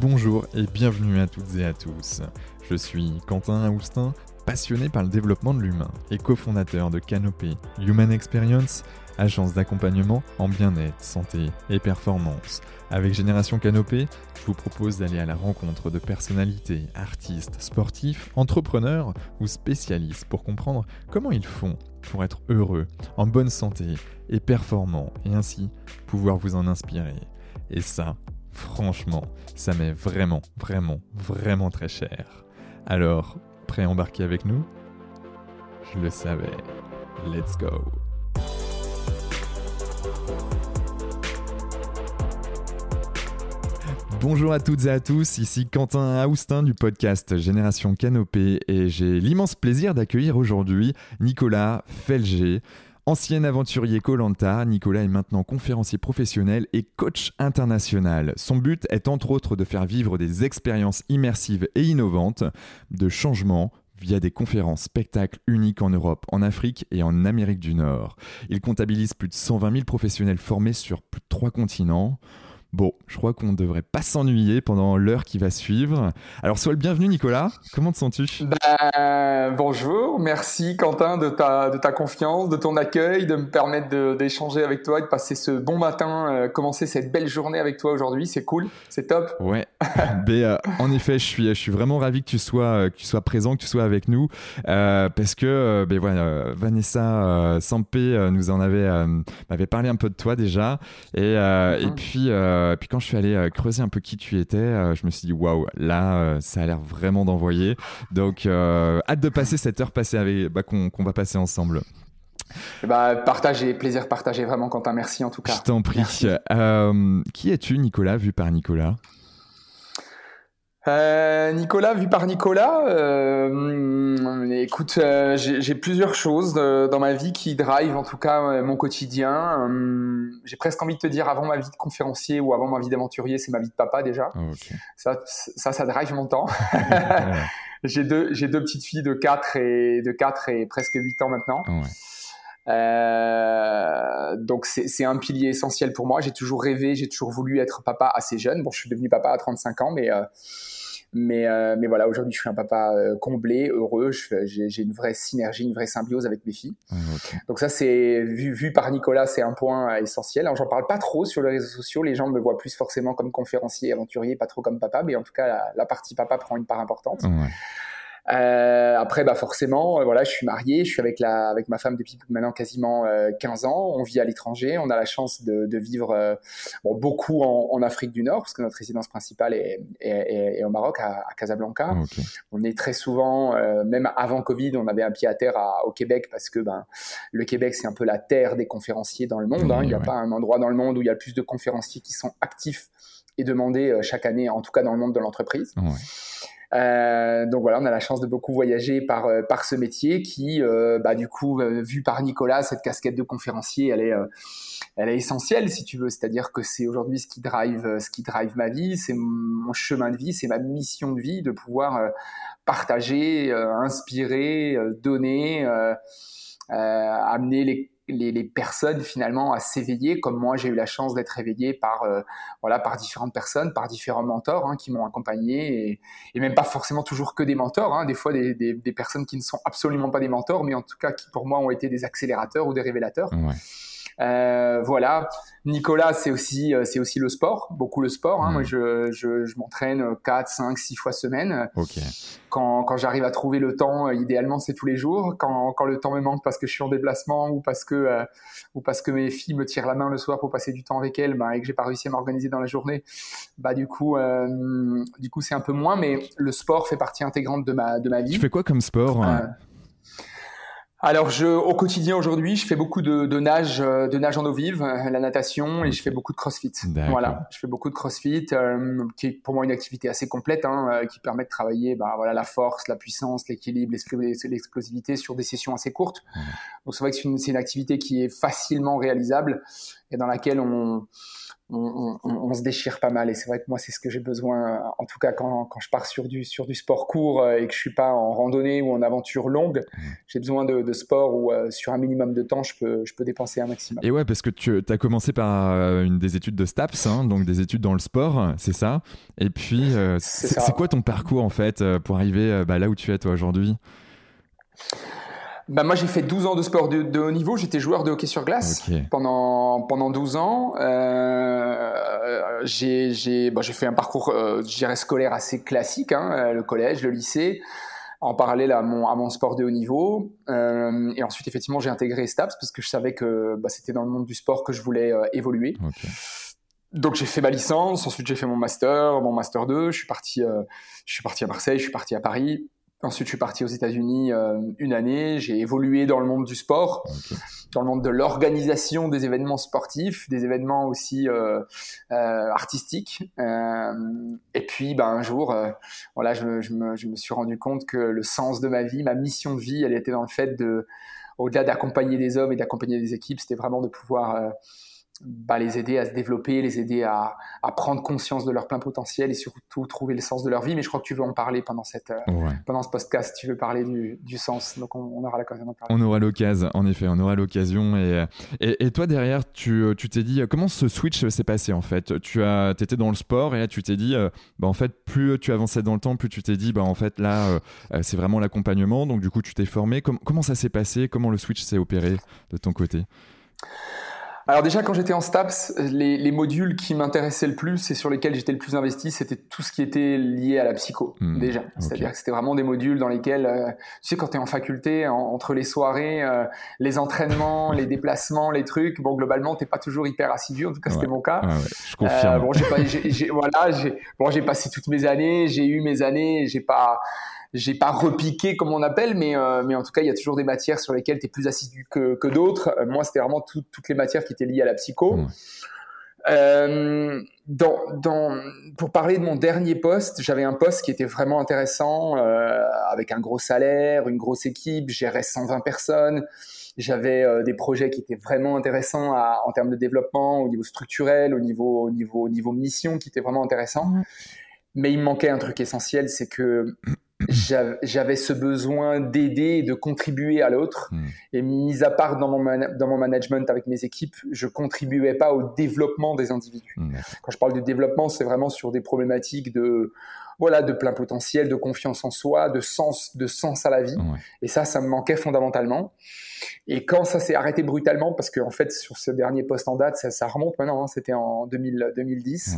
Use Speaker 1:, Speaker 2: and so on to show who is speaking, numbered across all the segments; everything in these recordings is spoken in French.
Speaker 1: Bonjour et bienvenue à toutes et à tous. Je suis Quentin Aoustin, passionné par le développement de l'humain et cofondateur de Canopé Human Experience, agence d'accompagnement en bien-être, santé et performance. Avec Génération Canopé, je vous propose d'aller à la rencontre de personnalités, artistes, sportifs, entrepreneurs ou spécialistes pour comprendre comment ils font pour être heureux, en bonne santé et performants et ainsi pouvoir vous en inspirer. Et ça, Franchement, ça m'est vraiment, vraiment, vraiment très cher. Alors, prêt à embarquer avec nous? Je le savais. Let's go Bonjour à toutes et à tous, ici Quentin Aoustin du podcast Génération Canopée et j'ai l'immense plaisir d'accueillir aujourd'hui Nicolas Felger. Ancien aventurier Colanta, Nicolas est maintenant conférencier professionnel et coach international. Son but est entre autres de faire vivre des expériences immersives et innovantes, de changement via des conférences spectacles uniques en Europe, en Afrique et en Amérique du Nord. Il comptabilise plus de 120 000 professionnels formés sur plus de trois continents. Bon, je crois qu'on ne devrait pas s'ennuyer pendant l'heure qui va suivre. Alors, sois le bienvenu, Nicolas. Comment te sens-tu?
Speaker 2: Ben, Bonjour, merci Quentin de ta, de ta confiance, de ton accueil, de me permettre d'échanger avec toi, de passer ce bon matin, euh, commencer cette belle journée avec toi aujourd'hui. C'est cool, c'est top.
Speaker 1: Ouais, Mais, euh, en effet, je suis, je suis vraiment ravi que tu sois, euh, que tu sois présent, que tu sois avec nous, parce que ben, voilà, Vanessa Sampé nous en avait, m'avait parlé un peu de toi déjà. Et, et mm-hmm. puis euh, puis quand je suis allé euh, creuser un peu qui tu étais, euh, je me suis dit waouh, là ça a l'air vraiment d'envoyer. Donc hâte de passer cette heure passée avec, bah, qu'on va passer ensemble.
Speaker 2: Bah, partager, plaisir partagé vraiment Quentin, merci en tout cas.
Speaker 1: Je t'en prie. qui es-tu Nicolas, vu par Nicolas?
Speaker 2: Euh, Nicolas, vu par Nicolas, euh, écoute, euh, j'ai plusieurs choses dans ma vie qui drive en tout cas mon quotidien. j'ai presque envie de te dire avant ma vie de conférencier ou avant ma vie d'aventurier, c'est ma vie de papa déjà. Ah, ça, ça, ça drive mon temps. j'ai deux, j'ai deux petites filles de 4 et de 4 et presque 8 ans maintenant. Euh, donc c'est un pilier essentiel pour moi. J'ai toujours rêvé, j'ai toujours voulu être papa assez jeune. Bon, je suis devenu papa à 35 ans, mais euh, mais, euh, mais voilà, aujourd'hui, je suis un papa comblé, heureux. J'ai une vraie synergie, une vraie symbiose avec mes filles. Ah, Donc ça, c'est vu, vu par Nicolas, c'est un point essentiel. Alors, j'en parle pas trop sur les réseaux sociaux. Les gens me voient plus forcément comme conférencier, aventurier, pas trop comme papa. Mais en tout cas, la, partie papa prend une part importante. Ouais. Euh, après, bah forcément, euh, voilà, je suis marié, je suis avec la, avec ma femme depuis maintenant quasiment 15 euh, ans. On vit à l'étranger, on a la chance de, de vivre euh, bon, beaucoup en, en, Afrique du Nord, parce que notre résidence principale est, est, est au Maroc, à, à Casablanca. Ah, on est très souvent, même avant Covid, on avait un pied à terre à, au Québec, parce que ben le Québec c'est un peu la terre des conférenciers dans le monde. Hein. il n'y a pas un endroit dans le monde où il y a le plus de conférenciers qui sont actifs et demandés chaque année, en tout cas dans le monde de l'entreprise. Ouais. Euh, donc voilà, on a la chance de beaucoup voyager par euh, par ce métier qui, euh, bah, du coup, vu par Nicolas, cette casquette de conférencier, elle est elle est essentielle si tu veux. C'est-à-dire que c'est aujourd'hui ce qui drive ce qui drive ma vie, c'est mon chemin de vie, c'est ma mission de vie de pouvoir partager, inspirer, donner, amener les les, personnes finalement à s'éveiller, comme moi j'ai eu la chance d'être éveillé par euh, voilà par différentes personnes, par différents mentors hein, qui m'ont accompagné et, même pas forcément toujours que des mentors, hein, des fois des, des, personnes qui ne sont absolument pas des mentors, mais en tout cas qui pour moi ont été des accélérateurs ou des révélateurs. Ouais. Euh, voilà. Nicolas, c'est aussi, euh, c'est aussi le sport, beaucoup le sport. Hein. Moi, je, je, je m'entraîne 4, 5, 6 fois semaine. Okay. Quand, quand j'arrive à trouver le temps, euh, idéalement, c'est tous les jours. Quand, quand le temps me manque parce que je suis en déplacement ou parce que, euh, ou parce que mes filles me tirent la main le soir pour passer du temps avec elles, bah, et que j'ai pas réussi à m'organiser dans la journée, bah, du coup, euh, du coup, c'est un peu moins. Mais le sport fait partie intégrante de ma, de ma vie.
Speaker 1: Tu fais quoi comme sport
Speaker 2: alors, je, au quotidien aujourd'hui, je fais beaucoup de, de, nage, euh, de nage en eau vive, euh, la natation, et je fais beaucoup de CrossFit. Voilà, je fais beaucoup de CrossFit, euh, qui est pour moi une activité assez complète, hein, qui permet de travailler, bah, voilà, la force, la puissance, l'équilibre, l'explosivité sur des sessions assez courtes. Donc, c'est vrai que c'est une, une, activité qui est facilement réalisable et dans laquelle on on, se déchire pas mal. Et c'est vrai que moi, c'est ce que j'ai besoin, en tout cas quand, quand, je pars sur du, sur du sport court euh, et que je suis pas en randonnée ou en aventure longue, mmh. j'ai besoin de, de, sport où euh, sur un minimum de temps, je peux, je peux dépenser un maximum.
Speaker 1: Et ouais, parce que tu as commencé par euh, une des études de STAPS, hein, donc des études dans le sport, c'est ça. Et puis, c'est quoi ton parcours en fait pour arriver bah, là où tu es toi aujourd'hui?
Speaker 2: Bah moi, j'ai fait 12 ans de sport de, de haut niveau. J'étais joueur de hockey sur glace pendant, pendant 12 ans. Euh, j'ai bah, fait un parcours, euh, scolaire assez classique, hein, euh, le collège, le lycée, en parallèle à mon, à mon sport de haut niveau. Euh, et ensuite, effectivement, j'ai intégré STAPS parce que je savais que bah, c'était dans le monde du sport que je voulais euh, évoluer. Donc j'ai fait ma licence, ensuite j'ai fait mon master, mon master 2, je suis parti, je suis parti à Marseille, je suis parti à Paris, Ensuite, je suis parti aux États-Unis euh, une année. J'ai évolué dans le monde du sport, dans le monde de l'organisation des événements sportifs, des événements aussi euh, euh, artistiques. Euh, et puis, ben, un jour, euh, voilà, je, je, me, je, me, suis rendu compte que le sens de ma vie, ma mission de vie, elle était dans le fait de, au-delà d'accompagner des hommes et d'accompagner des équipes, c'était vraiment de pouvoir bah, les aider à se développer, les aider à, à, prendre conscience de leur plein potentiel et surtout trouver le sens de leur vie. Mais je crois que tu veux en parler pendant, cette, euh, pendant ce podcast. Tu veux parler du, du sens. Donc on, on aura l'occasion d'en parler.
Speaker 1: On aura l'occasion, en effet, on aura l'occasion. Et, et, et, toi, derrière, tu tu t'es dit comment ce switch s'est passé en fait? Tu as, étais dans le sport et là, tu t'es dit, euh, bah, en fait, plus tu avançais dans le temps, plus tu t'es dit, bah, en fait, là, euh, c'est vraiment l'accompagnement. Donc, du coup, tu t'es formé. comment ça s'est passé? Comment le switch s'est opéré de ton côté?
Speaker 2: Alors déjà, quand j'étais en STAPS, les, les modules qui m'intéressaient le plus et sur lesquels j'étais le plus investi, c'était tout ce qui était lié à la psycho, hmm, déjà. C'est-à-dire que c'était vraiment des modules dans lesquels, euh, tu sais, quand tu es en faculté, entre les soirées, euh, les entraînements, les déplacements, les trucs, bon, globalement, t'es pas toujours hyper assidu, en tout cas, c'était mon cas.
Speaker 1: Ouais, je confirme. Euh,
Speaker 2: bon, j'ai pas, j'ai, voilà, j'ai, bon, j'ai passé toutes mes années, j'ai eu mes années, j'ai pas j'ai pas repiqué comme on appelle, mais, euh, mais en tout cas, il y a toujours des matières sur lesquelles tu es plus assidu que, que d'autres. Euh, moi, c'était vraiment toutes les matières qui étaient liées à la psycho. Euh, dans, dans, pour parler de mon dernier poste, j'avais un poste qui était vraiment intéressant, euh, avec un gros salaire, une grosse équipe, gérais 120 personnes. J'avais euh, des projets qui étaient vraiment intéressants à, en termes de développement, au niveau structurel, au niveau, au niveau, au niveau mission, qui étaient vraiment intéressants. Mais il me manquait un truc essentiel, c'est que j'avais ce besoin d'aider et de contribuer à l'autre. Hmm. Et mis à part dans mon, dans mon management avec mes équipes, je contribuais pas au développement des individus. Hmm, Quand je parle de développement, c'est vraiment sur des problématiques de voilà de plein potentiel, de confiance en soi, de sens de sens à la vie. Et ça, ça me manquait fondamentalement. Et quand ça s'est arrêté brutalement, parce qu'en en fait sur ce dernier poste en date, ça, ça remonte maintenant, hein, c'était en 2000, 2010.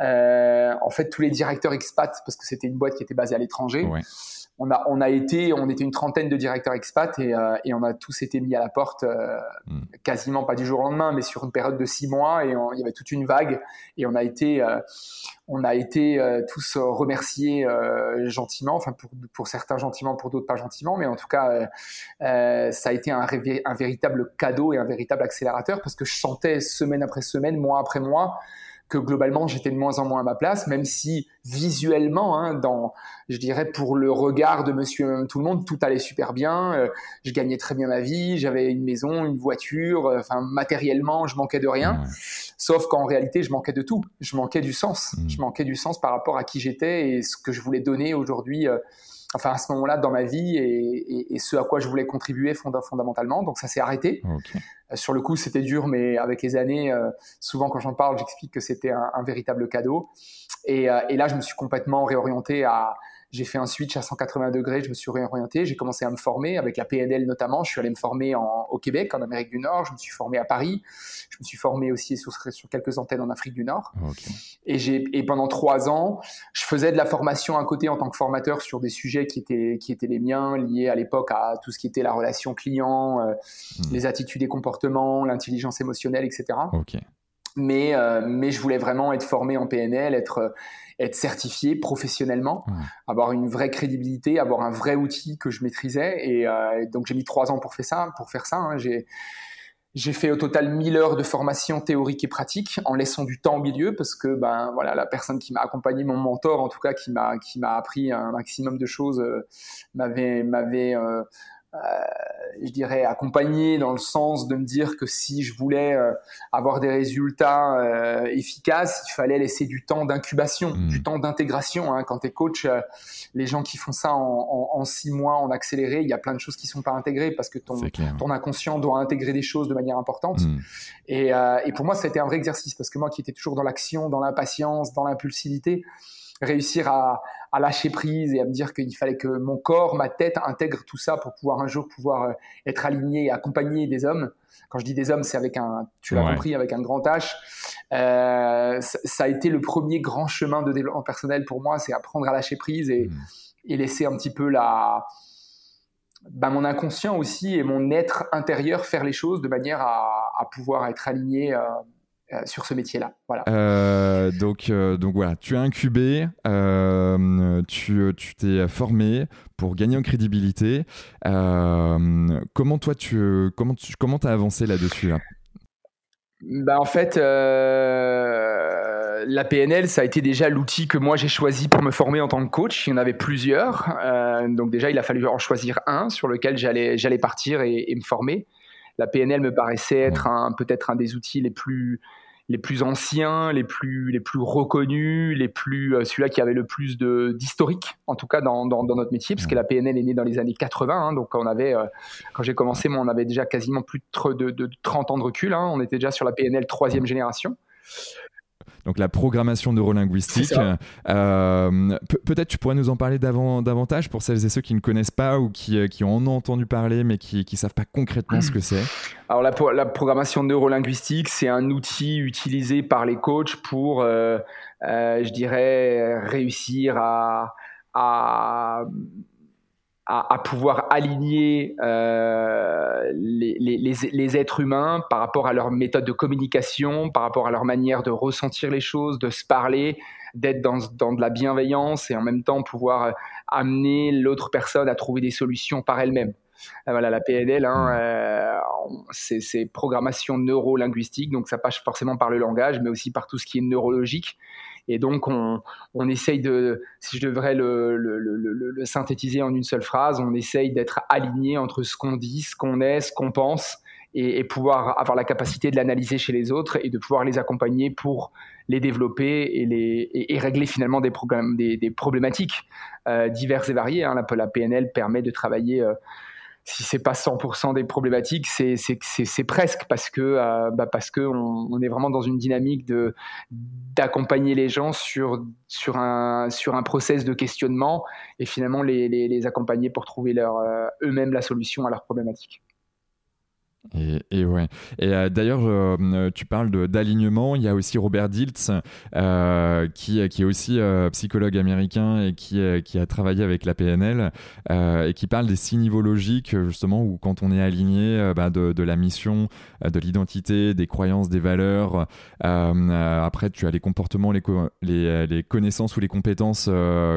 Speaker 2: Euh, en fait, tous les directeurs expats, parce que c'était une boîte qui était basée à l'étranger, on a, on a été, on était une trentaine de directeurs expats et, euh, et on a tous été mis à la porte, euh, hmm. quasiment pas du jour au lendemain, mais sur une période de six mois et il y avait toute une vague et on a été, on a été tous remerciés gentiment, enfin pour, pour certains gentiment, pour d'autres pas gentiment, mais en tout cas, ça a été un, un véritable cadeau et un véritable accélérateur parce que je sentais semaine après semaine, mois après mois, que globalement j'étais de moins en moins à ma place, même si visuellement, hein, dans, je dirais pour le regard de Monsieur tout le monde, tout allait super bien. Euh, je gagnais très bien ma vie, j'avais une maison, une voiture. Euh, enfin, matériellement, je manquais de rien. Sauf qu'en réalité, je manquais de tout. Je manquais du sens. Mmh. Je manquais du sens par rapport à qui j'étais et ce que je voulais donner aujourd'hui. Euh, enfin à ce moment-là dans ma vie et, et, et, ce à quoi je voulais contribuer fondamentalement. Donc ça s'est arrêté. Okay. Euh, sur le coup, c'était dur, mais avec les années, euh, souvent quand j'en parle, j'explique que c'était un, un, véritable cadeau. Et, euh, et, là, je me suis complètement réorienté à, j'ai fait un switch à 180 degrés, je me suis réorienté, j'ai commencé à me former avec la PNL notamment. Je suis allé me former en, au Québec, en Amérique du Nord, je me suis formé à Paris, je me suis formé aussi sur, sur quelques antennes en Afrique du Nord. Okay. Et, pendant trois ans, je faisais de la formation à côté en tant que formateur sur des sujets qui étaient, qui étaient les miens, liés à l'époque à tout ce qui était la relation client, euh, mmh. les attitudes et comportements, l'intelligence émotionnelle, etc. Okay. Mais, euh, mais je voulais vraiment être formé en PNL, être être certifié professionnellement, mmh. avoir une vraie crédibilité, avoir un vrai outil que je maîtrisais. Et, euh, donc j'ai mis trois ans pour faire ça. Pour faire ça, hein. j'ai j'ai fait au total 1000 heures de formation théorique et pratique en laissant du temps au milieu parce que ben voilà la personne qui m'a accompagné mon mentor en tout cas qui m'a qui m'a appris un maximum de choses euh, m'avait m'avait euh, je dirais, accompagné dans le sens de me dire que si je voulais euh, avoir des résultats euh, efficaces, il fallait laisser du temps d'incubation, mmh. du temps d'intégration. Hein. Quand tu es coach, euh, les gens qui font ça en, en, six mois, en accéléré, il y a plein de choses qui sont pas intégrées parce que ton, ton inconscient doit intégrer des choses de manière importante. Mmh. Et, et pour moi, ça a été un vrai exercice parce que moi qui étais toujours dans l'action, dans l'impatience, dans l'impulsivité, réussir à, à lâcher prise et à me dire qu'il fallait que mon corps, ma tête intègre tout ça pour pouvoir un jour pouvoir euh, être aligné et accompagner des hommes. Quand je dis des hommes, c'est avec un, tu l'as compris, avec un grand H. Euh, ça, a été le premier grand chemin de développement personnel pour moi, c'est apprendre à lâcher prise et, mmh. et laisser un petit peu la, bah, mon inconscient aussi et mon être intérieur faire les choses de manière à, à pouvoir être aligné. Euh, euh, sur ce métier-là. Voilà.
Speaker 1: Euh, donc, euh, donc voilà, tu as incubé, tu, tu t'es formé pour gagner en crédibilité. comment toi, tu comment tu, comment as avancé là-dessus
Speaker 2: bah en fait, la PNL, ça a été déjà l'outil que moi j'ai choisi pour me former en tant que coach. Il y en avait plusieurs. donc déjà, il a fallu en choisir un sur lequel j'allais, j'allais partir et, me former. La PNL me paraissait être un, peut-être un des outils les plus, les plus anciens, les plus, les plus reconnus, les plus, euh, celui-là qui avait le plus d'historique, en tout cas dans, dans, notre métier, parce que la PNL est née dans les années 80. Hein, donc, on avait, euh, quand j'ai commencé, moi, on avait déjà quasiment plus de, de, 30 ans de recul. Hein, on était déjà sur la PNL troisième génération
Speaker 1: donc la programmation neurolinguistique. Euh, peut-être tu pourrais nous en parler davantage pour celles et ceux qui ne connaissent pas ou qui, euh, qui en ont entendu parler mais qui ne savent pas concrètement ce que c'est.
Speaker 2: Alors la, la programmation neurolinguistique, c'est un outil utilisé par les coachs pour, euh, je dirais, réussir à, à à, pouvoir aligner euh, les, les, les, êtres humains par rapport à leur méthode de communication, par rapport à leur manière de ressentir les choses, de se parler, d'être dans, dans de la bienveillance et en même temps pouvoir euh, amener l'autre personne à trouver des solutions par elle-même. Euh, voilà, la PNL, hein, euh, c'est programmation neuro-linguistique, donc ça passe forcément par le langage, mais aussi par tout ce qui est neurologique. Et donc, on, on essaye de, si je devrais le, synthétiser en une seule phrase, on essaye d'être aligné entre ce qu'on dit, ce qu'on est, ce qu'on pense, et, pouvoir avoir la capacité de l'analyser chez les autres et de pouvoir les accompagner pour les développer et, les, et, régler finalement des, des, des problématiques euh, diverses et variées. Hein. La, la, PNL permet de travailler. Euh, si c'est pas 100% des problématiques, c'est presque parce que euh, bah parce que on, est vraiment dans une dynamique de d'accompagner les gens sur sur un sur un process de questionnement et finalement les, les, accompagner pour trouver leur euh, eux-mêmes la solution à leurs problématiques.
Speaker 1: Et, ouais. Et euh, d'ailleurs, euh, tu parles d'alignement. Il y a aussi Robert Diltz, euh, qui, est aussi psychologue américain et qui, a travaillé avec la PNL et qui parle des six niveaux logiques, justement, où quand on est aligné bah, de, la mission, de l'identité, des croyances, des valeurs. après, tu as les comportements, les, connaissances ou les compétences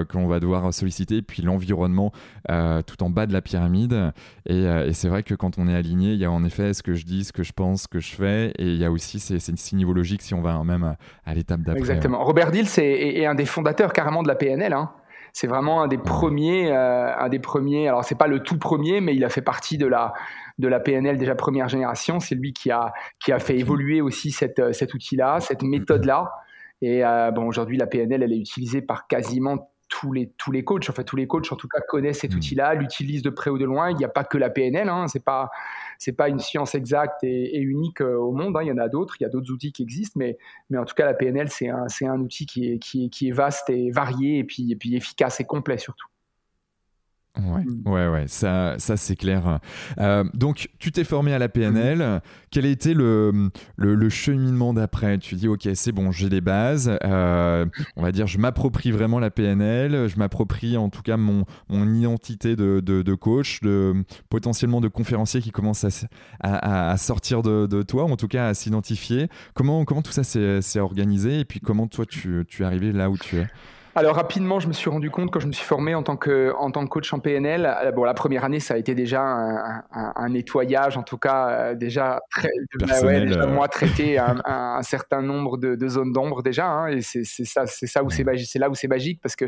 Speaker 1: qu'on va devoir solliciter, puis l'environnement tout en bas de la pyramide. Et, et c'est vrai que quand on est aligné, il y a en effet ce que je dis, ce que je pense, ce que je fais. Et il y a aussi ces, ces niveaux logiques si on va même à, l'étape d'après.
Speaker 2: Exactement. Robert Dill, est, un des fondateurs carrément de la PNL. Hein. C'est vraiment un des premiers, euh, un des premiers. Alors c'est pas le tout premier, mais il a fait partie de la de la PNL déjà première génération. C'est lui qui a qui a fait évoluer aussi cette, euh, cet outil-là, cette méthode-là. Et euh, bon, aujourd'hui, la PNL, elle est utilisée par quasiment tous les, tous les coachs, enfin tous les coachs en tout cas connaissent cet hmm. outil-là, l'utilisent de près ou de loin. Il n'y a pas que la PNL, hein, c'est pas c'est pas une science exacte et, unique euh, au monde. Hein. Il y en a d'autres, il y a d'autres outils qui existent, mais en tout cas la PNL c'est un outil qui est, vaste et varié et et puis efficace et complet surtout.
Speaker 1: Ouais, mm. ouais, ouais, ça, ça c'est clair. Euh, donc, tu t'es formé à la PNL. Mm. Quel a été le, le, cheminement d'après? Tu dis, ok, c'est bon, j'ai les bases. Euh, on va dire, je m'approprie vraiment la PNL. Je m'approprie en tout cas mon, mon identité de, de, coach, de, potentiellement de conférencier qui commence à, à, à sortir de, de, toi, en tout cas à s'identifier. Comment, comment tout ça s'est organisé? Et puis comment toi tu, tu es arrivé là où tu es?
Speaker 2: Alors rapidement, je me suis rendu compte quand je me suis formé en tant que en tant que coach en PNL. Euh, bon, la première année, ça a été déjà un, nettoyage, en tout cas euh, déjà très, bah euh. moi traiter un, certain nombre de, zones d'ombre déjà. Hein, et c'est ça, c'est ça où c'est magique, c'est là où c'est magique parce que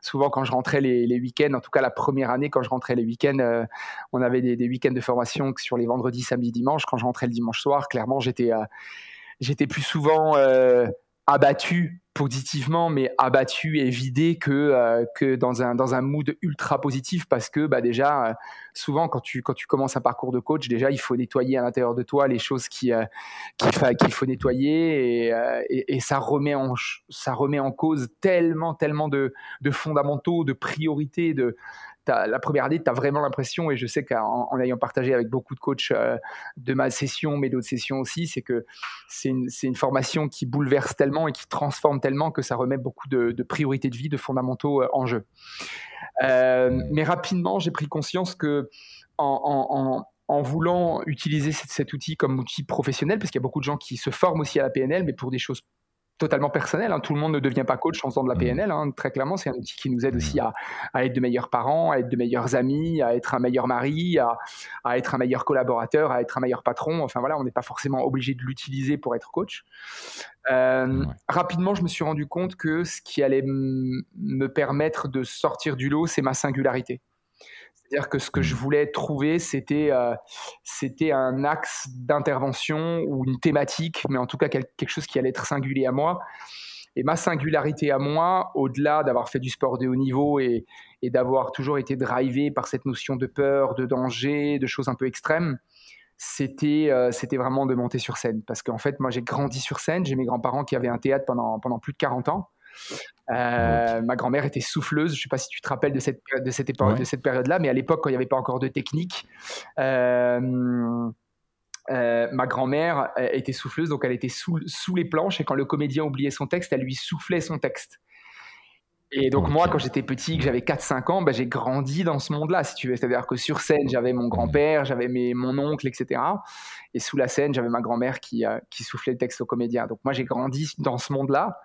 Speaker 2: souvent quand je rentrais les, les week-ends, en tout cas la première année quand je rentrais les week-ends, on avait des, des week-ends de formation sur les vendredis, samedis, dimanches. Quand je rentrais le dimanche soir, clairement, j'étais j'étais plus souvent abattu positivement, mais abattu et vidé que, euh, que dans, un, dans un mood ultra positif parce que bah, déjà, euh, souvent quand tu, quand tu commences un parcours de coach, déjà il faut nettoyer à l'intérieur de toi les choses qui, euh, qu'il faut nettoyer et, et, et, ça, remet en, ça remet en cause tellement, tellement de, de fondamentaux, de priorités, de, la première année, tu as vraiment l'impression, et je sais qu'en ayant partagé avec beaucoup de coachs euh, de ma session, mais d'autres sessions aussi, c'est que c'est une, formation qui bouleverse tellement et qui transforme tellement que ça remet beaucoup de, priorités de vie, de fondamentaux euh, en jeu. Euh, mais rapidement, j'ai pris conscience que en, voulant utiliser cet, outil comme outil professionnel, parce qu'il y a beaucoup de gens qui se forment aussi à la PNL, mais pour des choses totalement personnel. Hein. Tout le monde ne devient pas coach en faisant de la mmh. PNL. Hein. Très clairement, c'est un outil qui nous aide aussi mmh. à, être de meilleurs parents, à être de meilleurs amis, à être un meilleur mari, à, être un meilleur collaborateur, à être un meilleur patron. Enfin voilà, on n'est pas forcément obligé de l'utiliser pour être coach. Euh, rapidement, je me suis rendu compte que ce qui allait me permettre de sortir du lot, c'est ma singularité. C'est-à-dire que ce que je mmh. voulais trouver, c'était euh, c'était un axe d'intervention ou une thématique, mais en tout cas quelque chose qui allait être singulier à moi. Et ma singularité à moi, au-delà d'avoir fait du sport de haut niveau et, et d'avoir toujours été drivé par cette notion de peur, de danger, de choses un peu extrêmes, c'était euh, c'était vraiment de monter sur scène. Parce qu'en fait, moi, j'ai grandi sur scène. J'ai mes grands-parents qui avaient un théâtre pendant, pendant plus de 40 ans. Euh, ma grand-mère était souffleuse. Je ne sais pas si tu te rappelles de cette, de cette, époque, de cette période-là, mais à l'époque, quand il n'y avait pas encore de technique, euh, euh, ma grand-mère était souffleuse, donc elle était sous, sous, les planches, et quand le comédien oubliait son texte, elle lui soufflait son texte. Et donc moi, quand j'étais petit, que j'avais 4-5 ans, bah, j'ai grandi dans ce monde-là, si tu veux. C'est-à-dire que sur scène, j'avais mon grand-père, j'avais mon oncle, etc. Et sous la scène, j'avais ma grand-mère qui, qui soufflait le texte au comédien. Donc moi, j'ai grandi dans ce monde-là.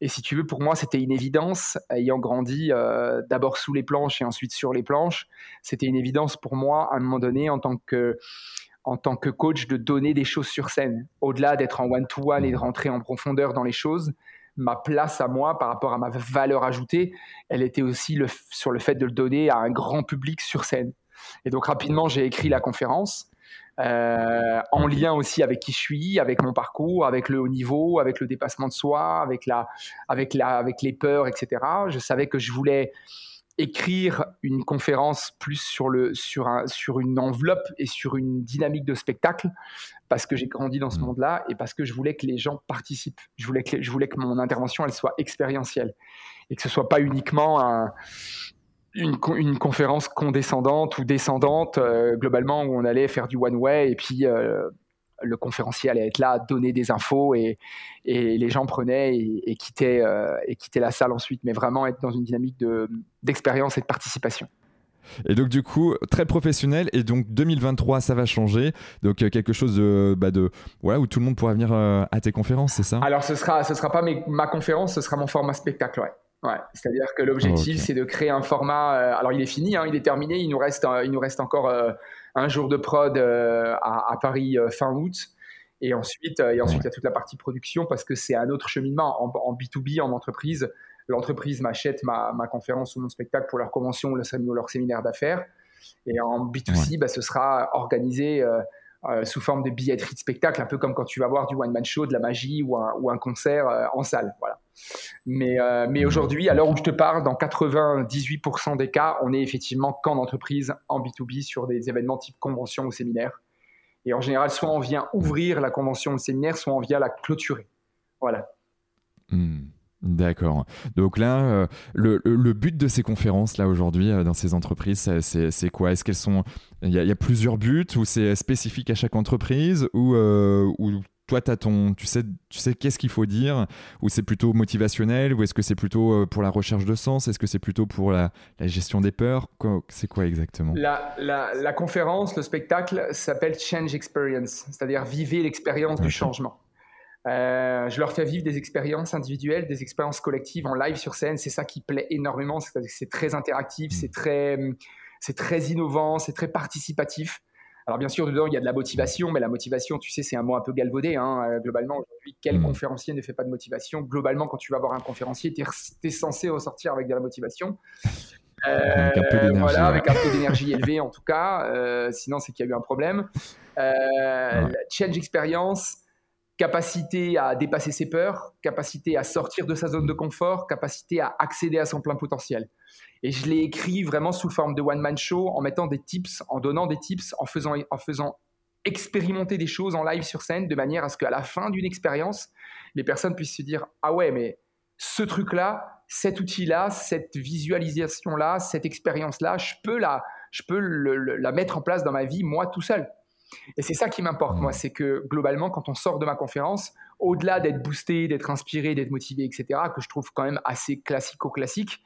Speaker 2: Et si tu veux, pour moi, c'était une évidence, ayant grandi euh, d'abord sous les planches et ensuite sur les planches, c'était une évidence pour moi, à un moment donné, en tant que, en tant que coach, de donner des choses sur scène. Au-delà d'être en one-to-one et de rentrer en profondeur dans les choses, ma place à moi par rapport à ma valeur ajoutée, elle était aussi sur le fait de le donner à un grand public sur scène. Et donc rapidement, j'ai écrit la conférence euh, en lien aussi avec qui je suis, avec mon parcours, avec le haut niveau, avec le dépassement de soi, avec, la, avec, la, avec les peurs, etc. Je savais que je voulais écrire une conférence plus sur, le, sur, un, sur une enveloppe et sur une dynamique de spectacle parce que j'ai grandi dans ce mmh. monde-là et parce que je voulais que les gens participent. Je voulais que, je voulais que mon intervention elle soit expérientielle et que ce soit pas uniquement un, une, une, conférence condescendante ou descendante, euh, globalement, où on allait faire du one-way et puis euh, le conférencier allait être là, donner des infos et, et les gens prenaient et, quittaient, euh, et quittaient la salle ensuite, mais vraiment être dans une dynamique d'expérience et de participation.
Speaker 1: Et donc du coup, très professionnel. Et donc 2023, ça va changer. Donc quelque chose de, bah de voilà, où tout le monde pourra venir à tes conférences, c'est ça?
Speaker 2: Alors ce sera, ce sera pas ma conférence, ce sera mon format spectacle, ouais. Ouais, c'est-à-dire que l'objectif, c'est de créer un format. Euh, alors, il est fini, hein, il est terminé. Il nous reste, il nous reste encore euh, un jour de prod euh, à, Paris fin août. Et ensuite, et ensuite il y a toute la partie production parce que c'est un autre cheminement. En, B2B, en entreprise, l'entreprise m'achète ma, ma, conférence ou mon spectacle pour leur convention ou leur, séminaire d'affaires. Et en B2C, bah, ce sera organisé sous forme de billetterie de spectacle, un peu comme quand tu vas voir du one-man show, de la magie ou un, ou un concert en salle. Voilà. Mais, euh, mais aujourd'hui, à l'heure où je te parle, dans 98% des cas, on est effectivement qu'en entreprise, en B2B, sur des événements type convention ou séminaire. Et en général, soit on vient ouvrir la convention ou le séminaire, soit on vient la clôturer. Voilà.
Speaker 1: Hmm. D'accord. Donc là, euh, le, le, but de ces conférences là aujourd'hui euh, dans ces entreprises, c'est quoi? Est-ce qu'elles sont il y, a plusieurs buts ou c'est spécifique à chaque entreprise ou, ou toi, as ton, tu sais, tu sais qu'est-ce qu'il faut dire, ou c'est plutôt motivationnel, ou est-ce que c'est plutôt euh, pour la recherche de sens, est-ce que c'est plutôt pour la, gestion des peurs, c'est quoi exactement?
Speaker 2: La, la, conférence, le spectacle s'appelle Change Experience, c'est-à-dire vivez l'expérience du changement. Euh, je leur fais vivre des expériences individuelles, des expériences collectives en live sur scène. C'est ça qui plaît énormément. C'est très interactif, mmh. c'est très, c'est très innovant, c'est très participatif. Alors bien sûr, dedans, il y a de la motivation, mais la motivation, tu sais, c'est un mot un peu galvaudé. Hein. Euh, globalement, aujourd'hui, quel mmh. conférencier ne fait pas de motivation? Globalement, quand tu vas voir un conférencier, tu es, censé ressortir avec de la motivation. avec un peu euh, d'énergie. avec un peu d'énergie élevée en tout cas. Euh, sinon, c'est qu'il y a eu un problème. Change experience, capacité à dépasser ses peurs, capacité à sortir de sa zone de confort, capacité à accéder à son plein potentiel. Et je l'ai écrit vraiment sous forme de one-man show, en mettant des tips, en donnant des tips, en faisant, en faisant expérimenter des choses en live sur scène, de manière à ce qu'à la fin d'une expérience, les personnes puissent se dire Ah ouais, mais ce truc-là, cet outil-là, cette visualisation-là, cette expérience-là, je peux, la, je peux la mettre en place dans ma vie, moi tout seul. Et c'est ça qui m'importe, moi, c'est que globalement, quand on sort de ma conférence, au-delà d'être boosté, d'être inspiré, d'être motivé, etc., que je trouve quand même assez classico-classique,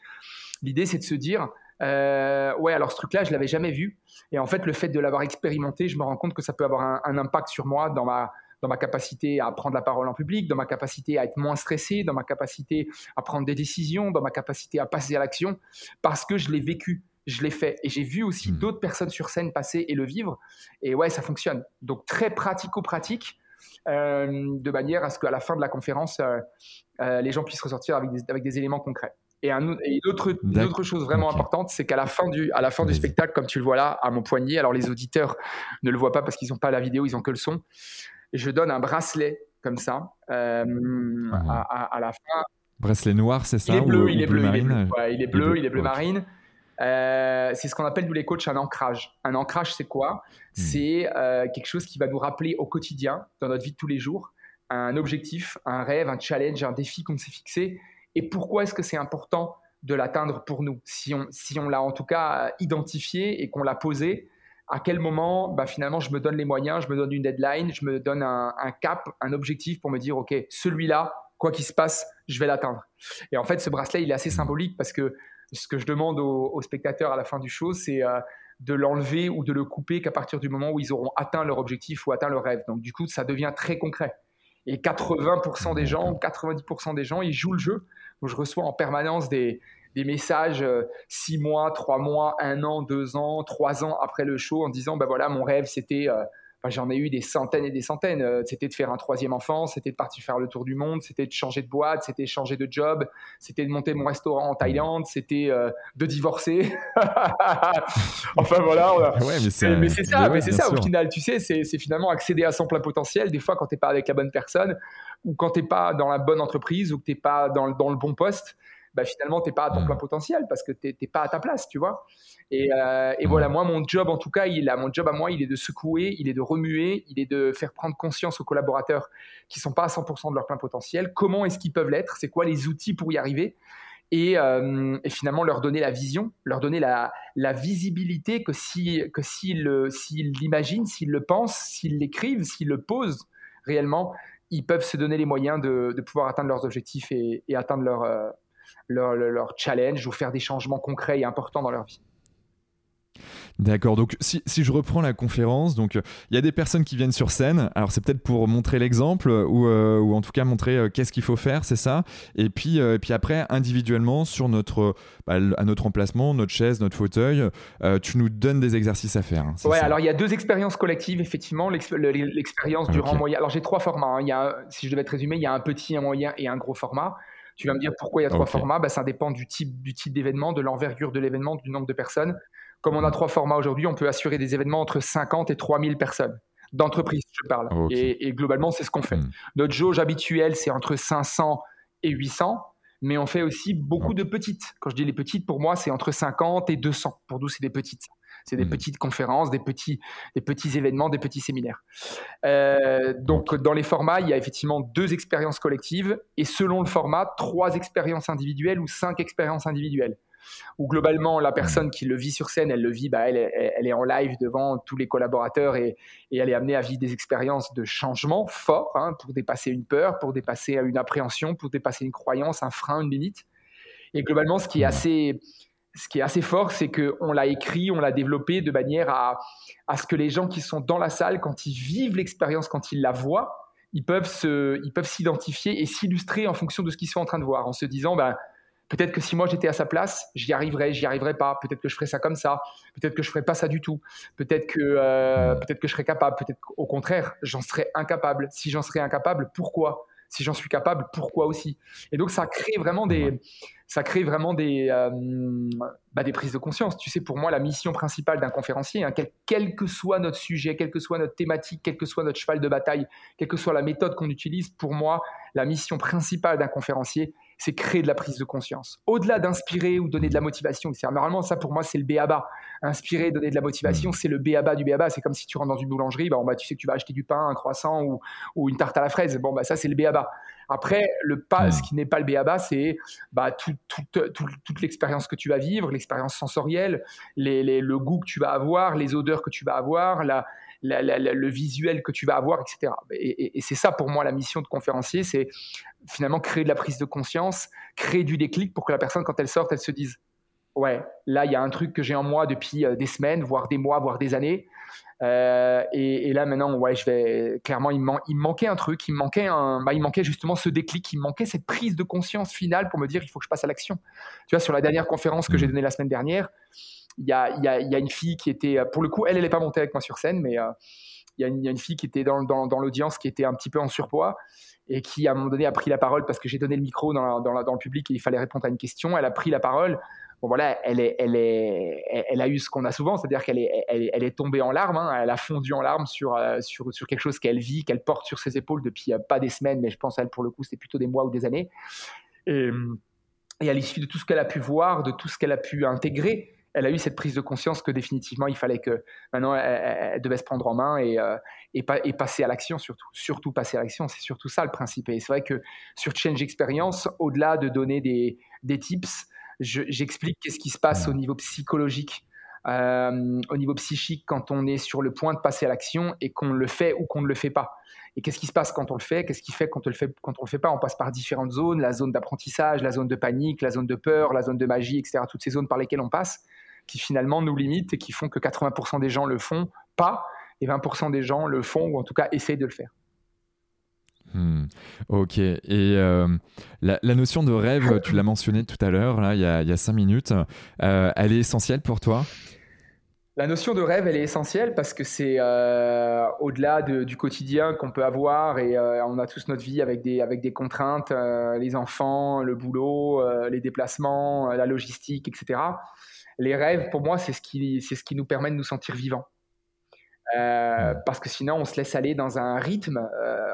Speaker 2: l'idée c'est de se dire, euh, ouais, alors ce truc-là, je l'avais jamais vu. Et en fait, le fait de l'avoir expérimenté, je me rends compte que ça peut avoir un, impact sur moi dans ma, dans ma capacité à prendre la parole en public, dans ma capacité à être moins stressé, dans ma capacité à prendre des décisions, dans ma capacité à passer à l'action, parce que je l'ai vécu je l'ai fait. Et j'ai vu aussi hmm. d'autres personnes sur scène passer et le vivre. Et ouais, ça fonctionne. Donc très pratico-pratique, euh, de manière à ce qu'à la fin de la conférence, euh, euh, les gens puissent ressortir avec des, avec des éléments concrets. Et, un, une, autre, autre, chose vraiment importante, c'est qu'à la fin, du, à la fin du spectacle, comme tu le vois là, à mon poignet, alors les auditeurs ne le voient pas parce qu'ils n'ont pas la vidéo, ils n'ont que le son, je donne un bracelet comme ça à, la fin.
Speaker 1: Bracelet noir, c'est ça
Speaker 2: Il est bleu, il, est bleu, il est bleu, il est bleu, il est bleu marine. Euh, c'est ce qu'on appelle nous les coachs un ancrage. Un ancrage, c'est quoi? Hmm. C'est euh, quelque chose qui va nous rappeler au quotidien, dans notre vie de tous les jours, un objectif, un rêve, un challenge, un défi qu'on s'est fixé. Et pourquoi est-ce que c'est important de l'atteindre pour nous Si on, si on l'a en tout cas identifié et qu'on l'a posé, à quel moment bah, finalement je me donne les moyens, je me donne une deadline, je me donne un, cap, un objectif pour me dire, OK, celui-là, quoi qu'il se passe, je vais l'atteindre. Et en fait, ce bracelet, il est assez symbolique parce que ce que je demande aux, spectateurs à la fin du show, c'est euh, de l'enlever ou de le couper qu'à partir du moment où ils auront atteint leur objectif ou atteint leur rêve. Donc du coup, ça devient très concret. Et 80% des gens, 90% des gens, ils jouent le jeu. Donc je reçois en permanence des, messages 6 euh, mois, 3 mois, 1 an, 2 ans, 3 ans après le show en disant, ben voilà, mon rêve, c'était... Euh, j'en ai eu des centaines et des centaines. Euh, c'était de faire un troisième enfant, c'était de partir faire le tour du monde, c'était de changer de boîte, c'était de changer de job, c'était de monter mon restaurant en Thaïlande, c'était euh, de divorcer. enfin voilà. mais c'est ça, mais c'est ça au final. Tu sais, c'est finalement accéder à son plein potentiel. Des fois, quand tu n'es pas avec la bonne personne ou quand tu n'es pas dans la bonne entreprise ou que tu n'es pas dans, dans le bon poste, bah, finalement, tu n'es pas à ton plein potentiel parce que tu n'es pas à ta place, tu vois. Et, euh, voilà, moi, mon job, en tout cas, il a, mon job à moi, il est de secouer, il est de remuer, il est de faire prendre conscience aux collaborateurs qui sont pas à 100% de leur plein potentiel. Comment est-ce qu'ils peuvent l'être? C'est quoi les outils pour y arriver? Euh, et, finalement leur donner la vision, leur donner la, visibilité que s'ils que l'imaginent, s'ils le pensent, s'ils l'écrivent, s'ils le posent réellement, ils peuvent se donner les moyens de, pouvoir atteindre leurs objectifs et, atteindre leur, euh, leur, leur, challenge ou faire des changements concrets et importants dans leur vie.
Speaker 1: D'accord, donc si, si, je reprends la conférence, donc il y a des personnes qui viennent sur scène, alors c'est peut-être pour montrer l'exemple ou, euh, ou, en tout cas montrer euh, qu'est-ce qu'il faut faire, c'est ça, et puis, euh, et puis après individuellement sur notre, bah, à notre emplacement, notre chaise, notre fauteuil, tu nous donnes des exercices à faire. Hein,
Speaker 2: ouais, alors il y a deux expériences collectives, effectivement, l'expérience du rang moyen. Alors j'ai trois formats, hein. y a, si je devais te résumer, il y a un petit, un moyen et un gros format. Tu vas me dire pourquoi il y a trois formats bah, Ça dépend du type du type d'événement, de l'envergure de l'événement, du nombre de personnes. Comme on a trois formats aujourd'hui, on peut assurer des événements entre 50 et 3000 personnes. D'entreprise, je parle. Et, globalement, c'est ce qu'on fait. Hmm. Notre jauge habituelle, c'est entre 500 et 800 mais on fait aussi beaucoup de petites. Quand je dis les petites, pour moi, c'est entre 50 et 200. Pour nous, c'est des petites. C'est des hmm. petites conférences, des petits, des petits événements, des petits séminaires. Euh, donc, dans les formats, il y a effectivement deux expériences collectives et selon le format, trois expériences individuelles ou cinq expériences individuelles. Où globalement, la personne qui le vit sur scène, elle le vit, bah, elle, est en live devant tous les collaborateurs et, elle est amenée à vivre des expériences de changement fort hein, pour dépasser une peur, pour dépasser une appréhension, pour dépasser une croyance, un frein, une limite. Et globalement, ce qui est assez ce qui est assez fort, c'est qu'on l'a écrit, on l'a développé de manière à, ce que les gens qui sont dans la salle, quand ils vivent l'expérience, quand ils la voient, ils peuvent s'identifier et s'illustrer en fonction de ce qu'ils sont en train de voir, en se disant, ben, Peut-être que si moi j'étais à sa place, j'y arriverais, j'y arriverais pas. Peut-être que je ferais ça comme ça. Peut-être que je ferais pas ça du tout. Peut-être que euh, peut-être que je serais capable. Peut-être qu'au contraire, j'en serais incapable. Si j'en serais incapable, pourquoi? Si j'en suis capable, pourquoi aussi? Et donc ça crée vraiment des ça crée vraiment des euh, bah, des prises de conscience. Tu sais, pour moi, la mission principale d'un conférencier, hein, quel, quel, que soit notre sujet, quelle que soit notre thématique, quel que soit notre cheval de bataille, quelle que soit la méthode qu'on utilise, pour moi, la mission principale d'un conférencier, c'est créer de la prise de conscience. Au-delà d'inspirer ou donner de la motivation, normalement ça pour moi c'est le béaba. Inspirer, donner de la motivation, c'est le béaba du béaba. C'est comme si tu rentres dans une boulangerie, bah, tu sais que tu vas acheter du pain, un croissant ou, une tarte à la fraise. Bon bah ça c'est le béaba. Après le pas, ce qui n'est pas le béaba, c'est bah, toute l'expérience que tu vas vivre, l'expérience sensorielle, le goût que tu vas avoir, les odeurs que tu vas avoir, la, le visuel que tu vas avoir, etc. Et, c'est ça pour moi la mission de conférencier, c'est finalement créer de la prise de conscience, créer du déclic pour que la personne, quand elle sort, elle se dise ouais, là il y a un truc que j'ai en moi depuis euh, des semaines, voire des mois, voire des années. Euh, et, là maintenant, ouais, je vais clairement, il, il me manquait un truc, il me manquait un, bah, il manquait justement ce déclic, il me manquait cette prise de conscience finale pour me dire il faut que je passe à l'action. Tu vois, sur la dernière conférence que j'ai mmh. donnée la semaine dernière, il y a, une fille qui était, pour le coup, elle, elle n'est pas montée avec moi sur scène, mais euh, il y, a une fille qui était dans, l'audience qui était un petit peu en surpoids et qui, à un moment donné, a pris la parole parce que j'ai donné le micro dans, le public et il fallait répondre à une question. Elle a pris la parole. Bon, voilà, elle, est, elle, est, elle a eu ce qu'on a souvent, c'est-à-dire qu'elle est, elle, est tombée en larmes, hein. elle a fondu en larmes sur, euh, sur, sur quelque chose qu'elle vit, qu'elle porte sur ses épaules depuis euh, pas des semaines, mais je pense, elle, pour le coup, c'était plutôt des mois ou des années. Et, et à l'issue de tout ce qu'elle a pu voir, de tout ce qu'elle a pu intégrer, elle a eu cette prise de conscience que définitivement il fallait que maintenant elle, devait se prendre en main et, euh, et, passer à l'action surtout. Surtout passer à l'action, c'est surtout ça le principe. Et c'est vrai que sur Change Experience, au-delà de donner des, des tips, j'explique qu'est-ce qui se passe au niveau psychologique. Euh, au niveau psychique, quand on est sur le point de passer à l'action et qu'on le fait ou qu'on ne le fait pas. Et qu'est-ce qui se passe quand on le fait? Qu'est-ce qui fait quand on le fait quand on le fait pas? On passe par différentes zones la zone d'apprentissage, la zone de panique, la zone de peur, la zone de magie, etc. Toutes ces zones par lesquelles on passe qui finalement nous limitent et qui font que 80% des gens le font pas et 20% des gens le font ou en tout cas essayent de le faire.
Speaker 1: Hmm. Ok. Et euh, la, notion de rêve, tu l'as mentionné tout à l'heure, là, il y a, il y a cinq minutes, euh, elle est essentielle pour toi?
Speaker 2: La notion de rêve, elle est essentielle parce que c'est euh, au-delà du quotidien qu'on peut avoir et on a tous notre vie avec des, avec des contraintes, les enfants, le boulot, les déplacements, la logistique, etc les rêves, pour moi, c'est ce qui, c'est ce qui nous permet de nous sentir vivants. Euh, parce que sinon, on se laisse aller dans un rythme. Euh,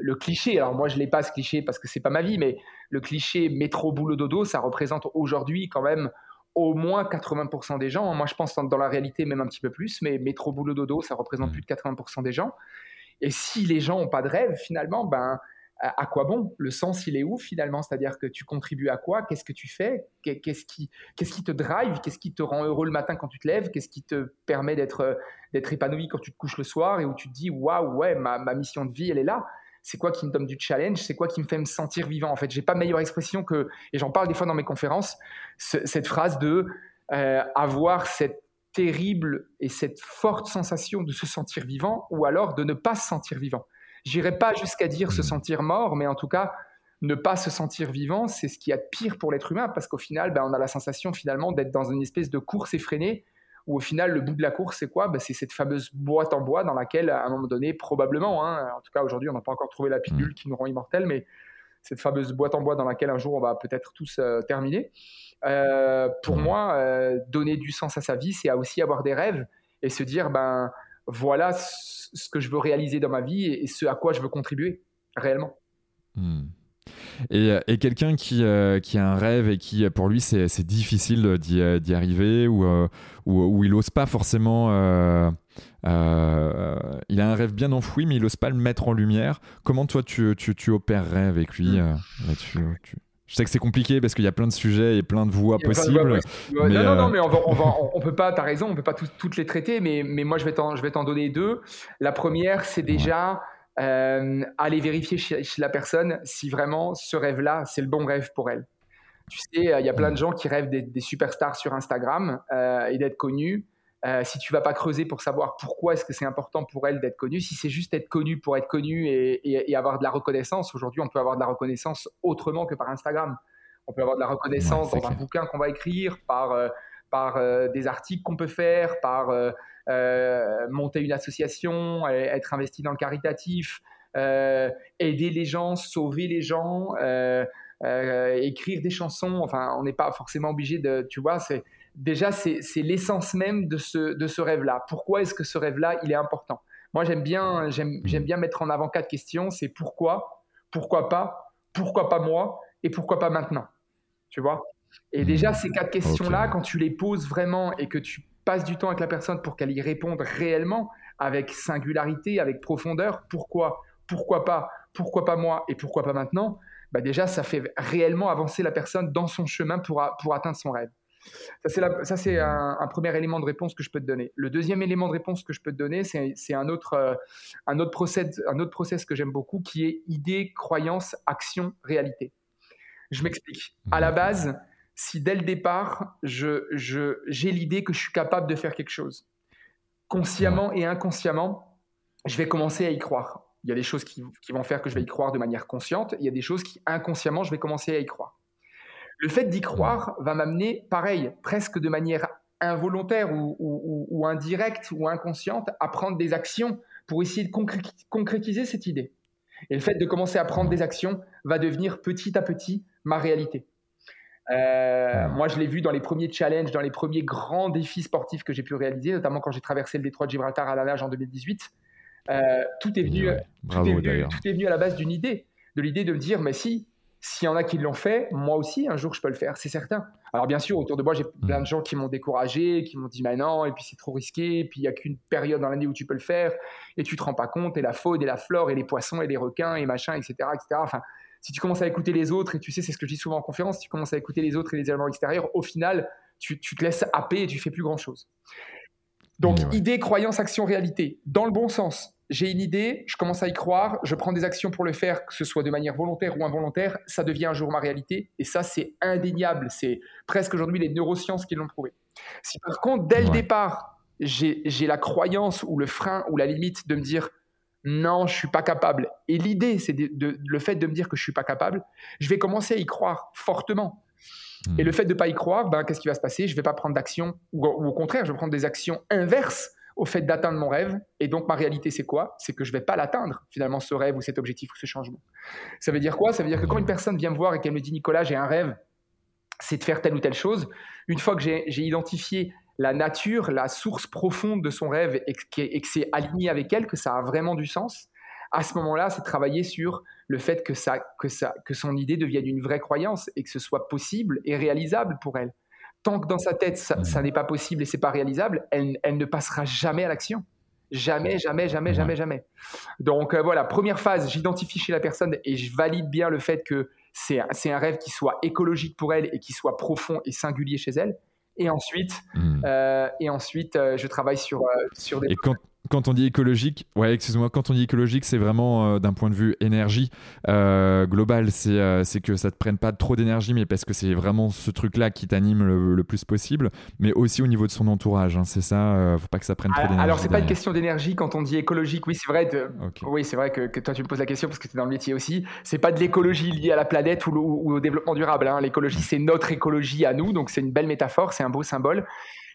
Speaker 2: le cliché, alors moi, je l'ai pas ce cliché parce que c'est pas ma vie, mais le cliché métro boulot dodo, ça représente aujourd'hui quand même au moins 80% des gens. Moi, je pense dans la réalité même un petit peu plus, mais métro boulot dodo, ça représente mmh. plus de 80% des gens. Et si les gens ont pas de rêve, finalement, ben à quoi bon? Le sens, il est où finalement? C'est-à-dire que tu contribues à quoi? Qu'est-ce que tu fais? Qu'est-ce qui, te drive? Qu'est-ce qui te rend heureux le matin quand tu te lèves? Qu'est-ce qui te permet d'être, épanoui quand tu te couches le soir et où tu te dis waouh, ouais, ma, ma, mission de vie, elle est là? C'est quoi qui me donne du challenge? C'est quoi qui me fait me sentir vivant? En fait, j'ai pas meilleure expression que, et j'en parle des fois dans mes conférences, cette phrase de euh, avoir cette terrible et cette forte sensation de se sentir vivant ou alors de ne pas se sentir vivant. J'irai pas jusqu'à dire se sentir mort, mais en tout cas, ne pas se sentir vivant, c'est ce qui y a de pire pour l'être humain, parce qu'au final, ben, on a la sensation finalement d'être dans une espèce de course effrénée, où au final, le bout de la course, c'est quoi? Ben, C'est cette fameuse boîte en bois dans laquelle, à un moment donné, probablement, hein, en tout cas aujourd'hui, on n'a pas encore trouvé la pilule qui nous rend immortels, mais cette fameuse boîte en bois dans laquelle un jour on va peut-être tous euh, terminer. Euh, pour moi, euh, donner du sens à sa vie, c'est aussi avoir des rêves et se dire, ben voilà ce que je veux réaliser dans ma vie et, ce à quoi je veux contribuer réellement.
Speaker 1: Hmm. Et, et quelqu'un qui, euh, qui, a un rêve et qui, pour lui, c'est difficile d'y arriver ou, euh, ou, il n'ose pas forcément. Euh, il a un rêve bien enfoui, mais il n'ose pas le mettre en lumière. Comment toi, tu, tu, tu opérerais avec lui hmm. Je sais que c'est compliqué parce qu'il y a plein de sujets et plein de voies possibles.
Speaker 2: non, non, non, mais on, va, on, peut pas, tu as raison, on peut pas toutes les traiter, mais, mais moi je vais t'en donner deux. La première, c'est déjà euh, aller vérifier chez, la personne si vraiment ce rêve-là, c'est le bon rêve pour elle. Tu sais, il y a plein de gens qui rêvent des, superstars sur Instagram euh, et d'être connus. Euh, si tu vas pas creuser pour savoir pourquoi est-ce que c'est important pour elle d'être connue, si c'est juste être connue pour être connue et, avoir de la reconnaissance, aujourd'hui on peut avoir de la reconnaissance autrement que par Instagram. On peut avoir de la reconnaissance dans un bouquin qu'on va écrire, par, euh, par euh, des articles qu'on peut faire, par monter une association, être investi dans le caritatif, aider les gens, sauver les gens. écrire des chansons, enfin, on n'est pas forcément obligé de, tu vois, c'est déjà, c'est l'essence même de ce, de ce rêve-là. Pourquoi est-ce que ce rêve-là, il est important? Moi, j'aime bien, j'aime bien mettre en avant quatre questions. C'est pourquoi, pourquoi pas, pourquoi pas moi, et pourquoi pas maintenant? Tu vois? Et déjà, ces quatre questions-là, quand tu les poses vraiment et que tu passes du temps avec la personne pour qu'elle y réponde réellement, avec singularité, avec profondeur, pourquoi, pourquoi pas, pourquoi pas moi, et pourquoi pas maintenant, bah déjà, ça fait réellement avancer la personne dans son chemin pour, pour atteindre son rêve. Ça, c'est un, premier élément de réponse que je peux te donner. Le deuxième élément de réponse que je peux te donner, c'est un autre, euh, un, autre process, un autre process que j'aime beaucoup qui est idée, croyance, action, réalité. Je m'explique. À la base, si dès le départ, j'ai je, j'ai l'idée que je suis capable de faire quelque chose, consciemment et inconsciemment, je vais commencer à y croire. Il y a des choses qui, qui vont faire que je vais y croire de manière consciente, il y a des choses qui inconsciemment, je vais commencer à y croire. Le fait d'y croire va m'amener, pareil, presque de manière involontaire ou, indirecte ou inconsciente, à prendre des actions pour essayer de concrétiser cette idée. Et le fait de commencer à prendre des actions va devenir petit à petit ma réalité. Euh, moi, je l'ai vu dans les premiers challenges, dans les premiers grands défis sportifs que j'ai pu réaliser, notamment quand j'ai traversé le détroit de Gibraltar à la nage en 2018. Euh, tout, est venu, tout, est venu, tout est venu à la base d'une idée, de l'idée de me dire, mais si, s'il y en a qui l'ont fait, moi aussi, un jour, je peux le faire, c'est certain. Alors, bien sûr, autour de moi, j'ai plein de gens qui m'ont découragé, qui m'ont dit, mais non, et puis c'est trop risqué, et puis il n'y a qu'une période dans l'année où tu peux le faire, et tu te rends pas compte, et la faune, et la flore, et les poissons, et les requins, et machin, etc., etc. Enfin, si tu commences à écouter les autres, et tu sais, c'est ce que je dis souvent en conférence, si tu commences à écouter les autres et les éléments extérieurs, au final, tu, te laisses happer et tu fais plus grand-chose. Donc, idée, croyance, action, réalité, dans le bon sens j'ai une idée, je commence à y croire, je prends des actions pour le faire, que ce soit de manière volontaire ou involontaire, ça devient un jour ma réalité. Et ça, c'est indéniable. C'est presque aujourd'hui les neurosciences qui l'ont prouvé. Si par contre, dès le départ, j'ai la croyance ou le frein ou la limite de me dire non, je suis pas capable, et l'idée, c'est de, le fait de me dire que je suis pas capable, je vais commencer à y croire fortement. Et le hmm. fait de ne pas y croire, ben, qu'est-ce qui va se passer? Je ne vais pas prendre d'action, ou, ou, au contraire, je vais prendre des actions inverses au fait d'atteindre mon rêve. Et donc, ma réalité, c'est quoi? C'est que je ne vais pas l'atteindre, finalement, ce rêve ou cet objectif ou ce changement. Ça veut dire quoi? Ça veut dire que quand une personne vient me voir et qu'elle me dit, Nicolas, j'ai un rêve, c'est de faire telle ou telle chose, une fois que j'ai identifié la nature, la source profonde de son rêve et que, c'est aligné avec elle, que ça a vraiment du sens, à ce moment-là, c'est travailler sur le fait que, ça, que, ça, que son idée devienne une vraie croyance et que ce soit possible et réalisable pour elle tant que dans sa tête, ça, n'est pas possible et c'est pas réalisable, elle, ne passera jamais à l'action. Jamais, jamais, jamais, jamais, jamais. Donc euh, voilà, première phase, j'identifie chez la personne et je valide bien le fait que c'est un rêve qui soit écologique pour elle et qui soit profond et singulier chez elle. Et ensuite, hmm. euh, et ensuite euh, je travaille sur, sur des
Speaker 1: quand on dit écologique, ouais, excuse-moi, quand on dit écologique, c'est vraiment euh, d'un point de vue énergie euh, global, euh, c'est que ça te prenne pas trop d'énergie, mais parce que c'est vraiment ce truc-là qui t'anime le, plus possible, mais aussi au niveau de son entourage. Hein, c'est ça, faut pas que ça prenne trop d'énergie.
Speaker 2: Alors c'est pas une question d'énergie quand on dit écologique. Oui, c'est vrai. Oui, c'est vrai que, toi tu me poses la question parce que tu es dans le métier aussi. C'est pas de l'écologie liée à la planète ou, au développement durable. Hein. L'écologie, c'est notre écologie à nous, donc c'est une belle métaphore, c'est un beau symbole.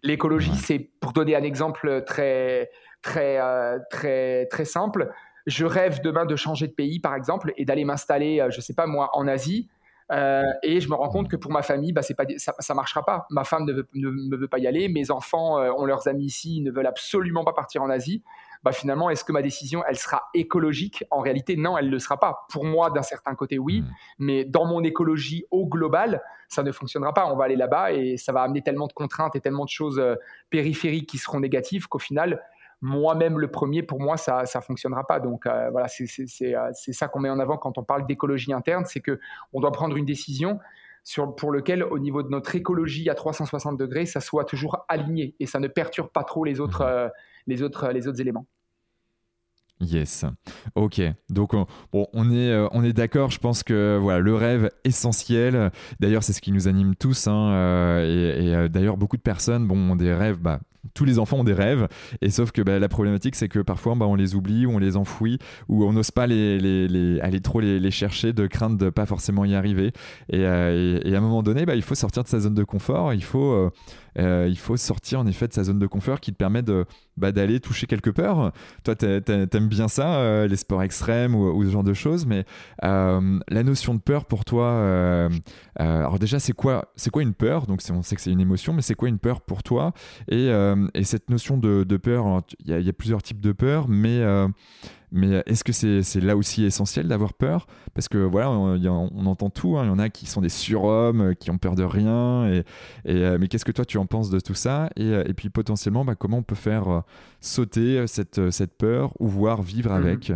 Speaker 2: L'écologie, c'est pour donner un exemple très très, euh, très, très simple. Je rêve demain de changer de pays, par exemple, et d'aller m'installer, euh, je ne sais pas moi, en Asie. Euh, et je me rends compte que pour ma famille, bah, pas, ça ne marchera pas. Ma femme ne, veut, ne, veut pas y aller, mes enfants ont leurs amis ici, ils ne veulent absolument pas partir en Asie. Bah, finalement, est-ce que ma décision, elle sera écologique? En réalité, non, elle ne le sera pas. Pour moi, d'un certain côté, oui, mmh. mais dans mon écologie au global, ça ne fonctionnera pas. On va aller là-bas et ça va amener tellement de contraintes et tellement de choses périphériques qui seront négatives qu'au final, moi-même le premier, pour moi, ça ne fonctionnera pas. Donc euh, voilà, euh, c'est ça qu'on met en avant quand on parle d'écologie interne, c'est que on doit prendre une décision sur, pour lequel, au niveau de notre écologie à 360 degrés, ça soit toujours aligné et ça ne perturbe pas trop les autres, euh, les autres, les autres éléments.
Speaker 1: Yes. Ok. Donc on, bon, on est, on est d'accord. Je pense que voilà, le rêve essentiel. D'ailleurs, c'est ce qui nous anime tous. Hein, et, d'ailleurs, beaucoup de personnes bon, ont des rêves bah, tous les enfants ont des rêves, et sauf que bah, la problématique, c'est que parfois bah, on les oublie ou on les enfouit ou on n'ose pas les, aller trop les, chercher de crainte de pas forcément y arriver. Et, euh, à un moment donné, bah, il faut sortir de sa zone de confort, il faut, euh, euh, il faut sortir en effet de sa zone de confort qui te permet de, bah, d'aller toucher quelques peurs. Toi, t'aimes bien ça, euh, les sports extrêmes ou, ce genre de choses, mais euh, la notion de peur pour toi, alors déjà, c'est quoi, c'est quoi une peur? Donc, on sait que c'est une émotion, mais c'est quoi une peur pour toi? Et, et, cette notion de, peur, il y, y, a plusieurs types de peur, mais mais est-ce que c'est là aussi essentiel d'avoir peur? Parce que voilà, on, entend tout. Hein. Il y en a qui sont des surhommes, euh, qui ont peur de rien. Et, euh, mais qu'est-ce que toi tu en penses de tout ça? Et, euh, et, puis potentiellement, bah, comment on peut faire sauter cette, cette peur ou voir vivre mmh. avec?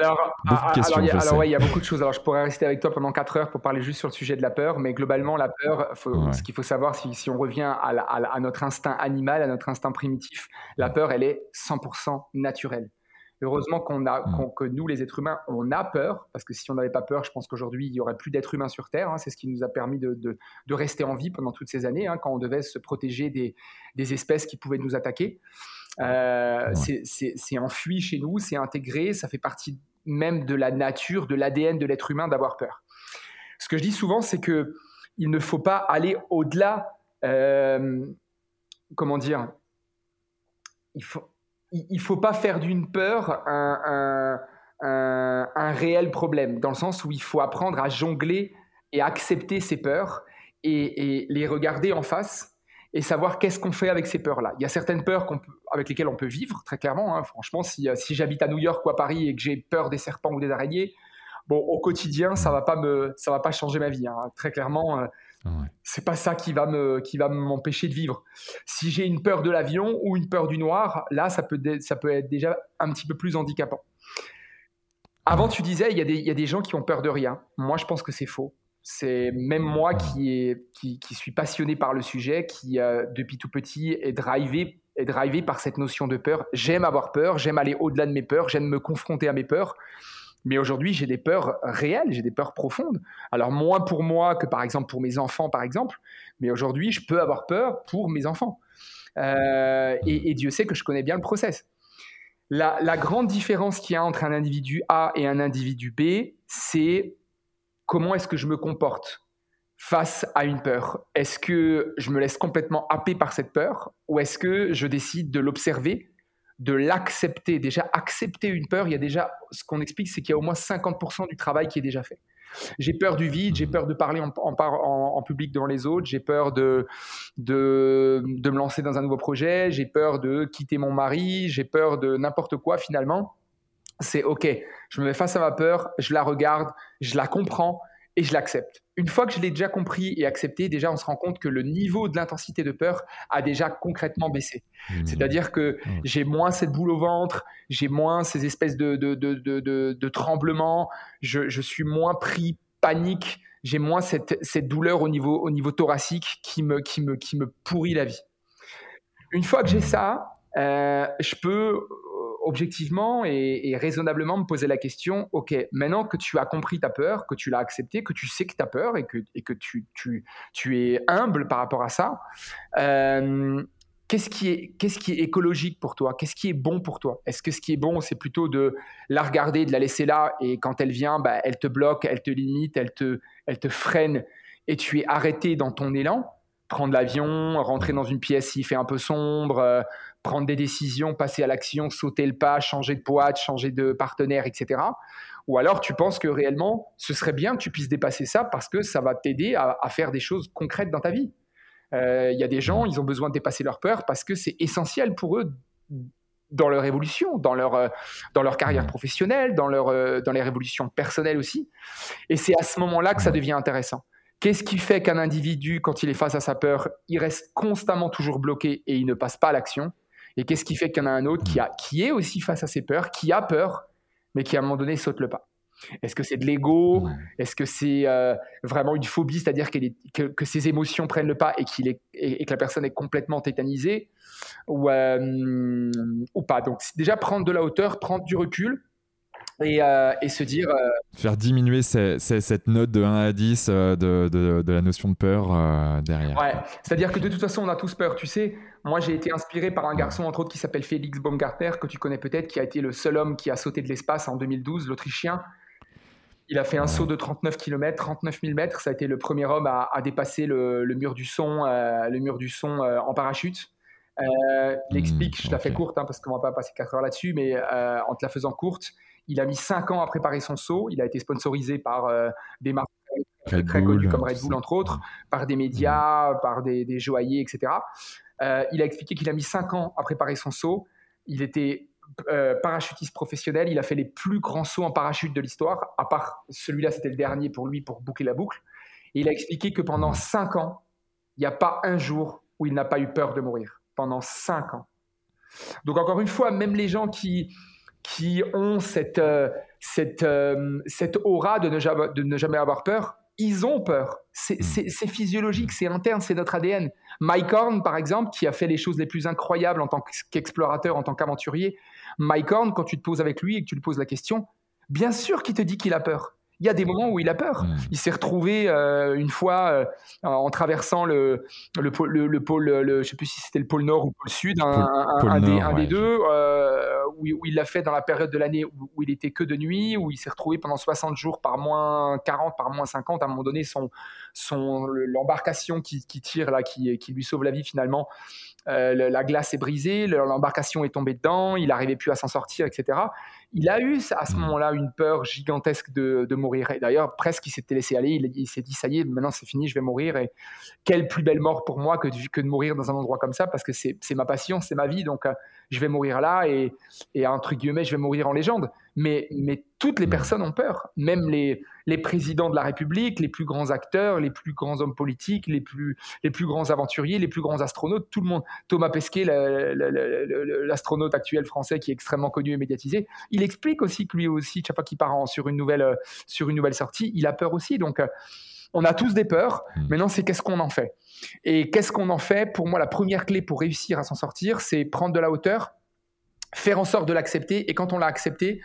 Speaker 2: Alors, ah, ah, alors, il y a beaucoup de choses. Alors, je pourrais rester avec toi pendant 4 heures pour parler juste sur le sujet de la peur, mais globalement, la peur, ce qu'il faut savoir, si, si, on revient à, à, notre instinct animal, à notre instinct primitif, la peur, elle est 100% naturelle. Heureusement qu'on a, mm. que nous, les êtres humains, on a peur, parce que si on n'avait pas peur, je pense qu'aujourd'hui, il y aurait plus d'êtres humains sur Terre. Hein. c'est ce qui nous a permis de, de, rester en vie pendant toutes ces années, hein, quand on devait se protéger des, des, espèces qui pouvaient nous attaquer. Euh, C'est enfui chez nous, c'est intégré, ça fait partie même de la nature, de l'ADN de l'être humain d'avoir peur. Ce que je dis souvent, c'est que il ne faut pas aller au-delà. Euh, comment dire il faut, il ne faut pas faire d'une peur un, réel problème, dans le sens où il faut apprendre à jongler et accepter ses peurs et, les regarder en face et savoir qu'est-ce qu'on fait avec ces peurs-là. Il y a certaines peurs avec lesquelles on peut vivre, très clairement. Hein. Franchement, si, si j'habite à New York ou à Paris et que j'ai peur des serpents ou des araignées, bon, au quotidien, ça va pas va pas changer ma vie. Hein. Très clairement, c'est pas ça qui va me, qui va m'empêcher de vivre. Si j'ai une peur de l'avion ou une peur du noir, là, ça peut, ça peut être déjà un petit peu plus handicapant. Avant, tu disais, il y, a des, il y a des gens qui ont peur de rien. Moi, je pense que c'est faux. C'est même moi qui, est, qui, qui, suis passionné par le sujet, qui euh, depuis tout petit est drivé, est drivé par cette notion de peur. J'aime avoir peur, j'aime aller au-delà de mes peurs, j'aime me confronter à mes peurs. Mais aujourd'hui, j'ai des peurs réelles, j'ai des peurs profondes. Alors moins pour moi que par exemple pour mes enfants, par exemple. Mais aujourd'hui, je peux avoir peur pour mes enfants. Euh, et, Dieu sait que je connais bien le process. La, la grande différence qu'il y a entre un individu A et un individu B, c'est comment est-ce que je me comporte face à une peur Est-ce que je me laisse complètement happer par cette peur ou est-ce que je décide de l'observer de l'accepter. Déjà, accepter une peur, il y a déjà, ce qu'on explique, c'est qu'il y a au moins 50% du travail qui est déjà fait. J'ai peur du vide, j'ai peur de parler en, public devant les autres, j'ai peur de, de, de, me lancer dans un nouveau projet, j'ai peur de quitter mon mari, j'ai peur de n'importe quoi finalement. C'est OK, je me mets face à ma peur, je la regarde, je la comprends et je l'accepte une fois que je l'ai déjà compris et accepté, déjà on se rend compte que le niveau de l'intensité de peur a déjà concrètement baissé. Mmh. C'est-à-dire que mmh. j'ai moins cette boule au ventre, j'ai moins ces espèces de, de, de, tremblements, je, suis moins pris panique, j'ai moins cette, douleur au niveau, au niveau thoracique qui me, qui, me, qui me pourrit la vie. Une fois que j'ai ça, euh, je peux objectivement et, raisonnablement me poser la question, ok, maintenant que tu as compris ta peur, que tu l'as accepté, que tu sais que tu as peur et que, et que tu, tu, tu, es humble par rapport à ça, euh, qu'est-ce qui, est, qu'est-ce qui est écologique pour toi? Qu'est-ce qui est bon pour toi? Est-ce que ce qui est bon, c'est plutôt de la regarder, de la laisser là, et quand elle vient, bah, elle te bloque, elle te limite, elle te, elle te freine, et tu es arrêté dans ton élan? Prendre l'avion, rentrer dans une pièce s'il fait un peu sombre, euh, prendre des décisions, passer à l'action, sauter le pas, changer de boîte, changer de partenaire, etc. Ou alors tu penses que réellement, ce serait bien que tu puisses dépasser ça parce que ça va t'aider à, faire des choses concrètes dans ta vie. Euh, il y a des gens, ils ont besoin de dépasser leur peur parce que c'est essentiel pour eux dans leur évolution, dans leur, euh, dans leur carrière professionnelle, dans, leur, euh, dans les révolutions personnelles aussi. Et c'est à ce moment-là que ça devient intéressant. Qu'est-ce qui fait qu'un individu, quand il est face à sa peur, il reste constamment toujours bloqué et il ne passe pas à l'action? Et qu'est-ce qui fait qu'il y en a un autre qui, a, qui est aussi face à ses peurs, qui a peur, mais qui à un moment donné saute le pas? Est-ce que c'est de l'ego? Est-ce que c'est euh, vraiment une phobie, c'est-à-dire que, ses émotions prennent le pas et, qu'il est, et, que la personne est complètement tétanisée? Ou, euh, ou pas? Donc déjà prendre de la hauteur, prendre du recul et, euh, et se dire. Euh,
Speaker 1: Faire diminuer cette note de 1 à 10 de, de, de, la notion de peur derrière.
Speaker 2: Ouais, c'est-à-dire que de toute façon, on a tous peur. Tu sais, moi, j'ai été inspiré par un garçon, entre autres, qui s'appelle Félix Baumgartner, que tu connais peut-être, qui a été le seul homme qui a sauté de l'espace en 2012, l'Autrichien. Il a fait un saut de 39 km, 39 000 mètres. Ça a été le premier homme à, dépasser le, mur du son, le mur du son en parachute. Euh, il hmm, explique, je la fais courte hein, parce qu'on va pas passer 4 heures là-dessus, mais euh, en te la faisant courte, il a mis 5 ans à préparer son saut. Il a été sponsorisé par euh, des marques très, connues comme Red Bull, entre autres, par des médias, hmm. par des, des, joailliers, etc. il a expliqué qu'il a mis 5 ans à préparer son saut. Il était parachutiste professionnel. Il a fait les plus grands sauts en parachute de l'histoire, à part celui-là, c'était le dernier pour lui pour boucler la boucle. Et il a expliqué que pendant 5 hmm. ans, il n'y a pas un jour où il n'a pas eu peur de mourir pendant cinq ans. Donc encore une fois, même les gens qui, qui ont cette, euh, cette, euh, cette aura de ne, jamais, de ne jamais avoir peur, ils ont peur. C'est hmm. physiologique, c'est interne, c'est notre ADN. Mike Horn, par exemple, qui a fait les choses les plus incroyables en tant qu'explorateur, en tant qu'aventurier, Mike Horn, quand tu te poses avec lui et que tu lui poses la question, bien sûr qu'il te dit qu'il a peur il y a des moments où il a peur. Hmm. Il s'est retrouvé euh, une fois euh, en traversant le, le, pôle, le, pôle le, je sais plus si c'était le pôle nord ou le pôle sud, un, des, deux, euh, où, il l'a fait dans la période de l'année où, il était que de nuit, où il s'est retrouvé pendant 60 jours par moins 40, par moins 50. À un moment donné, son, son, l'embarcation qui, tire, là, qui, qui lui sauve la vie finalement, la glace est brisée, l'embarcation est tombée dedans, il n'arrivait plus à s'en sortir, etc il a eu à ce mm. moment-là une peur gigantesque de, mourir. Et d'ailleurs, presque il s'était laissé aller. Il, s'est dit ça y est, maintenant c'est fini, je vais mourir. Et quelle plus belle mort pour moi que, que de mourir dans un endroit comme ça, parce que c'est ma passion, c'est ma vie. Donc euh, je vais mourir là et, et entre guillemets, je vais mourir en légende. Mais, mais toutes les mm. personnes ont peur, même les, les présidents de la République, les plus grands acteurs, les plus grands hommes politiques, les plus, les plus grands aventuriers, les plus grands astronautes, tout le monde. Thomas Pesquet, l'astronaute actuel français qui est extrêmement connu et médiatisé, il explique aussi que lui aussi, chaque fois qu'il part sur, une nouvelle, sur une nouvelle sortie, il a peur aussi. Donc, on a tous des peurs. Mm. Maintenant, c'est qu'est-ce qu'on en fait? Et qu'est-ce qu'on en fait? Pour moi, la première clé pour réussir à s'en sortir, c'est prendre de la hauteur, faire en sorte de l'accepter. Et quand on l'a accepté,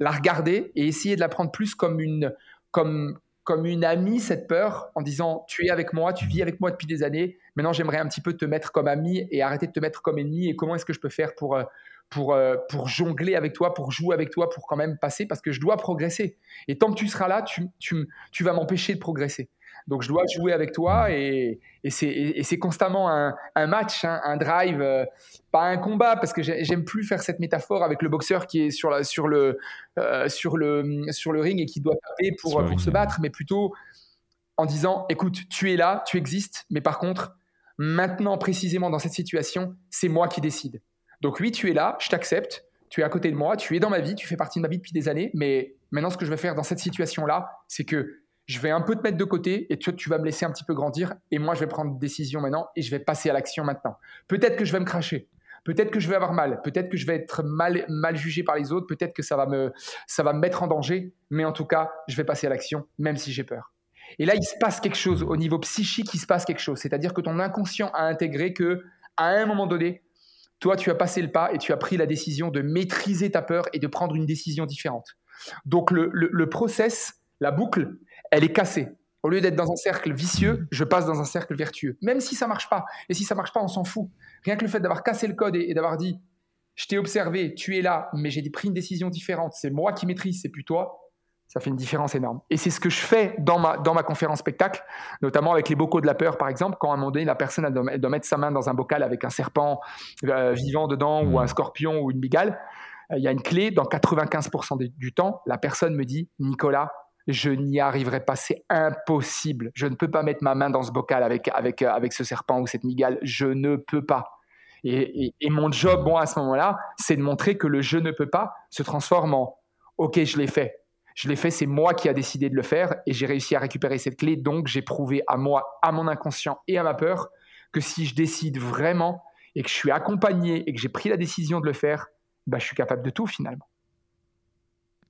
Speaker 2: la regarder et essayer de la prendre plus comme une, comme, comme une amie, cette peur, en disant Tu es avec moi, tu vis avec moi depuis des années, maintenant j'aimerais un petit peu te mettre comme ami et arrêter de te mettre comme ennemi, et comment est-ce que je peux faire pour, euh, pour, euh, pour jongler avec toi, pour jouer avec toi, pour quand même passer, parce que je dois progresser. Et tant que tu seras là, tu, tu, tu vas m'empêcher de progresser. Donc je dois jouer avec toi et, et c'est constamment un, un match, hein, un drive, euh, pas un combat parce que j'aime plus faire cette métaphore avec le boxeur qui est sur, la, sur, le, euh, sur, le, sur le ring et qui doit taper pour, pour se battre, mais plutôt en disant écoute, tu es là, tu existes, mais par contre, maintenant précisément dans cette situation, c'est moi qui décide. Donc oui, tu es là, je t'accepte, tu es à côté de moi, tu es dans ma vie, tu fais partie de ma vie depuis des années, mais maintenant ce que je vais faire dans cette situation-là, c'est que je vais un peu te mettre de côté et tu, tu vas me laisser un petit peu grandir et moi je vais prendre une décision maintenant et je vais passer à l'action maintenant. Peut-être que je vais me cracher, peut-être que je vais avoir mal, peut-être que je vais être mal, mal jugé par les autres, peut-être que ça va, me, ça va me mettre en danger, mais en tout cas, je vais passer à l'action même si j'ai peur. Et là, il se passe quelque chose au niveau psychique, il se passe quelque chose, c'est-à-dire que ton inconscient a intégré que à un moment donné, toi, tu as passé le pas et tu as pris la décision de maîtriser ta peur et de prendre une décision différente. Donc le, le, le process, la boucle, elle est cassée. Au lieu d'être dans un cercle vicieux, je passe dans un cercle vertueux. Même si ça marche pas. Et si ça marche pas, on s'en fout. Rien que le fait d'avoir cassé le code et, d'avoir dit, je t'ai observé, tu es là, mais j'ai pris une décision différente. C'est moi qui maîtrise, c'est plus toi. Ça fait une différence énorme. Et c'est ce que je fais dans ma, dans ma conférence spectacle, notamment avec les bocaux de la peur, par exemple, quand à un moment donné, la personne elle doit, mettre sa main dans un bocal avec un serpent euh, vivant dedans, ou un scorpion, ou une bigale. Euh, il y a une clé, dans 95% du temps, la personne me dit, Nicolas, je n'y arriverai pas, c'est impossible. Je ne peux pas mettre ma main dans ce bocal avec, avec, euh, avec ce serpent ou cette migale, je ne peux pas. Et, mon job, bon, à ce moment-là, c'est de montrer que le je ne peux pas se transforme en OK, je l'ai fait. Je l'ai fait, c'est moi qui a décidé de le faire et j'ai réussi à récupérer cette clé. Donc, j'ai prouvé à moi, à mon inconscient et à ma peur que si je décide vraiment et que je suis accompagné et que j'ai pris la décision de le faire, bah, je suis capable de tout finalement.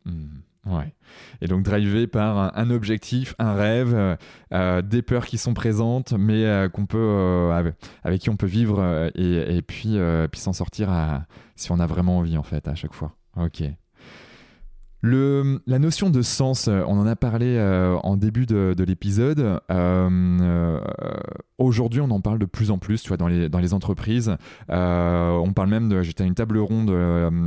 Speaker 1: Mmh. Ouais. Et donc drivé par un, objectif, un rêve, euh, euh, des peurs qui sont présentes, mais euh, qu'on peut avec, qui on peut vivre et, puis puis s'en sortir si on a vraiment envie en fait à chaque fois. Ok. La notion de sens, euh, on en a parlé euh, en début de, l'épisode. Euh, aujourd'hui, on en parle de plus en plus, tu vois, dans les, entreprises. on parle même de. J'étais à une table ronde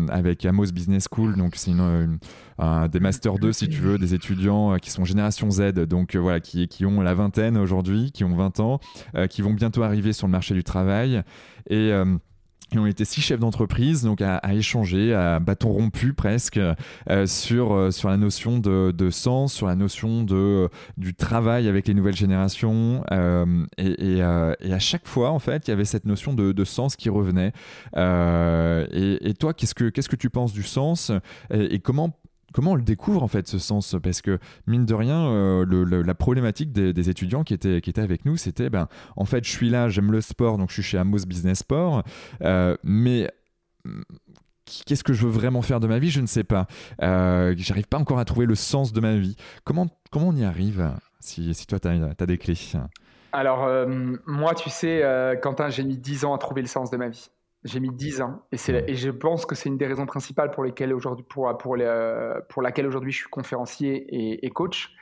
Speaker 1: avec Amos Business School, donc c'est des Master 2, si tu veux, des étudiants qui sont génération Z, donc voilà, qui, qui ont la vingtaine aujourd'hui, qui ont 20 ans, qui vont bientôt arriver sur le marché du travail. Et ont été six chefs d'entreprise, donc à, échanger, à bâton rompu presque, euh, sur, euh, sur la notion de, sens, sur la notion de, euh, du travail avec les nouvelles générations. et, à chaque fois, en fait, il y avait cette notion de, sens qui revenait. Et, toi, qu'est-ce que, qu'est-ce que tu penses du sens et comment comment on le découvre en fait ce sens? Parce que mine de rien, euh, la problématique des, étudiants qui étaient, avec nous, c'était ben, en fait, je suis là, j'aime le sport, donc je suis chez Amos Business Sport, euh, mais mm, qu'est-ce que je veux vraiment faire de ma vie? Je ne sais pas. Euh, J'arrive pas encore à trouver le sens de ma vie. Comment, comment on y arrive si, toi, tu as, as, des clés?
Speaker 2: Alors, moi, tu sais, Quentin, j'ai mis 10 ans à trouver le sens de ma vie. J'ai mis 10 ans. Et, et je pense que c'est une des raisons principales pour, lesquelles aujourd'hui, pour, pour, les, pour laquelle aujourd'hui je suis conférencier et, coach.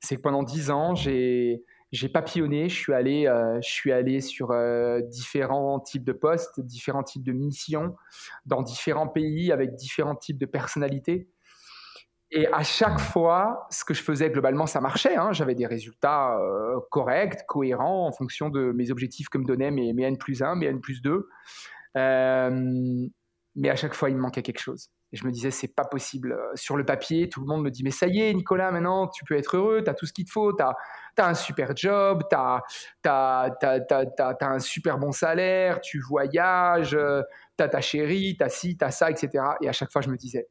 Speaker 2: C'est que pendant 10 ans, j'ai, j'ai papillonné, je suis allé, euh, je suis allé sur euh, différents types de postes, différents types de missions, dans différents pays, avec différents types de personnalités. Et à chaque fois, ce que je faisais globalement, ça marchait. Hein. J'avais des résultats euh, corrects, cohérents, en fonction de mes objectifs que me donnaient mes, mes N plus 1, mes N plus 2. Euh, mais à chaque fois, il me manquait quelque chose. Et je me disais, c'est pas possible. Euh, sur le papier, tout le monde me dit, mais ça y est, Nicolas, maintenant, tu peux être heureux, tu as tout ce qu'il te faut, tu as, un super job, tu as, as, un super bon salaire, tu voyages, euh, tu as ta chérie, tu as ci, tu as ça, etc. Et à chaque fois, je me disais,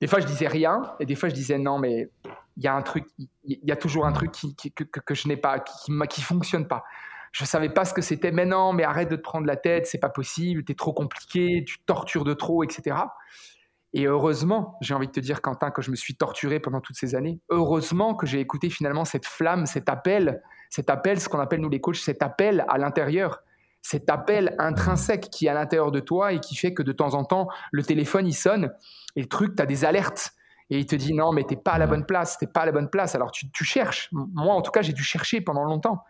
Speaker 2: des fois, je disais rien, et des fois, je disais, non, mais il y a un truc, il y, a toujours un truc qui, que, que, je n'ai pas, qui ne qui fonctionne pas je savais pas ce que c'était. Mais non, mais arrête de te prendre la tête, c'est pas possible, tu es trop compliqué, tu tortures de trop, etc. Et heureusement, j'ai envie de te dire, Quentin, que je me suis torturé pendant toutes ces années. Heureusement que j'ai écouté finalement cette flamme, cet appel, cet appel, ce qu'on appelle nous les coachs, cet appel à l'intérieur, cet appel intrinsèque qui est à l'intérieur de toi et qui fait que de temps en temps, le téléphone il sonne et le truc, tu as des alertes. Et il te dit non, mais t'es pas à la bonne place, t'es pas à la bonne place. Alors tu, tu cherches. Moi, en tout cas, j'ai dû chercher pendant longtemps.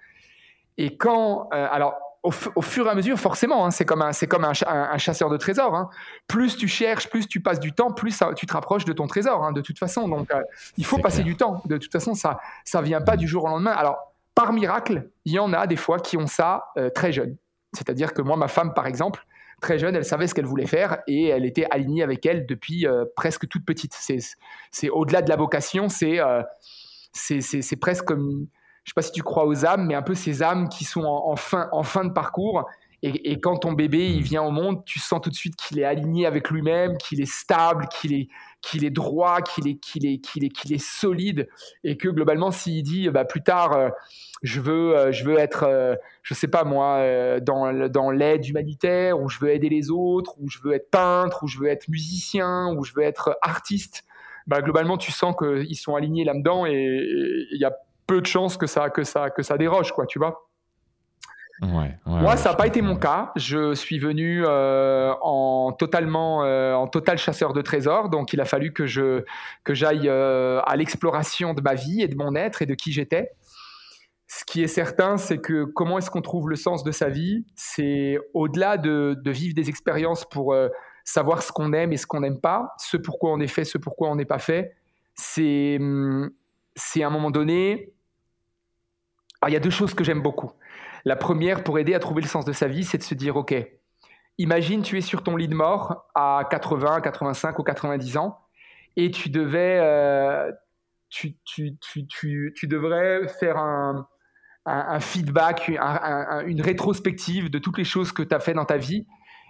Speaker 2: Et quand, euh, alors, au, fur et à mesure, forcément, hein, c'est comme, un, comme un, chasseur de trésors. Hein. Plus tu cherches, plus tu passes du temps, plus tu te rapproches de ton trésor, hein, de toute façon. Donc, euh, il faut passer du temps. De toute façon, ça ne vient pas du jour au lendemain. Alors, par miracle, il y en a des fois qui ont ça euh, très jeune. C'est-à-dire que moi, ma femme, par exemple, très jeune, elle savait ce qu'elle voulait faire et elle était alignée avec elle depuis presque toute petite. C'est au-delà de la vocation, c'est c'est presque comme je sais pas si tu crois aux âmes, mais un peu ces âmes qui sont en, fin, en fin de parcours. Et, quand ton bébé il vient au monde, tu sens tout de suite qu'il est aligné avec lui-même, qu'il est stable, qu'il est, qu'il est droit, qu'il est, qu'il est, qu'il est, qu'il est solide, et que globalement, s'il dit bah, plus tard, euh, je veux, euh, je veux être, euh, je sais pas moi, dans, dans l'aide humanitaire, ou je veux aider les autres, ou je veux être peintre, ou je veux être musicien, ou je veux être artiste, bah, globalement, tu sens qu'ils sont alignés là-dedans, et il y a peu de chances que ça, que ça, que ça déroge, quoi, tu vois. Moi, ça n'a pas été mon cas. Je suis venu euh, en totalement, euh, en total chasseur de trésors. Donc, il a fallu que je que j'aille euh, à l'exploration de ma vie et de mon être et de qui j'étais. Ce qui est certain, c'est que comment est-ce qu'on trouve le sens de sa vie? C'est au-delà de, de, vivre des expériences pour savoir ce qu'on aime et ce qu'on n'aime pas, ce pourquoi on est fait, ce pourquoi on n'est pas fait. C'est hum, c'est à un moment donné il y a deux choses que j'aime beaucoup. La première, pour aider à trouver le sens de sa vie, c'est de se dire, OK, imagine tu es sur ton lit de mort à 80, 85 ou 90 ans et tu devais, euh, tu, tu, tu, tu, devrais faire un, un, feedback, une rétrospective de toutes les choses que tu as fait dans ta vie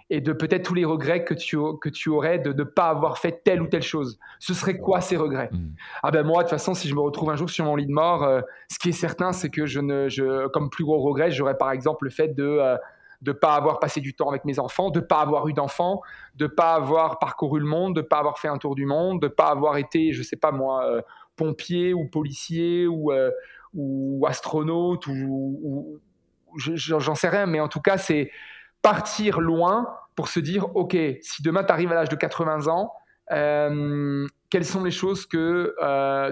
Speaker 2: et de peut-être tous les regrets que tu, que tu aurais de ne pas avoir fait telle ou telle chose. Ce serait quoi ces regrets mm. Ah ben moi, de toute façon, si je me retrouve un jour sur mon lit de mort, euh, ce qui est certain, c'est que je ne, je, comme plus gros regret, j'aurais par exemple le fait de ne euh, pas avoir passé du temps avec mes enfants, de pas avoir eu d'enfants, de pas avoir parcouru le monde, de pas avoir fait un tour du monde, de pas avoir été, je sais pas moi, euh, pompier ou policier ou, ou astronaute ou, ou j'en sais rien, mais en tout cas, c'est partir loin pour se dire, OK, si demain tu arrives à l'âge de 80 ans, quelles sont les choses que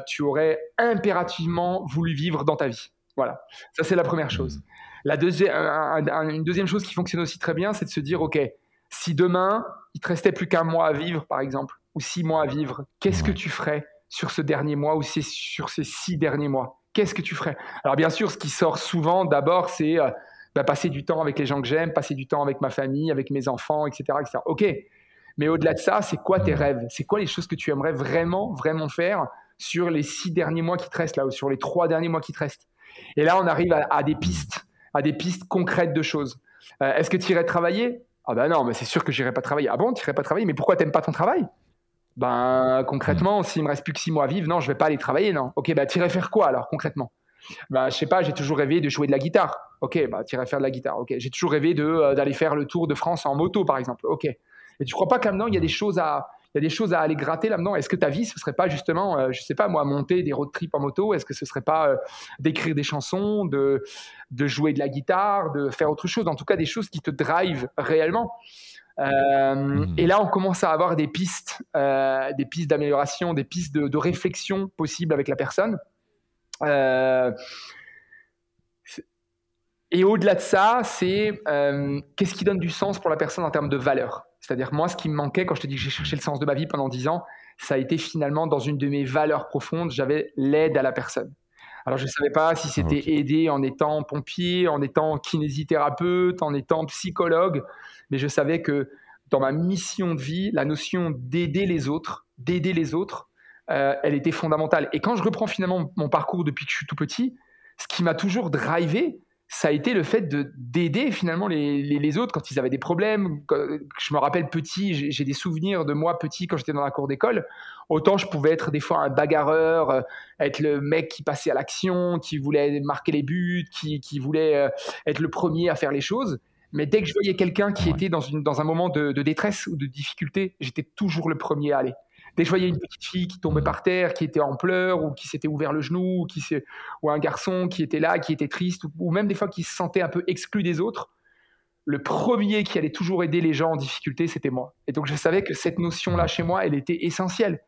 Speaker 2: tu aurais impérativement voulu vivre dans ta vie? Voilà, ça c'est la première chose. La deuxième, une deuxième chose qui fonctionne aussi très bien, c'est de se dire, OK, si demain, il te restait plus qu'un mois à vivre, par exemple, ou six mois à vivre, qu'est-ce que tu ferais sur ce dernier mois ou sur ces six derniers mois? Qu'est-ce que tu ferais? Alors bien sûr, ce qui sort souvent d'abord, c'est euh, bah, passer du temps avec les gens que j'aime, passer du temps avec ma famille, avec mes enfants, etc. etc. Ok, mais au-delà de ça, c'est quoi tes rêves? C'est quoi les choses que tu aimerais vraiment, vraiment faire sur les six derniers mois qui te restent là, ou sur les trois derniers mois qui te restent? Et là, on arrive à, des pistes, à des pistes concrètes de choses. Euh, est-ce que tu irais travailler? Ah ben non, mais c'est sûr que j'irai pas travailler. Ah bon, tu irais pas travailler? Mais pourquoi t'aimes pas ton travail? Ben concrètement, s'il me reste plus que six mois à vivre, non, je vais pas aller travailler, non. Ok, bah irais faire quoi alors concrètement? Ben je sais pas, j'ai toujours rêvé de jouer de la guitare. Ok, bah irais faire de la guitare. Ok, j'ai toujours rêvé euh, d'aller faire le tour de France en moto par exemple. Ok. Et tu crois pas que là-dedans il y a des choses à il y a des choses à aller gratter là-dedans? Est-ce que ta vie, ce serait pas justement, euh, je sais pas moi, monter des road trips en moto? Est-ce que ce serait pas euh, d'écrire des chansons, de, de jouer de la guitare, de faire autre chose? En tout cas, des choses qui te drivent réellement. Euh, hmm. Et là, on commence à avoir des pistes, des pistes d'amélioration, des pistes de, réflexion possibles avec la personne. Euh, et au-delà de ça, c'est qu'est-ce qui donne du sens pour la personne en termes de valeur? C'est-à-dire, moi, ce qui me manquait quand je te dis que j'ai cherché le sens de ma vie pendant 10 ans, ça a été finalement dans une de mes valeurs profondes, j'avais l'aide à la personne. Alors, je ne savais pas si c'était aider en étant pompier, en étant kinésithérapeute, en étant psychologue, mais je savais que dans ma mission de vie, la notion d'aider les autres, d'aider les autres, euh, elle était fondamentale. Et quand je reprends finalement mon parcours depuis que je suis tout petit, ce qui m'a toujours drivé, ça a été le fait de d'aider finalement les, les, autres quand ils avaient des problèmes. Je me rappelle petit, j'ai des souvenirs de moi petit quand j'étais dans la cour d'école. Autant je pouvais être des fois un bagarreur, euh, être le mec qui passait à l'action, qui voulait marquer les buts, qui, qui, voulait euh, être le premier à faire les choses. Mais dès que je voyais quelqu'un qui était dans, une, dans un moment de, de détresse ou de difficulté, j'étais toujours le premier à aller. Dès que je voyais une petite fille qui tombait par terre, qui était en pleurs ou qui s'était ouvert le genou, ou, qui ou un garçon qui était là, qui était triste, ou, même des fois qui se sentait un peu exclu des autres, le premier qui allait toujours aider les gens en difficulté, c'était moi. Et donc je savais que cette notion-là chez moi, elle était essentielle.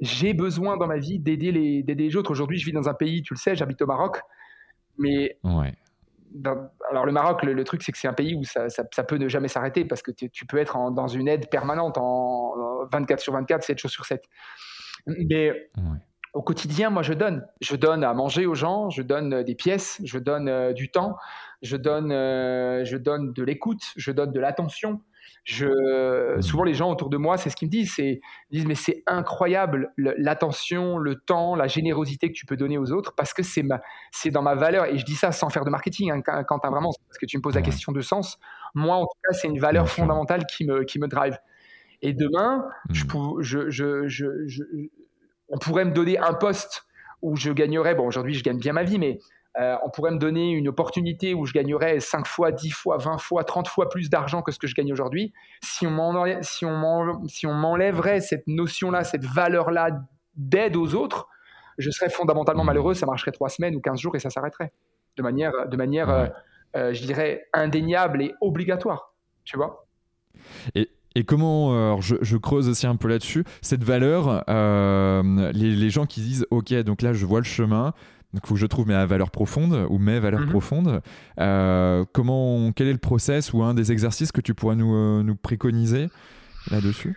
Speaker 2: J'ai besoin dans ma vie d'aider les, les autres. Aujourd'hui, je vis dans un pays, tu le sais, j'habite au Maroc, mais alors le Maroc, le, truc, c'est que c'est un pays où ça, ça, peut ne jamais s'arrêter parce que tu peux être dans une aide permanente en 24 sur 24, 7 jours sur 7. Mais au quotidien, moi, je donne. Je donne à manger aux gens, je donne des pièces, je donne euh, du temps, je donne, euh, je donne de l'écoute, je donne de l'attention. Je, mmh. souvent, les gens autour de moi, c'est ce qu'ils me disent. Ils disent, mais c'est incroyable l'attention, le temps, la générosité que tu peux donner aux autres parce que c'est dans ma valeur. Et je dis ça sans faire de marketing, hein, quand, vraiment, parce que tu me poses la question de sens. Moi, en tout cas, c'est une valeur fondamentale qui me, qui me drive. Et demain, je, mmh. je, on pourrait me donner un poste où je gagnerais. Bon, aujourd'hui, je gagne bien ma vie, mais euh, on pourrait me donner une opportunité où je gagnerais 5 fois, 10 fois, 20 fois, 30 fois plus d'argent que ce que je gagne aujourd'hui. Si on m'enlèverait si cette notion-là, cette valeur-là d'aide aux autres, je serais fondamentalement malheureux. Ça marcherait 3 semaines ou 15 jours et ça s'arrêterait. De manière, de manière euh, euh, je dirais, indéniable et obligatoire. Tu vois?
Speaker 1: Et, et comment, je, creuse aussi un peu là-dessus, cette valeur, les, les, gens qui disent, ok, donc là je vois le chemin, donc, il faut que je trouve mes valeurs profondes ou mes valeurs mhm. profondes. Euh, comment, quel est le process ou un des exercices que tu pourrais nous, euh, nous préconiser là-dessus?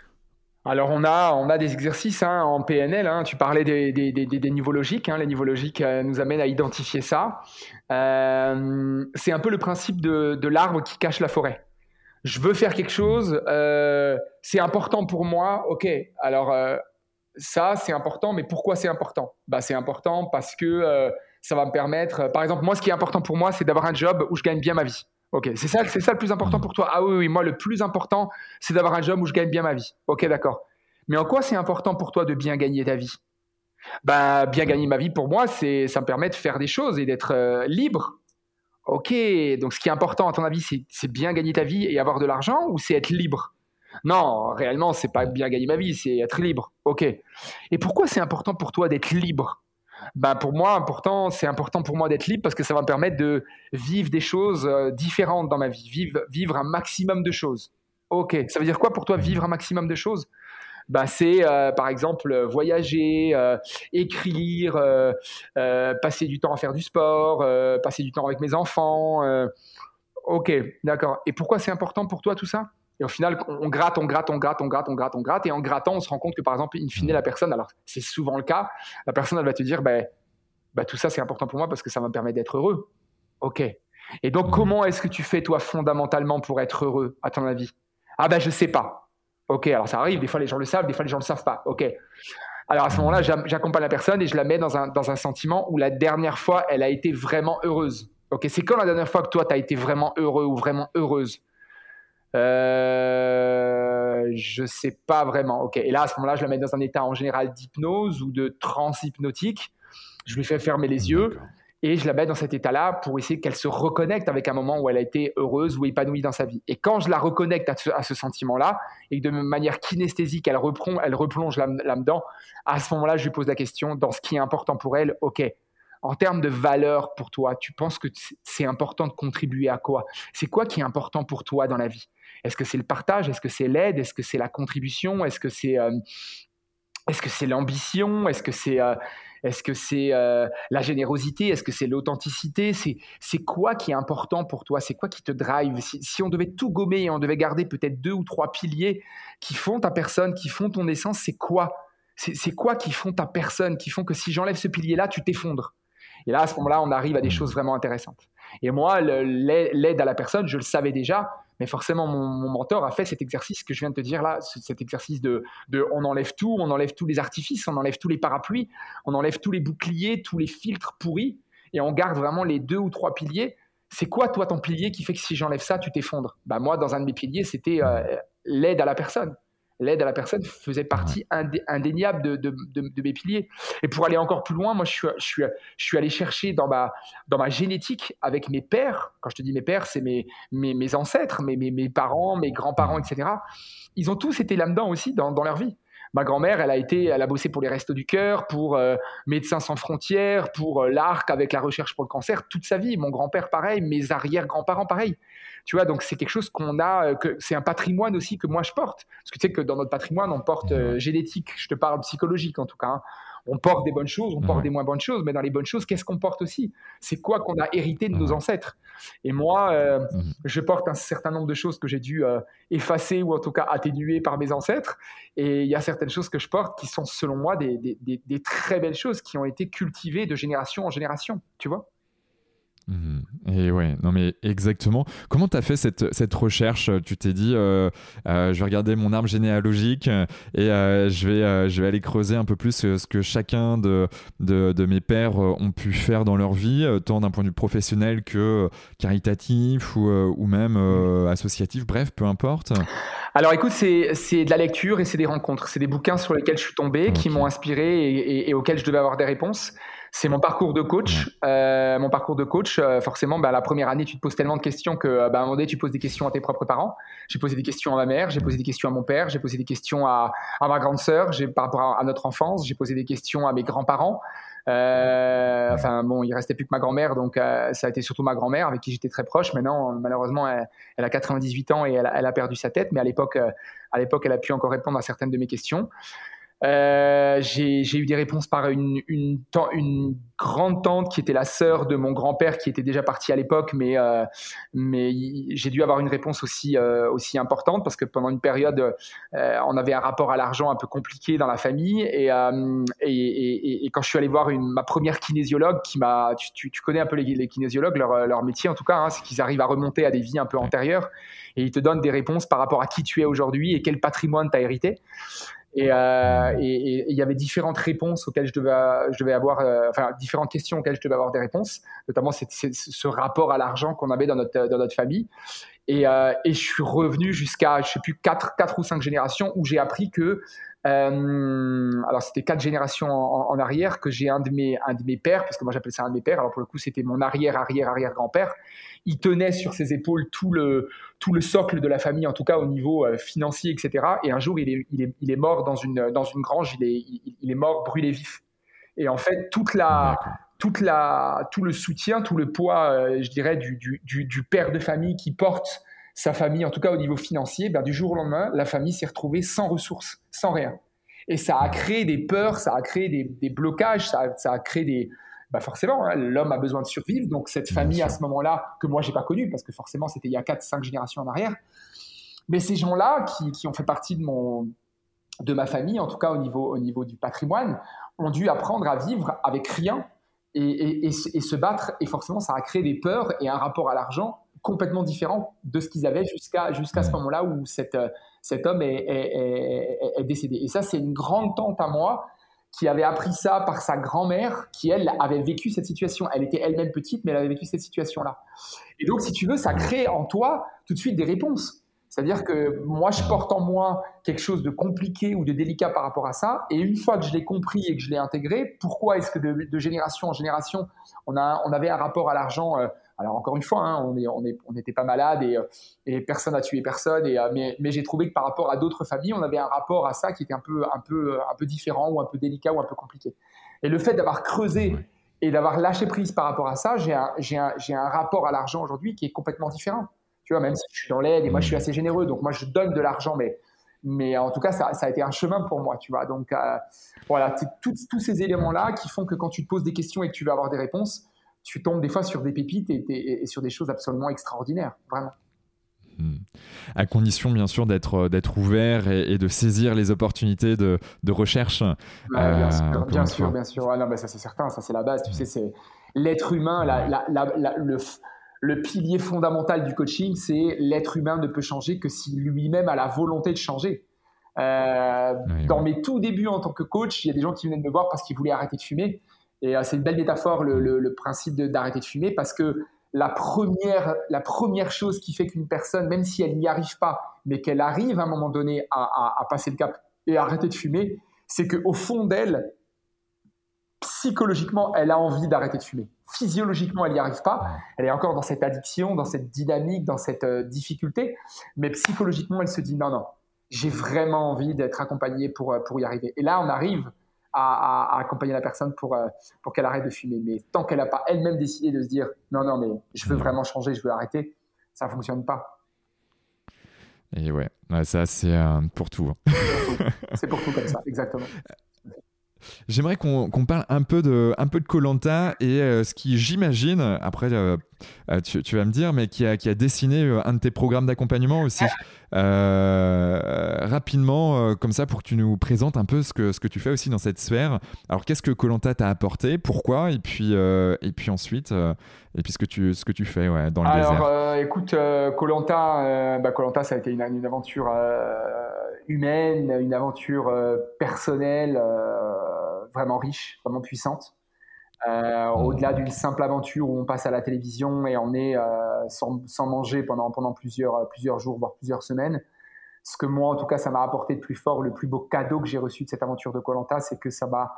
Speaker 2: Alors on a, on a des exercices hein, en PNL, hein. tu parlais des, des, des, des niveaux logiques, hein. les niveaux logiques euh, nous amènent à identifier ça. c'est un peu le principe de, de l'arbre qui cache la forêt. Je veux faire quelque chose, c'est important pour moi, ok, alors ça, c'est important, mais pourquoi c'est important? Bah, C'est important parce que euh, ça va me permettre, euh, par exemple, moi, ce qui est important pour moi, c'est d'avoir un job où je gagne bien ma vie. Ok, c'est ça, c'est ça le plus important pour toi? Ah oui, oui, moi, le plus important, c'est d'avoir un job où je gagne bien ma vie. Ok, d'accord. Mais en quoi c'est important pour toi de bien gagner ta vie? Bah, bien gagner ma vie pour moi, c'est ça me permet de faire des choses et d'être euh, libre. Ok, donc ce qui est important à ton avis, c'est bien gagner ta vie et avoir de l'argent ou c'est être libre? Non, réellement, c'est pas bien gagner ma vie, c'est être libre. Ok. Et pourquoi c'est important pour toi d'être libre? Ben pour moi, important, c'est important pour moi d'être libre parce que ça va me permettre de vivre des choses euh, différentes dans ma vie, vivre, vivre un maximum de choses. Ok. Ça veut dire quoi pour toi vivre un maximum de choses? Bah, c'est par exemple voyager, écrire, passer du temps à faire du sport, passer du temps avec mes enfants. ok, d'accord. Et pourquoi c'est important pour toi tout ça? Et au final, on gratte, on gratte, on gratte, on gratte, on gratte, on gratte. Et en grattant, on se rend compte que, par exemple, in fine, la personne, alors c'est souvent le cas, la personne, elle va te dire, ben, bah, tout ça, c'est important pour moi parce que ça me permet d'être heureux. OK. Et donc, comment est-ce que tu fais, toi, fondamentalement, pour être heureux, à ton avis? Ah ben, je sais pas. OK, alors ça arrive, des fois les gens le savent, des fois les gens le savent pas. OK. Alors à ce moment-là, j'accompagne la personne et je la mets dans un, dans un sentiment où la dernière fois, elle a été vraiment heureuse. Ok, c'est quand la dernière fois que toi, tu as été vraiment heureux ou vraiment heureuse? Euh, je sais pas vraiment. Ok. Et là, à ce moment-là, je la mets dans un état en général d'hypnose ou de transe hypnotique. Je lui fais fermer les yeux et je la mets dans cet état-là pour essayer qu'elle se reconnecte avec un moment où elle a été heureuse ou épanouie dans sa vie. Et quand je la reconnecte à ce, sentiment-là et que de manière kinesthésique, elle, reprend, elle replonge là-dedans, à ce moment-là, je lui pose la question dans ce qui est important pour elle. Ok. En termes de valeur pour toi, tu penses que c'est important de contribuer à quoi? C'est quoi qui est important pour toi dans la vie? Est-ce que c'est le partage? Est-ce que c'est l'aide? Est-ce que c'est la contribution? Est-ce que c'est euh, est-ce que c'est l'ambition? Est-ce que c'est euh, est-ce que c'est euh, la générosité? Est-ce que c'est l'authenticité? C'est c'est quoi qui est important pour toi? C'est quoi qui te drive? Si, on devait tout gommer et on devait garder peut-être deux ou trois piliers qui font ta personne, qui font ton essence, c'est quoi? C'est quoi qui font ta personne, qui font que si j'enlève ce pilier-là, tu t'effondres? Et là, à ce moment-là, on arrive à des choses vraiment intéressantes. Et moi, l'aide à la personne, je le savais déjà, mais forcément, mon, mentor a fait cet exercice que je viens de te dire là, cet exercice de, on enlève tout, on enlève tous les artifices, on enlève tous les parapluies, on enlève tous les boucliers, tous les filtres pourris, et on garde vraiment les deux ou trois piliers. C'est quoi, toi, ton pilier qui fait que si j'enlève ça, tu t'effondres? Bah, Moi, dans un de mes piliers, c'était euh, l'aide à la personne l'aide à la personne faisait partie indéniable de, de, mes piliers. Et pour aller encore plus loin, moi, je suis, je suis, je suis allé chercher dans ma, dans ma génétique avec mes pères. Quand je te dis mes pères, c'est mes, mes, mes, ancêtres, mes, mes, mes parents, mes grands-parents, etc. Ils ont tous été là-dedans aussi dans, dans leur vie. Ma grand-mère, elle a été, elle a bossé pour les Restos du Cœur, pour euh, Médecins sans frontières, pour euh, l'ARC avec la recherche pour le cancer, toute sa vie. Mon grand-père, pareil, mes arrière-grands-parents, pareil. Tu vois, donc c'est quelque chose qu'on a, euh, que c'est un patrimoine aussi que moi je porte. Parce que tu sais que dans notre patrimoine, on porte génétique, je te parle psychologique en tout cas. Hein. On porte des bonnes choses, on porte des moins bonnes choses, mais dans les bonnes choses, qu'est-ce qu'on porte aussi? C'est quoi qu'on a hérité de nos ancêtres? Et moi, euh, je porte un certain nombre de choses que j'ai dû euh, effacer ou en tout cas atténuer par mes ancêtres. Et il y a certaines choses que je porte qui sont, selon moi, des, des très belles choses qui ont été cultivées de génération en génération, tu vois?
Speaker 1: Et ouais, non mais exactement. Comment tu as fait cette, cette recherche? Tu t'es dit, euh, euh, je vais regarder mon arbre généalogique et euh, je, vais, je vais aller creuser un peu plus ce que chacun de, de, de, mes pères ont pu faire dans leur vie, tant d'un point de vue professionnel que caritatif ou, ou même associatif, bref, peu importe.
Speaker 2: Alors écoute, c'est de la lecture et c'est des rencontres. C'est des bouquins sur lesquels je suis tombé, qui m'ont inspiré et, et auxquels je devais avoir des réponses. C'est mon parcours de coach. Euh, mon parcours de coach, euh, forcément, bah, la première année, tu te poses tellement de questions que, bah, à un moment donné, tu poses des questions à tes propres parents. J'ai posé des questions à ma mère, j'ai posé des questions à mon père, j'ai posé des questions à, à ma grande sœur, par rapport à, notre enfance, j'ai posé des questions à mes grands-parents. Euh, enfin bon, il restait plus que ma grand-mère, donc euh, ça a été surtout ma grand-mère avec qui j'étais très proche. Maintenant, malheureusement, elle, elle, a 98 ans et elle, elle, a perdu sa tête, mais à l'époque, euh, à l'époque, elle a pu encore répondre à certaines de mes questions. Euh, j'ai eu des réponses par une, une, une, grande tante qui était la sœur de mon grand-père qui était déjà parti à l'époque, mais, euh, mais j'ai dû avoir une réponse aussi, euh, aussi importante parce que pendant une période, euh, on avait un rapport à l'argent un peu compliqué dans la famille. Et, euh, et, et, et, quand je suis allé voir une, ma première kinésiologue, qui m'a, tu, tu, connais un peu les, les kinésiologues, leur, leur, métier en tout cas, hein, c'est qu'ils arrivent à remonter à des vies un peu antérieures et ils te donnent des réponses par rapport à qui tu es aujourd'hui et quel patrimoine tu as hérité. Euh, et il y avait différentes réponses auxquelles je devais, je devais avoir, euh, enfin différentes questions auxquelles je devais avoir des réponses, notamment ce rapport à l'argent qu'on avait dans notre, dans notre famille. Et, euh, et je suis revenu jusqu'à, je sais plus, 4, quatre ou 5 générations où j'ai appris que euh, alors c'était quatre générations en, en, arrière que j'ai un de mes un de mes pères, parce que moi j'appelle ça un de mes pères. Alors pour le coup c'était mon arrière arrière arrière grand père. Il tenait sur ses épaules tout le tout le socle de la famille, en tout cas au niveau euh, financier, etc. Et un jour il est, il est, il est mort dans une dans une grange. Il est il, est mort brûlé vif. Et en fait toute la toute la tout le soutien, tout le poids, euh, je dirais du, du, du, du père de famille qui porte sa famille, en tout cas au niveau financier, ben, du jour au lendemain, la famille s'est retrouvée sans ressources, sans rien. Et ça a créé des peurs, ça a créé des, blocages, ça a, créé des... Ben forcément, hein, l'homme a besoin de survivre. Donc cette famille à ce moment-là, que moi j'ai pas connue, parce que forcément c'était il y a 4-5 générations en arrière, mais ces gens-là qui, qui, ont fait partie de, mon, de ma famille, en tout cas au niveau, au niveau du patrimoine, ont dû apprendre à vivre avec rien et, et, se battre. Et forcément, ça a créé des peurs et un rapport à l'argent complètement différent de ce qu'ils avaient jusqu'à jusqu'à ce moment-là où cette, cet homme est, est, décédé. Et ça, c'est une grande tante à moi qui avait appris ça par sa grand-mère, qui elle avait vécu cette situation. Elle était elle-même petite, mais elle avait vécu cette situation-là. Et donc, si tu veux, ça crée en toi tout de suite des réponses. C'est-à-dire que moi, je porte en moi quelque chose de compliqué ou de délicat par rapport à ça. Et une fois que je l'ai compris et que je l'ai intégré, pourquoi est-ce que de, génération en génération, on, a, on avait un rapport à l'argent euh, alors encore une fois, hein, on n'était on on pas malade et, euh, et, personne n'a tué personne. Et, euh, mais, mais j'ai trouvé que par rapport à d'autres familles, on avait un rapport à ça qui était un peu, un, peu, un peu différent ou un peu délicat ou un peu compliqué. Et le fait d'avoir creusé et d'avoir lâché prise par rapport à ça, j'ai un, un, un rapport à l'argent aujourd'hui qui est complètement différent même si je suis dans l'aide et moi je suis assez généreux, donc moi je donne de l'argent, mais, mais en tout cas ça, ça, a été un chemin pour moi, tu vois. Donc euh, voilà, c'est tous ces éléments-là qui font que quand tu te poses des questions et que tu veux avoir des réponses, tu tombes des fois sur des pépites et, sur des choses absolument extraordinaires, vraiment.
Speaker 1: Mm. À condition, bien sûr, d'être euh, d'être ouvert et, de saisir les opportunités de, de recherche.
Speaker 2: bien, euh, sûr, bien sûr, bien sûr, non, ça c'est certain, ça c'est la base. Tu sais, c'est l'être humain, la, la, le, le pilier fondamental du coaching, c'est l'être humain ne peut changer que si lui-même a la volonté de changer. Euh, dans mes tout débuts en tant que coach, il y a des gens qui venaient me voir parce qu'ils voulaient arrêter de fumer. Et euh, c'est une belle métaphore, le, principe d'arrêter de, fumer, parce que la première, la première chose qui fait qu'une personne, même si elle n'y arrive pas, mais qu'elle arrive à un moment donné à, passer le cap et arrêter de fumer, c'est qu'au fond d'elle, psychologiquement, elle a envie d'arrêter de fumer physiologiquement, elle n'y arrive pas. Elle est encore dans cette addiction, dans cette dynamique, dans cette euh, difficulté. Mais psychologiquement, elle se dit non, non, j'ai vraiment envie d'être accompagnée pour, euh, pour y arriver. Et là, on arrive à, accompagner la personne pour, euh, pour qu'elle arrête de fumer. Mais tant qu'elle n'a pas elle-même décidé de se dire non, non, mais je veux vraiment changer, je veux arrêter, ça ne fonctionne pas.
Speaker 1: Et ouais, ça, c'est pour tout.
Speaker 2: Hein. C'est pour tout comme ça, exactement.
Speaker 1: J'aimerais qu'on parle un peu de un peu de Colanta et euh, ce qui j'imagine après euh, euh, tu, vas me dire mais qui a, qui a dessiné un de tes programmes d'accompagnement aussi. Rapidement comme ça pour que tu nous présentes un peu ce que ce que tu fais aussi dans cette sphère. Alors qu'est-ce que Colanta t'a apporté, pourquoi? Et puis et puis ensuite et puis ce que tu ce que tu fais ouais, dans le
Speaker 2: Alors écoute Colanta bah, Colanta ça a été une, une aventure humaine, une aventure personnelle vraiment riche, vraiment puissante. Euh, au-delà d'une simple aventure où on passe à la télévision et on est euh, sans, manger pendant, pendant plusieurs, plusieurs jours, voire plusieurs semaines. Ce que moi, en tout cas, ça m'a apporté de plus fort, le plus beau cadeau que j'ai reçu de cette aventure de Colanta, c'est que ça m'a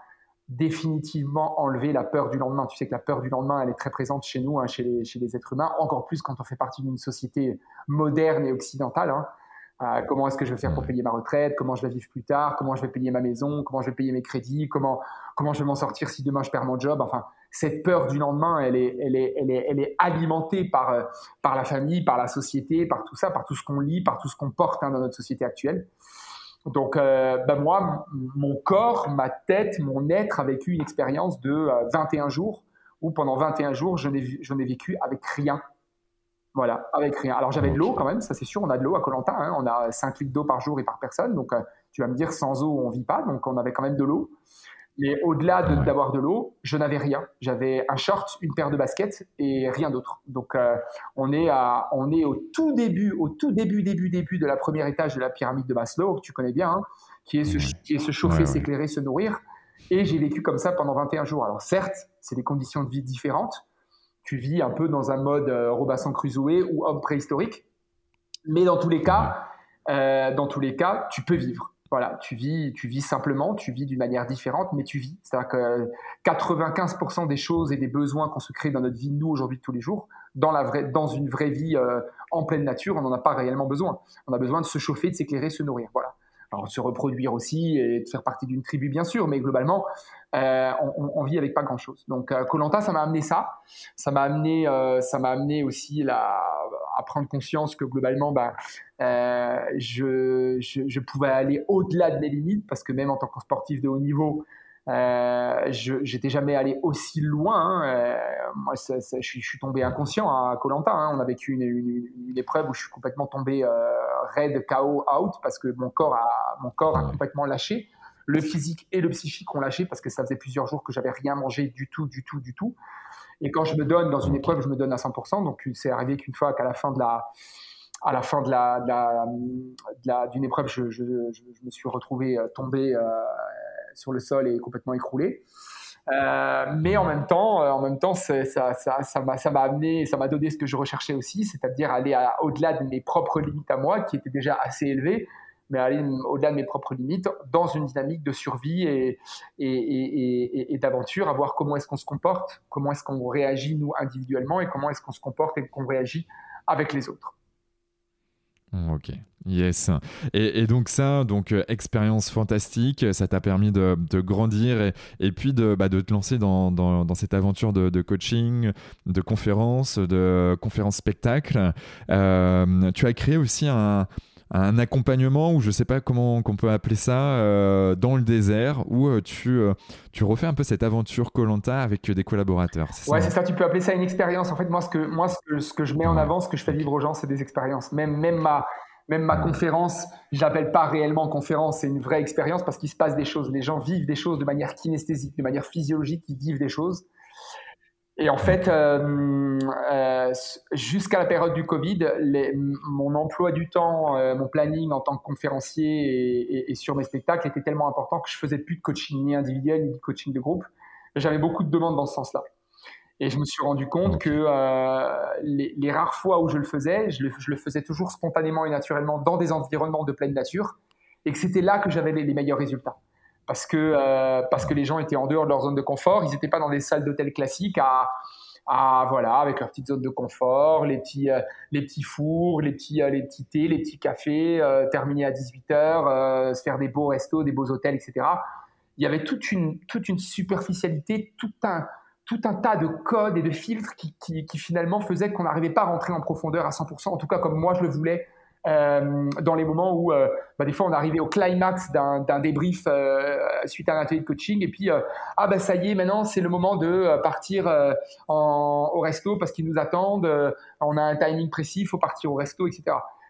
Speaker 2: définitivement enlevé la peur du lendemain. Tu sais que la peur du lendemain, elle est très présente chez nous, hein, chez, les, chez, les, êtres humains, encore plus quand on fait partie d'une société moderne et occidentale. Hein comment est-ce que je vais faire pour payer ma retraite, comment je vais vivre plus tard, comment je vais payer ma maison, comment je vais payer mes crédits, comment, comment je vais m'en sortir si demain je perds mon job. Enfin, cette peur du lendemain, elle est, elle est, elle est, elle est alimentée par, euh, par la famille, par la société, par tout ça, par tout ce qu'on lit, par tout ce qu'on porte hein, dans notre société actuelle. Donc, euh, ben moi, mon corps, ma tête, mon être a vécu une expérience de 21 euh, jours où pendant 21 jours, je n'ai vécu avec rien voilà, avec rien. Alors j'avais de l'eau quand même, ça c'est sûr, on a de l'eau à Colanta, hein, on a 5 litres d'eau par jour et par personne, donc euh, tu vas me dire sans eau on vit pas, donc on avait quand même de l'eau. Mais au-delà d'avoir de, l'eau, je n'avais rien. J'avais un short, une paire de baskets et rien d'autre. Donc euh, on, est à, on est au tout début, au tout début, début, début de la première étage de la pyramide de Maslow, que tu connais bien, hein, qui, est se, qui est se chauffer, s'éclairer, se nourrir. Et j'ai vécu comme ça pendant 21 jours. Alors certes, c'est des conditions de vie différentes, tu vis un peu dans un mode euh, Robinson Crusoe ou homme préhistorique. Mais dans tous les cas, euh, dans tous les cas, tu peux vivre. Voilà, tu vis, tu vis simplement, tu vis d'une manière différente, mais tu vis. C'est-à-dire que 95% des choses et des besoins qu'on se crée dans notre vie, nous, aujourd'hui, tous les jours, dans, la vraie, dans une vraie vie euh, en pleine nature, on n'en a pas réellement besoin. On a besoin de se chauffer, de s'éclairer, se nourrir. Voilà. Alors, se reproduire aussi et de faire partie d'une tribu, bien sûr, mais globalement, euh, on, vit avec pas grand chose. Donc Colanta, ça m'a amené ça. Ça m'a amené, euh, ça m'a amené aussi la, prendre conscience que globalement, bah, je, je, pouvais aller au-delà de mes limites parce que même en tant que sportif de haut niveau, euh, je j'étais jamais allé aussi loin. Hein. Euh, moi, ça, je, suis, tombé inconscient à Colanta. Hein. On a vécu une, une, épreuve où je suis complètement tombé euh, raide, KO, out parce que mon corps a, mon corps a complètement lâché. Le physique et le psychique ont lâché parce que ça faisait plusieurs jours que j'avais rien mangé du tout, du tout, du tout. Et quand je me donne dans une épreuve, je me donne à 100%. Donc, c'est arrivé qu'une fois qu'à la fin de la, à la fin de la, de la, d'une épreuve, je, je, je, me suis retrouvé tombé sur le sol et complètement écroulé. Euh, mais en même temps, euh, en même temps, ça, m'a, ça m'a amené, ça m'a donné ce que je recherchais aussi, c'est-à-dire aller au-delà de mes propres limites à moi, qui étaient déjà assez élevées, mais aller au-delà de mes propres limites dans une dynamique de survie et, et, et d'aventure, à voir comment est-ce qu'on se comporte, comment est-ce qu'on réagit nous individuellement et comment est-ce qu'on se comporte et qu'on réagit avec les autres.
Speaker 1: Ok, yes. Et, donc ça, donc euh, expérience fantastique, ça t'a permis de, grandir et, puis de, bah, de, te lancer dans, dans, cette aventure de, coaching, de conférences, de conférences spectacles. Euh, tu as créé aussi un, un accompagnement ou je sais pas comment qu'on peut appeler ça euh, dans le désert où euh, tu, euh, tu refais un peu cette aventure Colanta avec des collaborateurs.
Speaker 2: Ouais, c'est ça. Tu peux appeler ça une expérience. En fait, moi, ce que moi ce que, ce que je mets en avant, ce que je fais vivre aux gens, c'est des expériences. Même même ma même ma conférence, je l'appelle pas réellement conférence, c'est une vraie expérience parce qu'il se passe des choses. Les gens vivent des choses de manière kinesthésique, de manière physiologique, ils vivent des choses. Et en fait, euh, euh, jusqu'à la période du Covid, les, mon emploi du temps, euh, mon planning en tant que conférencier et, et, sur mes spectacles était tellement important que je faisais plus de coaching ni individuel ni de coaching de groupe. J'avais beaucoup de demandes dans ce sens-là. Et je me suis rendu compte que les, les, rares fois où je le faisais, je le, je le, faisais toujours spontanément et naturellement dans des environnements de pleine nature, et que c'était là que j'avais les, les meilleurs résultats parce que, euh, parce que les gens étaient en dehors de leur zone de confort. Ils n'étaient pas dans des salles d'hôtel classiques à, voilà, avec leur petite zone de confort, les petits, euh, les petits fours, les petits, euh, les petits thés, les petits cafés, terminer à 18h, se faire des beaux restos, des beaux hôtels, etc. Il y avait toute une, toute une superficialité, tout un, tout un tas de codes et de filtres qui finalement faisaient qu'on n'arrivait pas à rentrer en profondeur à 100%, en tout cas comme moi je le voulais euh, dans les moments où euh, bah, des fois on arrivait au climax d'un débrief euh, suite à un atelier de coaching et puis ah bah ça y est maintenant c'est le moment de partir en, au resto parce qu'ils nous attendent on a un timing précis faut partir au resto etc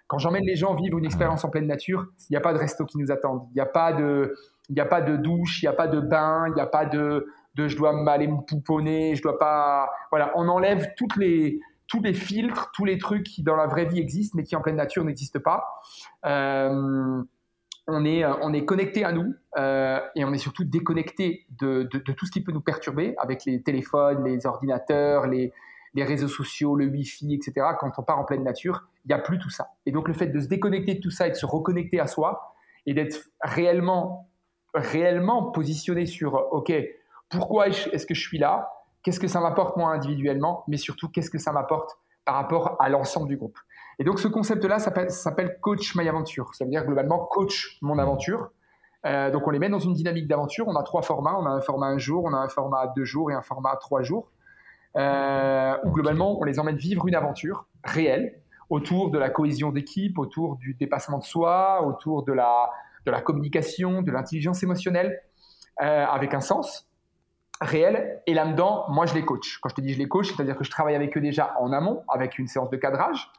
Speaker 2: quand j'emmène les gens vivre une expérience en pleine nature il n'y a pas de resto qui nous attend il n'y a pas de il n'y a pas de douche il n'y a pas de bain il n'y a pas de de je dois aller me pouponner je dois pas voilà. On enlève toutes les tous les filtres, tous les trucs qui dans la vraie vie existent, mais qui en pleine nature n'existent pas. Euh, on est, euh, on est connecté à nous euh, et on est surtout déconnecté de, de, tout ce qui peut nous perturber avec les téléphones, les ordinateurs, les, les réseaux sociaux, le Wi-Fi, etc. Quand on part en pleine nature, il n'y a plus tout ça. Et donc le fait de se déconnecter de tout ça et de se reconnecter à soi et d'être réellement, réellement positionné sur, OK, pourquoi est-ce que je suis là? Qu'est-ce que ça m'apporte moi individuellement, mais surtout qu'est-ce que ça m'apporte par rapport à l'ensemble du groupe. Et donc ce concept-là s'appelle Coach My Aventure. Ça veut dire globalement Coach Mon Aventure. Euh, donc on les met dans une dynamique d'aventure. On a trois formats. On a un format un jour, on a un format deux jours et un format trois jours. Euh, où globalement on les emmène vivre une aventure réelle autour de la cohésion d'équipe, autour du dépassement de soi, autour de la, de la communication, de l'intelligence émotionnelle, euh, avec un sens réel. Et là-dedans, moi, je les coach. Quand je te dis je les coach, c'est-à-dire que je travaille avec eux déjà en amont, avec une séance de cadrage.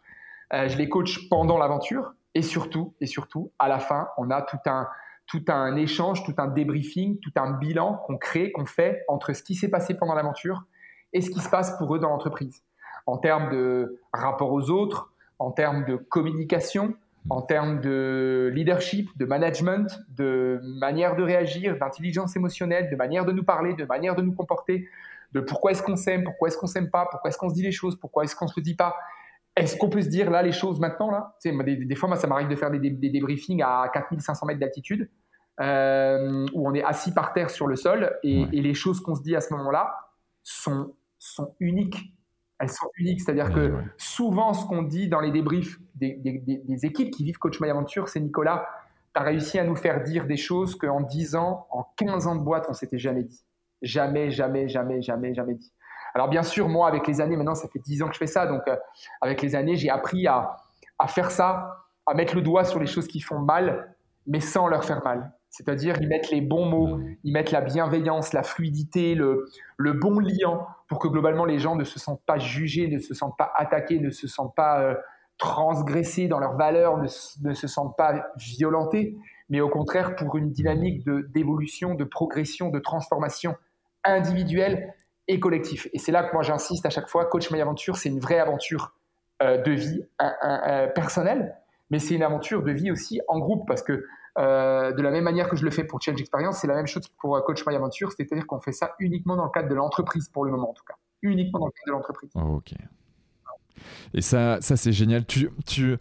Speaker 2: Euh, je les coach pendant l'aventure. Et surtout, et surtout, à la fin, on a tout un, tout un échange, tout un débriefing, tout un bilan qu'on crée, qu'on fait entre ce qui s'est passé pendant l'aventure et ce qui se passe pour eux dans l'entreprise. En termes de rapport aux autres, en termes de communication, en termes de leadership, de management, de manière de réagir, d'intelligence émotionnelle, de manière de nous parler, de manière de nous comporter, de pourquoi est-ce qu'on s'aime, pourquoi est-ce qu'on s'aime pas, pourquoi est-ce qu'on se dit les choses, pourquoi est-ce qu'on se dit pas. Est-ce qu'on peut se dire là les choses maintenant là? Des, fois, moi, ça m'arrive de faire des, débriefings à 4500 mètres d'altitude euh, où on est assis par terre sur le sol et, et les choses qu'on se dit à ce moment-là sont, sont uniques elles sont uniques. C'est-à-dire que souvent, ce qu'on dit dans les débriefs des, équipes qui vivent Coach My Aventure, c'est Nicolas, tu as réussi à nous faire dire des choses qu'en 10 ans, en 15 ans de boîte, on s'était jamais dit. Jamais, jamais, jamais, jamais, jamais dit. Alors bien sûr, moi, avec les années, maintenant, ça fait 10 ans que je fais ça, donc avec les années, j'ai appris à, à faire ça, à mettre le doigt sur les choses qui font mal, mais sans leur faire mal. C'est-à-dire, ils mettent les bons mots, ils mettent la bienveillance, la fluidité, le, le, bon liant pour que globalement les gens ne se sentent pas jugés, ne se sentent pas attaqués, ne se sentent pas euh, transgressés dans leurs valeurs, ne, se sentent pas violentés, mais au contraire pour une dynamique d'évolution, de, progression, de transformation individuelle et collective. Et c'est là que moi j'insiste à chaque fois, Coach My Aventure, c'est une vraie aventure euh, de vie personnelle, mais c'est une aventure de vie aussi en groupe parce que euh, de la même manière que je le fais pour Change Experience, c'est la même chose pour euh, Coach My Aventure, c'est-à-dire qu'on fait ça uniquement dans le cadre de l'entreprise pour le moment en tout cas. Uniquement dans le cadre de l'entreprise.
Speaker 1: ok. Et ça, ça c'est génial. Tu, tu,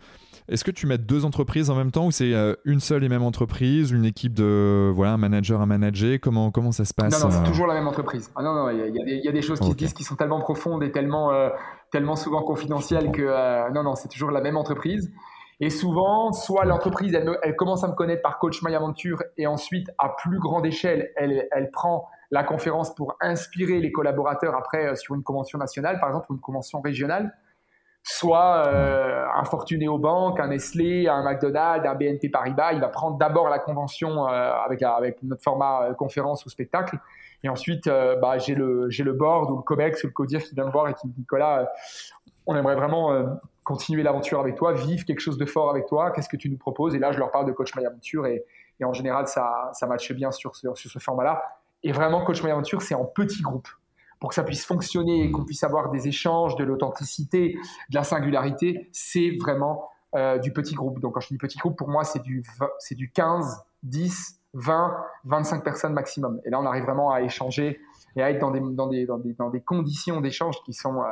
Speaker 1: Est-ce que tu mets deux entreprises en même temps ou c'est euh, une seule et même entreprise, une équipe de voilà, un manager à manager? Comment, comment ça se passe
Speaker 2: Non, non, c'est toujours la même entreprise. Ah, non, non, il y, y, a des choses qui se disent qui sont tellement profondes et tellement, tellement souvent confidentielles que non, non, c'est toujours la même entreprise. Et souvent, soit l'entreprise, elle, commence à me connaître par Coach My Aventure et ensuite, à plus grande échelle, elle, prend la conférence pour inspirer les collaborateurs après euh, sur une convention nationale, par exemple, ou une convention régionale. Soit euh, un Fortuné banques, un Nestlé, un McDonald's, un BNP Paribas, il va prendre d'abord la convention euh, avec notre format conférence ou spectacle. Et ensuite, bah, j'ai le, le board ou le COMEX ou le CODIR qui vient me voir et qui me dit Nicolas, on aimerait vraiment continuer l'aventure avec toi, vivre quelque chose de fort avec toi, qu'est-ce que tu nous proposes? Et là, je leur parle de Coach My Aventure et, en général, ça, ça matche bien sur ce, sur ce format-là. Et vraiment, Coach My Aventure, c'est en petit groupe pour que ça puisse fonctionner et qu'on puisse avoir des échanges, de l'authenticité, de la singularité, c'est vraiment euh, du petit groupe. Donc, quand je dis petit groupe, pour moi, c'est du, c'est du 15, 10, 20, 25 personnes maximum. Et là, on arrive vraiment à échanger et à être dans des, conditions d'échange qui sont, euh,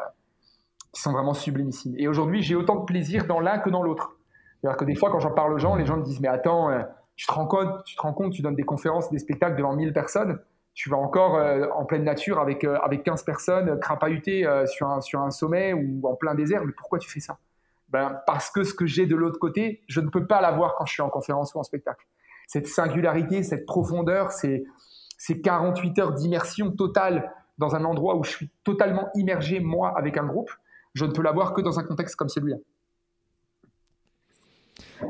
Speaker 2: qui sont vraiment sublimissimes. Et aujourd'hui, j'ai autant de plaisir dans l'un que dans l'autre. C'est-à-dire que des fois, quand j'en parle aux gens, les gens me disent Mais attends, euh, tu te rends compte, tu te rends compte, tu donnes des conférences, des spectacles devant 1000 personnes, tu vas encore euh, en pleine nature avec, euh, avec 15 personnes crapahutées sur, un, sur un sommet ou en plein désert, mais pourquoi tu fais ça? Ben, Parce que ce que j'ai de l'autre côté, je ne peux pas l'avoir quand je suis en conférence ou en spectacle. Cette singularité, cette profondeur, ces, ces 48 heures d'immersion totale dans un endroit où je suis totalement immergé, moi, avec un groupe, je ne peux l'avoir que dans un contexte comme celui-là.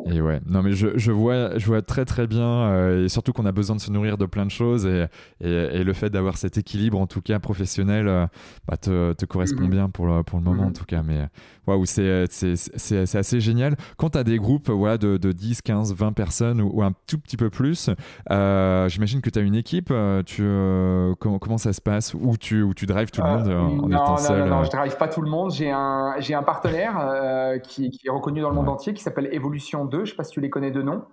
Speaker 1: Et ouais, non mais je, je, vois, je vois très très bien, euh, et surtout qu'on a besoin de se nourrir de plein de choses, et, et, le fait d'avoir cet équilibre, en tout cas professionnel, euh, bah, te, te, correspond mm-hmm. bien pour le, pour le moment, en mm-hmm. tout cas. Mais waouh, c'est assez génial. Quand tu as des groupes voilà, de, de, 10, 15, 20 personnes ou, un tout petit peu plus, euh, j'imagine que tu as une équipe, tu, comment, comment, ça se passe? Ou tu, tu drives tout le monde en
Speaker 2: non,
Speaker 1: étant seul
Speaker 2: Non, non, je ne drive pas tout le monde. J'ai un, un partenaire qui, qui, est reconnu dans le monde entier qui s'appelle Evolution 2, je ne sais pas si tu les connais de nom.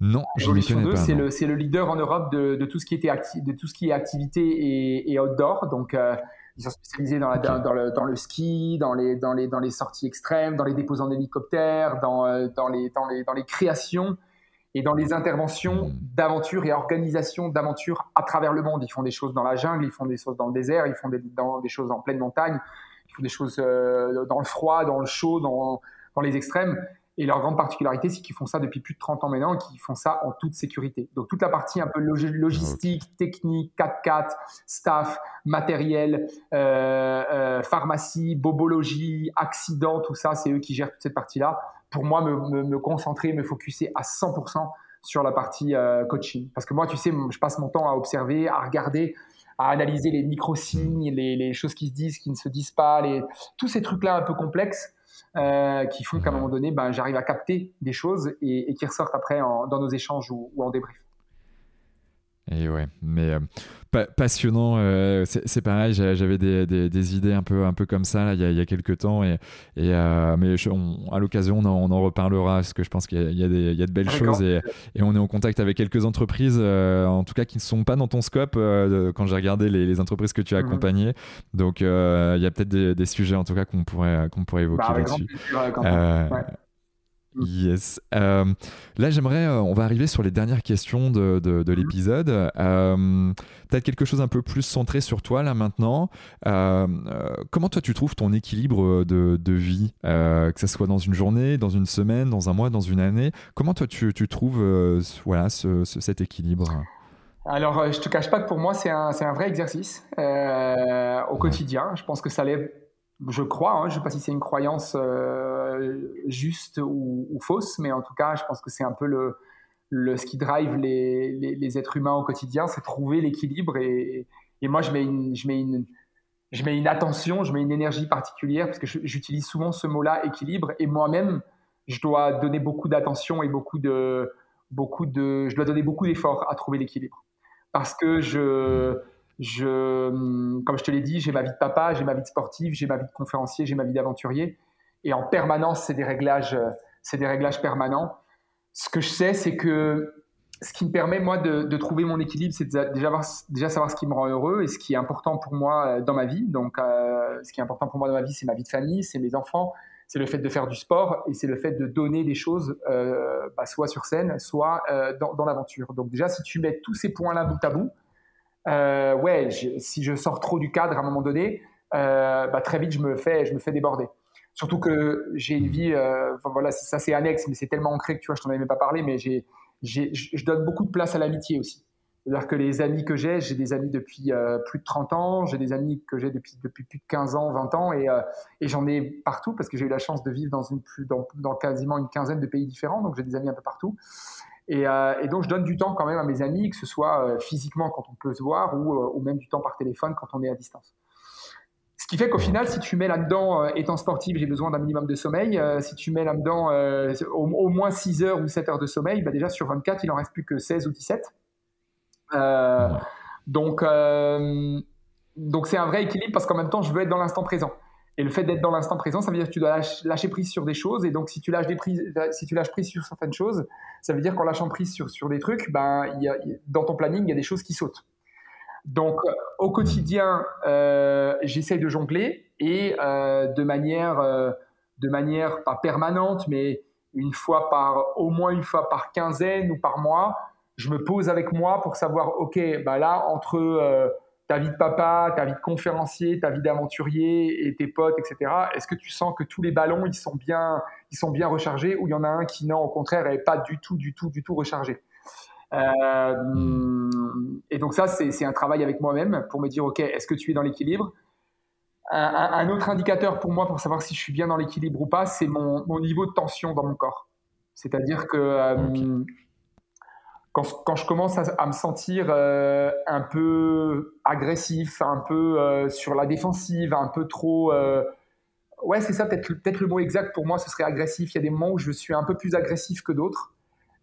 Speaker 1: Non, je ne connais 2,
Speaker 2: C'est le, le, leader en Europe de, de, tout ce qui était de tout ce qui est activité et, et outdoor. Donc, euh, ils sont spécialisés dans, la, dans, le, dans, le, ski, dans les, dans, les, dans les sorties extrêmes, dans les dépôts en hélicoptère, dans, euh, dans, les, dans, les, dans les créations et dans les interventions hmm. d'aventure et organisation d'aventure à travers le monde. Ils font des choses dans la jungle, ils font des choses dans le désert, ils font des, dans, des choses en pleine montagne, ils font des choses euh, dans le froid, dans le chaud, dans, dans les extrêmes. Et leur grande particularité, c'est qu'ils font ça depuis plus de 30 ans maintenant et qu'ils font ça en toute sécurité. Donc toute la partie un peu logistique, technique, 4x4, staff, matériel, euh, euh, pharmacie, bobologie, accident, tout ça, c'est eux qui gèrent toute cette partie-là. Pour moi, me, me, me, concentrer, me focuser à 100% sur la partie euh, coaching. Parce que moi, tu sais, je passe mon temps à observer, à regarder, à analyser les micro-signes, les, les, choses qui se disent, qui ne se disent pas, les, tous ces trucs-là un peu complexes euh, qui font qu'à un moment donné, ben, j'arrive à capter des choses et, qui ressortent après dans nos échanges ou, en débrief.
Speaker 1: Et ouais, mais euh, passionnant. Euh, c'est pareil, j'avais des, des, idées un peu, un peu comme ça là, il, y a, il y a quelques temps, et, et mais à l'occasion, on, on, en reparlera parce que je pense qu'il y, y, y, a de belles choses et, et, on est en contact avec quelques entreprises, en tout cas qui ne sont pas dans ton scope quand j'ai regardé les, les, entreprises que tu as mhm. accompagnées. Donc il y a peut-être des, sujets en tout cas qu'on pourrait, qu'on pourrait évoquer bah, là-dessus. Yes. Euh, là, j'aimerais, euh, on va arriver sur les dernières questions de, de, mhm. l'épisode. Euh, Peut-être quelque chose un peu plus centré sur toi là maintenant. Euh, comment toi tu trouves ton équilibre de, de vie, que ce soit dans une journée, dans une semaine, dans un mois, dans une année? Comment toi tu, tu trouves voilà, ce, cet équilibre?
Speaker 2: Alors, je te cache pas que pour moi, c'est un, un, vrai exercice au quotidien. Je pense que ça l'est, je crois, hein, je ne sais pas si c'est une croyance euh, juste ou, fausse, mais en tout cas, je pense que c'est un peu le, ce qui drive les, les, êtres humains au quotidien, c'est trouver l'équilibre. Et, et, moi, je mets, une, je, mets une, je mets une attention, je mets une énergie particulière, parce que j'utilise souvent ce mot-là, équilibre, et moi-même, je dois donner beaucoup d'attention et beaucoup de, beaucoup de, je dois donner beaucoup d'efforts à trouver l'équilibre. Parce que je, je, comme je te l'ai dit, j'ai ma vie de papa, j'ai ma vie de sportif, j'ai ma vie de conférencier, j'ai ma vie d'aventurier. Et en permanence, c'est des réglages, c'est des réglages permanents. Ce que je sais, c'est que ce qui me permet, moi, de, trouver mon équilibre, c'est déjà, déjà savoir ce qui me rend heureux et ce qui est important pour moi euh, dans ma vie. Donc, euh, ce qui est important pour moi dans ma vie, c'est ma vie de famille, c'est mes enfants, c'est le fait de faire du sport et c'est le fait de donner des choses, euh, bah, soit sur scène, soit euh, dans, l'aventure. Donc déjà, si tu mets tous ces points-là bout à bout, euh, ouais, si je sors trop du cadre à un moment donné, bah, très vite je me fais, je me fais déborder. Surtout que j'ai une vie, voilà, ça c'est annexe, mais c'est tellement ancré que tu vois, je t'en avais même pas parlé, mais j'ai, je donne beaucoup de place à l'amitié aussi. C'est-à-dire que les amis que j'ai, j'ai des amis depuis euh, plus de 30 ans, j'ai des amis que j'ai depuis, depuis plus de 15 ans, 20 ans, et, euh, et j'en ai partout parce que j'ai eu la chance de vivre dans, une, dans, dans quasiment une quinzaine de pays différents, donc j'ai des amis un peu partout. Et, euh, et, donc je donne du temps quand même à mes amis, que ce soit physiquement quand on peut se voir ou, ou, même du temps par téléphone quand on est à distance. Ce qui fait qu'au final, si tu mets là-dedans, étant sportif, j'ai besoin d'un minimum de sommeil, si tu mets là-dedans au, moins 6 heures ou 7 heures de sommeil, bah déjà sur 24, il en reste plus que 16 ou 17. Euh, donc, euh, donc c'est un vrai équilibre parce qu'en même temps, je veux être dans l'instant présent. Et le fait d'être dans l'instant présent, ça veut dire que tu dois lâcher prise sur des choses. Et donc, si tu lâches, des prises, si tu lâches prise sur certaines choses, ça veut dire qu'en lâchant prise sur, sur des trucs, ben, y a, dans ton planning, il y a des choses qui sautent. Donc, au quotidien, euh, j'essaye de jongler et de manière, de manière pas permanente, mais une fois par, au moins une fois par quinzaine ou par mois, je me pose avec moi pour savoir, OK, bah là, entre euh, ta vie de papa, ta vie de conférencier, ta vie d'aventurier et tes potes, etc., est-ce que tu sens que tous les ballons, ils sont bien, rechargés ou il y en a un qui, non, au contraire, n'est pas du tout, du tout, du tout rechargé? Euh, Et donc ça, c'est un travail avec moi-même pour me dire, OK, est-ce que tu es dans l'équilibre? Un, autre indicateur pour moi pour savoir si je suis bien dans l'équilibre ou pas, c'est mon, niveau de tension dans mon corps. C'est-à-dire que euh, quand, je commence à, me sentir euh, un peu agressif, un peu euh, sur la défensive, un peu trop... Euh, ouais, c'est ça, peut-être peut le mot exact pour moi, ce serait agressif. Il y a des moments où je suis un peu plus agressif que d'autres.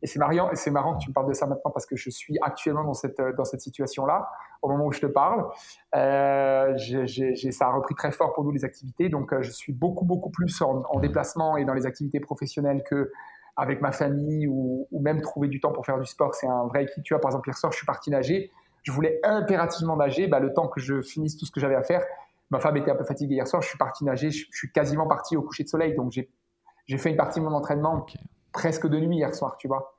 Speaker 2: Et c'est marrant, marrant que tu me parles de ça maintenant parce que je suis actuellement dans cette, dans cette situation-là, au moment où je te parle. ça a repris très fort pour nous les activités, donc je suis beaucoup, beaucoup plus en déplacement et dans les activités professionnelles que avec ma famille ou, même trouver du temps pour faire du sport, c'est un vrai équilibre. Tu vois, par exemple, hier soir, je suis parti nager. Je voulais impérativement nager. Bah, le temps que je finisse tout ce que j'avais à faire, ma femme était un peu fatiguée hier soir. Je suis parti nager. Je, suis quasiment parti au coucher de soleil. Donc, j'ai fait une partie de mon entraînement presque de nuit hier soir, tu vois.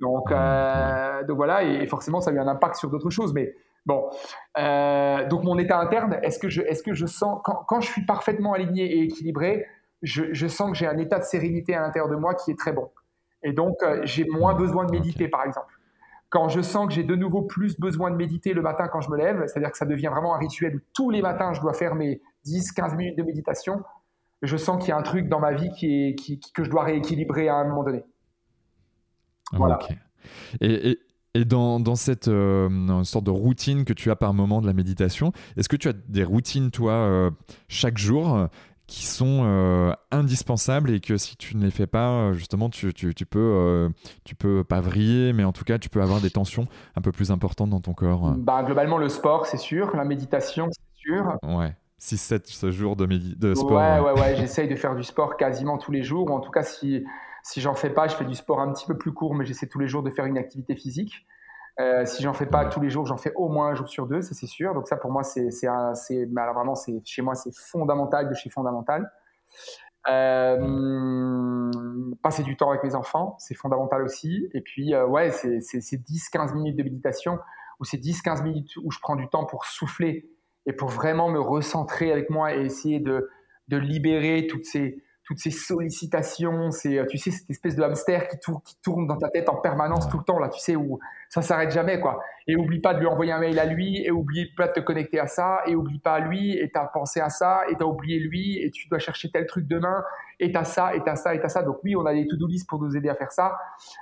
Speaker 2: Donc, euh, donc voilà, et forcément, ça a eu un impact sur d'autres choses. Mais bon, euh, donc mon état interne, est-ce que je, est-ce que je sens, quand, quand, je suis parfaitement aligné et équilibré, je, sens que j'ai un état de sérénité à l'intérieur de moi qui est très bon. Et donc, euh, j'ai moins besoin de méditer, par exemple. Quand je sens que j'ai de nouveau plus besoin de méditer le matin quand je me lève, c'est-à-dire que ça devient vraiment un rituel où tous les matins, je dois faire mes 10-15 minutes de méditation, je sens qu'il y a un truc dans ma vie qui est, que je dois rééquilibrer à un moment donné.
Speaker 1: Voilà. Et, dans, cette euh, sorte de routine que tu as par moment de la méditation, est-ce que tu as des routines, toi, euh, chaque jour qui sont euh, indispensables et que si tu ne les fais pas, euh, justement, tu, tu, tu peux, euh, tu peux pas vriller, mais en tout cas, tu peux avoir des tensions un peu plus importantes dans ton corps.
Speaker 2: Bah, globalement, le sport, c'est sûr. La méditation, c'est sûr.
Speaker 1: Ouais. 6-7 jours de, de sport.
Speaker 2: Ouais, ouais, ouais. J'essaye de faire du sport quasiment tous les jours. Ou en tout cas, si, si j'en fais pas, je fais du sport un petit peu plus court, mais j'essaie tous les jours de faire une activité physique. Euh, si j'en fais pas tous les jours, j'en fais au moins un jour sur deux, ça c'est sûr. Donc ça pour moi c'est c'est alors vraiment c'est chez moi c'est fondamental de chez fondamental. Euh, passer du temps avec mes enfants, c'est fondamental aussi. Et puis euh, ouais, c'est 10-15 minutes de méditation ou c'est 10-15 minutes où je prends du temps pour souffler et pour vraiment me recentrer avec moi et essayer de de libérer toutes ces toutes ces sollicitations, c'est, tu sais, cette espèce de hamster qui, tourne, dans ta tête en permanence tout le temps, là, tu sais, où ça s'arrête jamais, quoi. Et oublie pas de lui envoyer un mail à lui, et oublie pas de te connecter à ça, et oublie pas à lui, et t'as pensé à ça, et t'as oublié lui, et tu dois chercher tel truc demain, et t'as ça, et t'as ça, et t'as ça. Donc oui, on a des to-do list pour nous aider à faire ça,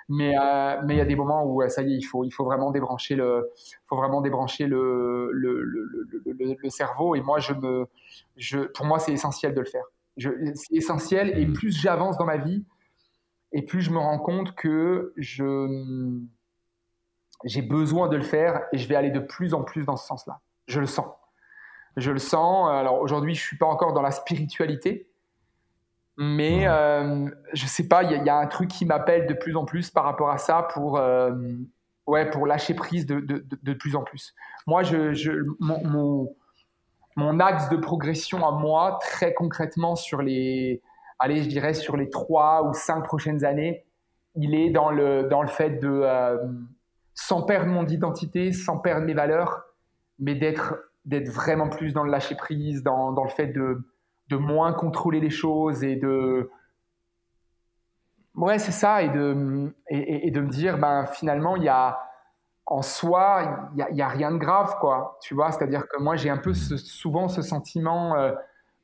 Speaker 2: mais euh, mais il y a des moments où ça y est, il faut il faut vraiment débrancher le, faut vraiment débrancher le le, le, le, le cerveau. Et moi, je me, je, pour moi, c'est essentiel de le faire c'est essentiel. Et mm. plus j'avance dans ma vie, et plus je me rends compte que je j'ai besoin de le faire et je vais aller de plus en plus dans ce sens-là. Je le sens. Je le sens. Alors aujourd'hui, je suis pas encore dans la spiritualité, mais je euh, je sais pas. Il y, a un truc qui m'appelle de plus en plus par rapport à ça pour euh, ouais pour lâcher prise de, de, de, plus en plus. Moi, je, je mon mon axe de progression à moi, très concrètement sur les, allez, je dirais sur les trois ou cinq prochaines années, il est dans le, dans le fait de, euh, sans perdre mon identité, sans perdre mes valeurs, mais d'être, d'être vraiment plus dans le lâcher prise, dans, dans le fait de, de moins contrôler les choses et de, ouais, c'est ça, et de, et, de me dire, ben, finalement, il y a, en soi, il n'y a, rien de grave, quoi. Tu vois, c'est-à-dire que moi, j'ai un peu souvent ce sentiment euh,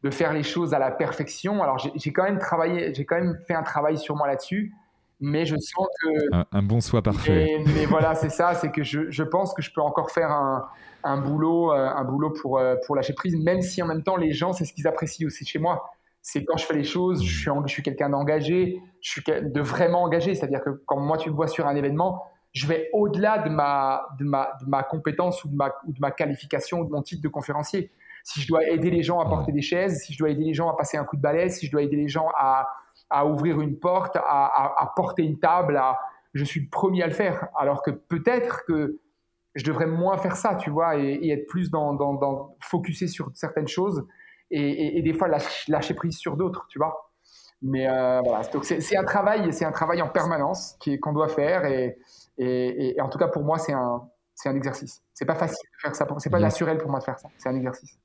Speaker 2: de faire les choses à la perfection. Alors, j'ai quand même travaillé, j'ai quand même fait un travail sur moi là-dessus, mais je sens que
Speaker 1: un, bon soi parfait.
Speaker 2: mais voilà, c'est ça, c'est que je, je, pense que je peux encore faire un, un boulot, euh, un boulot pour euh, pour lâcher prise, même si en même temps les gens, c'est ce qu'ils apprécient aussi chez moi. C'est quand je fais les choses, je suis, je suis quelqu'un d'engagé, je suis de vraiment engagé. C'est-à-dire que quand moi tu me vois sur un événement, je vais au-delà de ma, de, ma, de ma compétence ou de ma, ou de ma qualification ou de mon titre de conférencier. Si je dois aider les gens à porter des chaises, si je dois aider les gens à passer un coup de balai, si je dois aider les gens à, à ouvrir une porte, à, à, porter une table, à, je suis le premier à le faire. Alors que peut-être que je devrais moins faire ça, tu vois, et, être plus dans, dans, dans focuser sur certaines choses et, et, des fois lâcher, lâcher prise sur d'autres, tu vois. Mais euh, voilà, donc c'est un travail, c'est un travail en permanence qu'on doit faire et, et, en tout cas, pour moi, c'est un, un exercice. C'est pas facile de faire ça. C'est pas naturel pour moi de faire ça. C'est un exercice.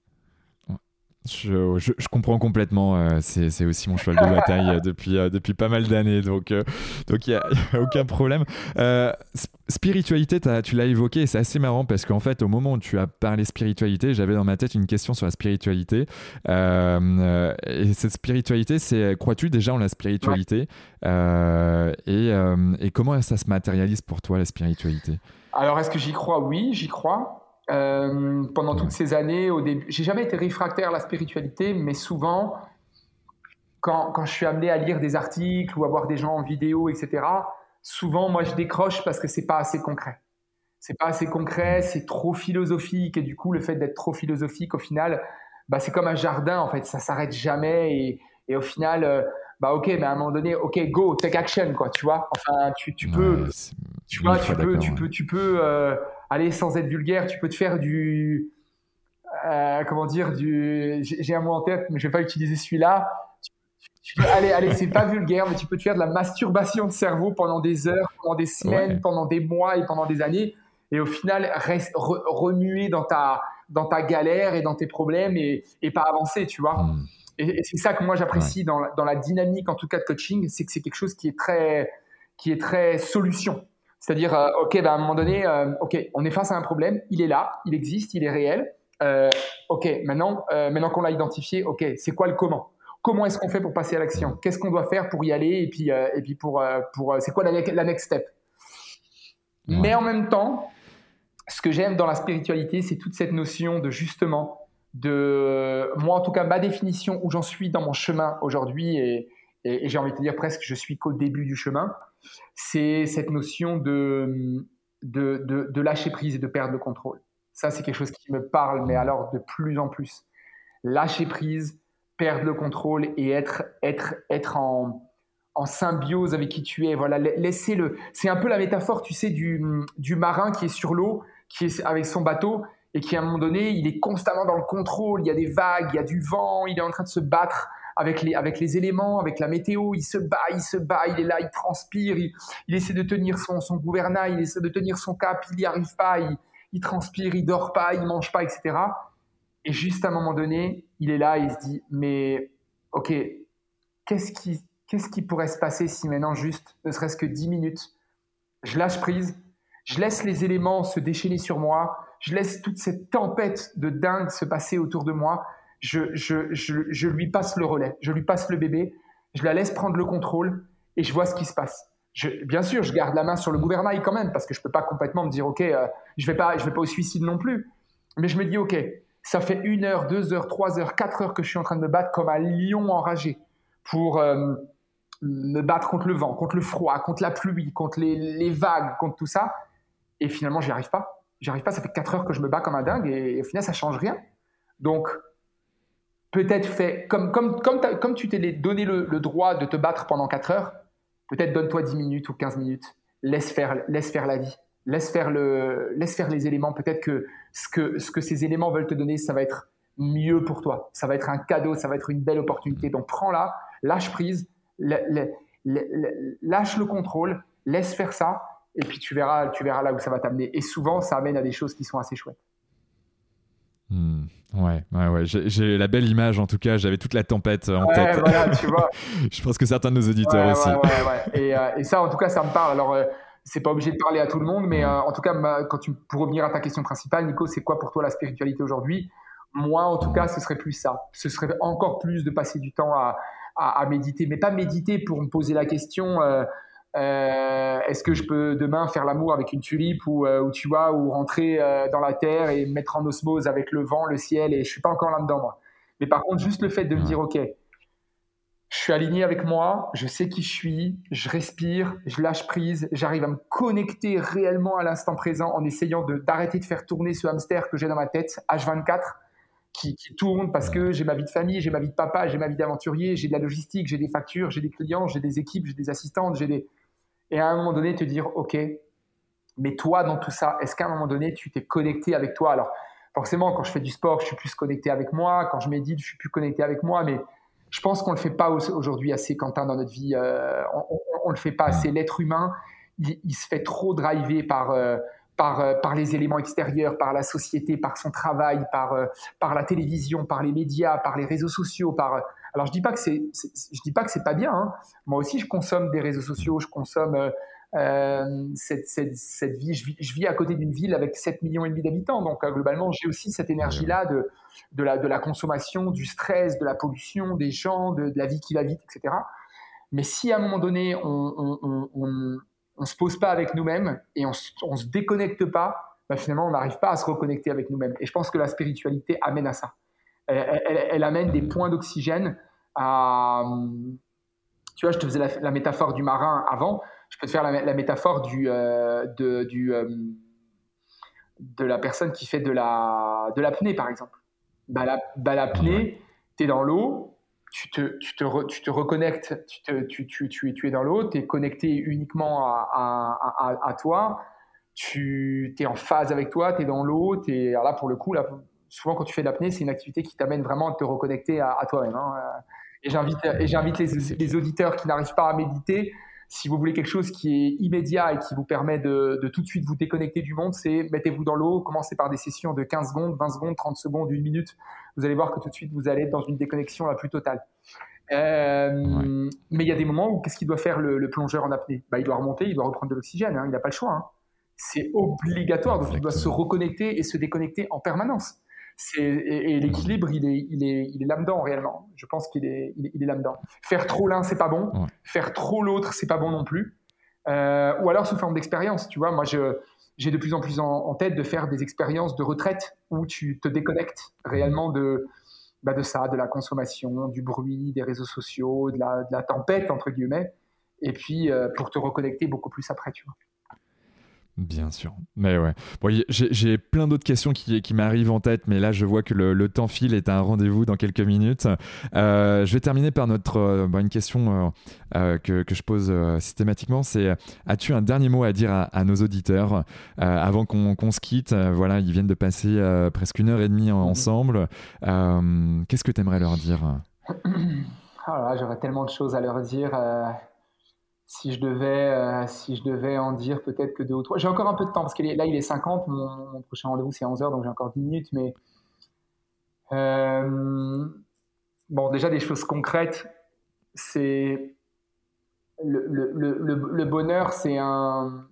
Speaker 1: Je, je, comprends complètement. Euh, c'est aussi mon cheval de bataille euh, depuis, euh, depuis pas mal d'années. Donc il donc n'y a, a, aucun problème. spiritualité, tu l'as évoqué c'est assez marrant parce qu'en fait, au moment où tu as parlé spiritualité, j'avais dans ma tête une question sur la spiritualité. et cette spiritualité, c'est crois-tu déjà en la spiritualité? Et, et comment ça se matérialise pour toi, la spiritualité?
Speaker 2: Alors, est-ce que j'y crois? Oui, j'y crois. Euh, pendant toutes ces années, au début, j'ai jamais été réfractaire à la spiritualité, mais souvent, quand, quand, je suis amené à lire des articles ou à voir des gens en vidéo, etc., souvent, moi, je décroche parce que c'est pas assez concret. C'est pas assez concret, c'est trop philosophique, et du coup, le fait d'être trop philosophique, au final, bah, c'est comme un jardin, en fait, ça s'arrête jamais, et, et au final, euh, bah ok, mais à un moment donné, ok, go, take action, quoi, tu vois. Enfin, tu, tu peux, tu vois, tu peux, tu peux, tu peux, euh, aller sans être vulgaire, tu peux te faire du, euh, comment dire, du, j'ai un mot en tête, mais je vais pas utiliser celui-là. allez, allez, c'est pas vulgaire, mais tu peux te faire de la masturbation de cerveau pendant des heures, pendant des semaines, pendant des mois et pendant des années, et au final reste remuer dans ta, dans ta galère et dans tes problèmes et, et pas avancer, tu vois. Hmm. Et, c'est ça que moi j'apprécie dans, la, dans la dynamique en tout cas de coaching, c'est que c'est quelque chose qui est très, qui est très solution. C'est-à-dire, euh, ok, ben, à un moment donné, euh, ok, on est face à un problème, il est là, il existe, il est réel. Euh, ok, maintenant, maintenant qu'on l'a identifié, ok, c'est quoi le comment? Comment est-ce qu'on fait pour passer à l'action? Qu'est-ce qu'on doit faire pour y aller Et puis, et puis pour, pour c'est quoi la, la, next step? Mais en même temps, ce que j'aime dans la spiritualité, c'est toute cette notion de justement, de moi en tout cas, ma définition où j'en suis dans mon chemin aujourd'hui, et, et j'ai envie de te dire presque, je suis qu'au début du chemin c'est cette notion de, de, lâcher prise et de perdre le contrôle. Ça, c'est quelque chose qui me parle, mais alors de plus en plus. Lâcher prise, perdre le contrôle et être, être, être en, symbiose avec qui tu es. Voilà, laisser le. C'est un peu la métaphore, tu sais, du, du marin qui est sur l'eau, qui est avec son bateau et qui à un moment donné, il est constamment dans le contrôle. Il y a des vagues, il y a du vent, il est en train de se battre avec les, éléments, avec la météo. Il se bat, il se bat, il est là, il transpire, il, essaie de tenir son, gouvernail, il essaie de tenir son cap, il n'y arrive pas, il, il, transpire, il dort pas, il mange pas, etc. Et juste à un moment donné, il est là, il se dit, mais ok, qu'est-ce qui, qu'est-ce qui pourrait se passer si maintenant, juste, ne serait-ce que 10 minutes, je lâche prise, je laisse les éléments se déchaîner sur moi, je laisse toute cette tempête de dingue se passer autour de moi, je, lui passe le relais, je lui passe le bébé, je la laisse prendre le contrôle et je vois ce qui se passe. Bien sûr, je garde la main sur le gouvernail quand même, parce que je ne peux pas complètement me dire, OK, euh, je ne vais, pas, je vais pas au suicide non plus. Mais je me dis, OK, ça fait une heure, deux heures, trois heures, quatre heures que je suis en train de me battre comme un lion enragé pour euh, me battre contre le vent, contre le froid, contre la pluie, contre les, vagues, contre tout ça. Et finalement, j'y arrive pas. J'y arrive pas. Ça fait quatre heures que je me bats comme un dingue et, au final, ça change rien. Donc, peut-être fait comme, comme, comme, comme tu t'es donné le, droit de te battre pendant quatre heures, peut-être donne-toi 10 minutes ou 15 minutes. Laisse faire, laisse faire la vie. Laisse faire, le, laisse faire les éléments. Peut-être que ce, que ce que ces éléments veulent te donner, ça va être mieux pour toi. Ça va être un cadeau, ça va être une belle opportunité. Donc prends-la, lâche prise, lâche le contrôle, laisse faire ça, et puis tu verras, tu verras là où ça va t'amener. Et souvent, ça amène à des choses qui sont assez chouettes.
Speaker 1: Hmm. Ouais, ouais, ouais. J'ai la belle image en tout cas. J'avais toute la tempête en
Speaker 2: ouais,
Speaker 1: tête.
Speaker 2: Voilà, tu vois.
Speaker 1: je pense que certains de nos auditeurs aussi.
Speaker 2: Et, euh, et, ça, en tout cas, ça me parle. Alors, euh, c'est pas obligé de parler à tout le monde, mais euh, en tout cas, quand tu, pour revenir à ta question principale, Nico, c'est quoi pour toi la spiritualité aujourd'hui? Moi, en tout cas, ce serait plus ça. Ce serait encore plus de passer du temps à, à, à méditer, mais pas méditer pour me poser la question. Euh, est-ce que je peux demain faire l'amour avec une tulipe ou, euh, ou tu vois ou rentrer euh, dans la terre et mettre en osmose avec le vent, le ciel et je suis pas encore là-dedans moi. Mais par contre juste le fait de me dire ok, je suis aligné avec moi, je sais qui je suis, je respire, je lâche prise, j'arrive à me connecter réellement à l'instant présent en essayant d'arrêter de, faire tourner ce hamster que j'ai dans ma tête H24 qui, qui tourne parce que j'ai ma vie de famille, j'ai ma vie de papa, j'ai ma vie d'aventurier, j'ai de la logistique, j'ai des factures, j'ai des clients, j'ai des équipes, j'ai des assistantes, j'ai des et à un moment donné te dire, OK, mais toi dans tout ça, est-ce qu'à un moment donné, tu t'es connecté avec toi? Alors, forcément, quand je fais du sport, je suis plus connecté avec moi. Quand je médite, je suis plus connecté avec moi. Mais je pense qu'on ne le fait pas aujourd'hui assez, Quentin, dans notre vie. Euh, on ne le fait pas assez. L'être humain, il, se fait trop driver par, euh, par, euh, par les éléments extérieurs, par la société, par son travail, par, par la télévision, par les médias, par les réseaux sociaux, par alors je dis pas que c'est, je dis pas que c'est pas bien. Hein. Moi aussi, je consomme des réseaux sociaux, je consomme euh, euh, cette, cette, cette, vie. Je vis, à côté d'une ville avec 7 millions et demi d'habitants, donc euh, globalement, j'ai aussi cette énergie-là de, de la, de la consommation, du stress, de la pollution, des gens, de, la vie qui va vite, etc. Mais si à un moment donné, on, on, se pose pas avec nous-mêmes et on, on se déconnecte pas, bah, finalement, on n'arrive pas à se reconnecter avec nous-mêmes. Et je pense que la spiritualité amène à ça. Elle amène des points d'oxygène tu vois, je te faisais la, métaphore du marin avant, je peux te faire la, métaphore du, euh, de, du, euh, de la personne qui fait de la de l'apnée, par exemple. Bah, la, bah, l'apnée, tu es dans l'eau, tu te, tu, te tu te reconnectes, tu, te, tu, tu, tu, tu es dans l'eau, tu es connecté uniquement à, à, à, à toi, tu es en phase avec toi, tu es dans l'eau, alors là pour le coup, là, souvent quand tu fais de l'apnée, c'est une activité qui t'amène vraiment à te reconnecter à, toi-même. Hein. Et j'invite, et j'invite les, auditeurs qui n'arrivent pas à méditer, si vous voulez quelque chose qui est immédiat et qui vous permet de, tout de suite vous déconnecter du monde, c'est mettez-vous dans l'eau, commencez par des sessions de 15 secondes, 20 secondes, 30 secondes, une minute. Vous allez voir que tout de suite, vous allez être dans une déconnexion la plus totale. Euh, mais il y a des moments où qu'est-ce qu'il doit faire le, plongeur en apnée? Bah, Il doit remonter, il doit reprendre de l'oxygène, hein, il n'a pas le choix. Hein. C'est obligatoire, donc il doit se reconnecter et se déconnecter en permanence et, l'équilibre, il est, il est, il est là-dedans réellement. Je pense qu'il est, il est, là-dedans. Faire trop l'un, c'est pas bon. Faire trop l'autre, c'est pas bon non plus. Euh, ou alors sous forme d'expérience. Tu vois, moi, je, j'ai de plus en plus en, tête de faire des expériences de retraite où tu te déconnectes réellement de, bah de ça, de la consommation, du bruit, des réseaux sociaux, de la, de la tempête entre guillemets, et puis euh, pour te reconnecter beaucoup plus après, tu vois.
Speaker 1: Bien sûr. Mais ouais. Bon, j'ai plein d'autres questions qui, qui m'arrivent en tête, mais là, je vois que le, le temps file est un rendez-vous dans quelques minutes. Euh, je vais terminer par notre, euh, une question euh, que, que, je pose systématiquement. C'est as-tu un dernier mot à dire à, nos auditeurs avant qu'on se quitte? Voilà, ils viennent de passer presque une heure et demie ensemble. Qu'est-ce que tu aimerais leur dire?
Speaker 2: Ah J'aurais tellement de choses à leur dire si je devais, euh, si je devais en dire peut-être que deux ou trois. J'ai encore un peu de temps parce que là, il est 50. Mon, prochain rendez-vous, c'est 11h, donc j'ai encore 10 minutes. Mais euh, bon, déjà des choses concrètes. c'est le, bonheur, c'est un,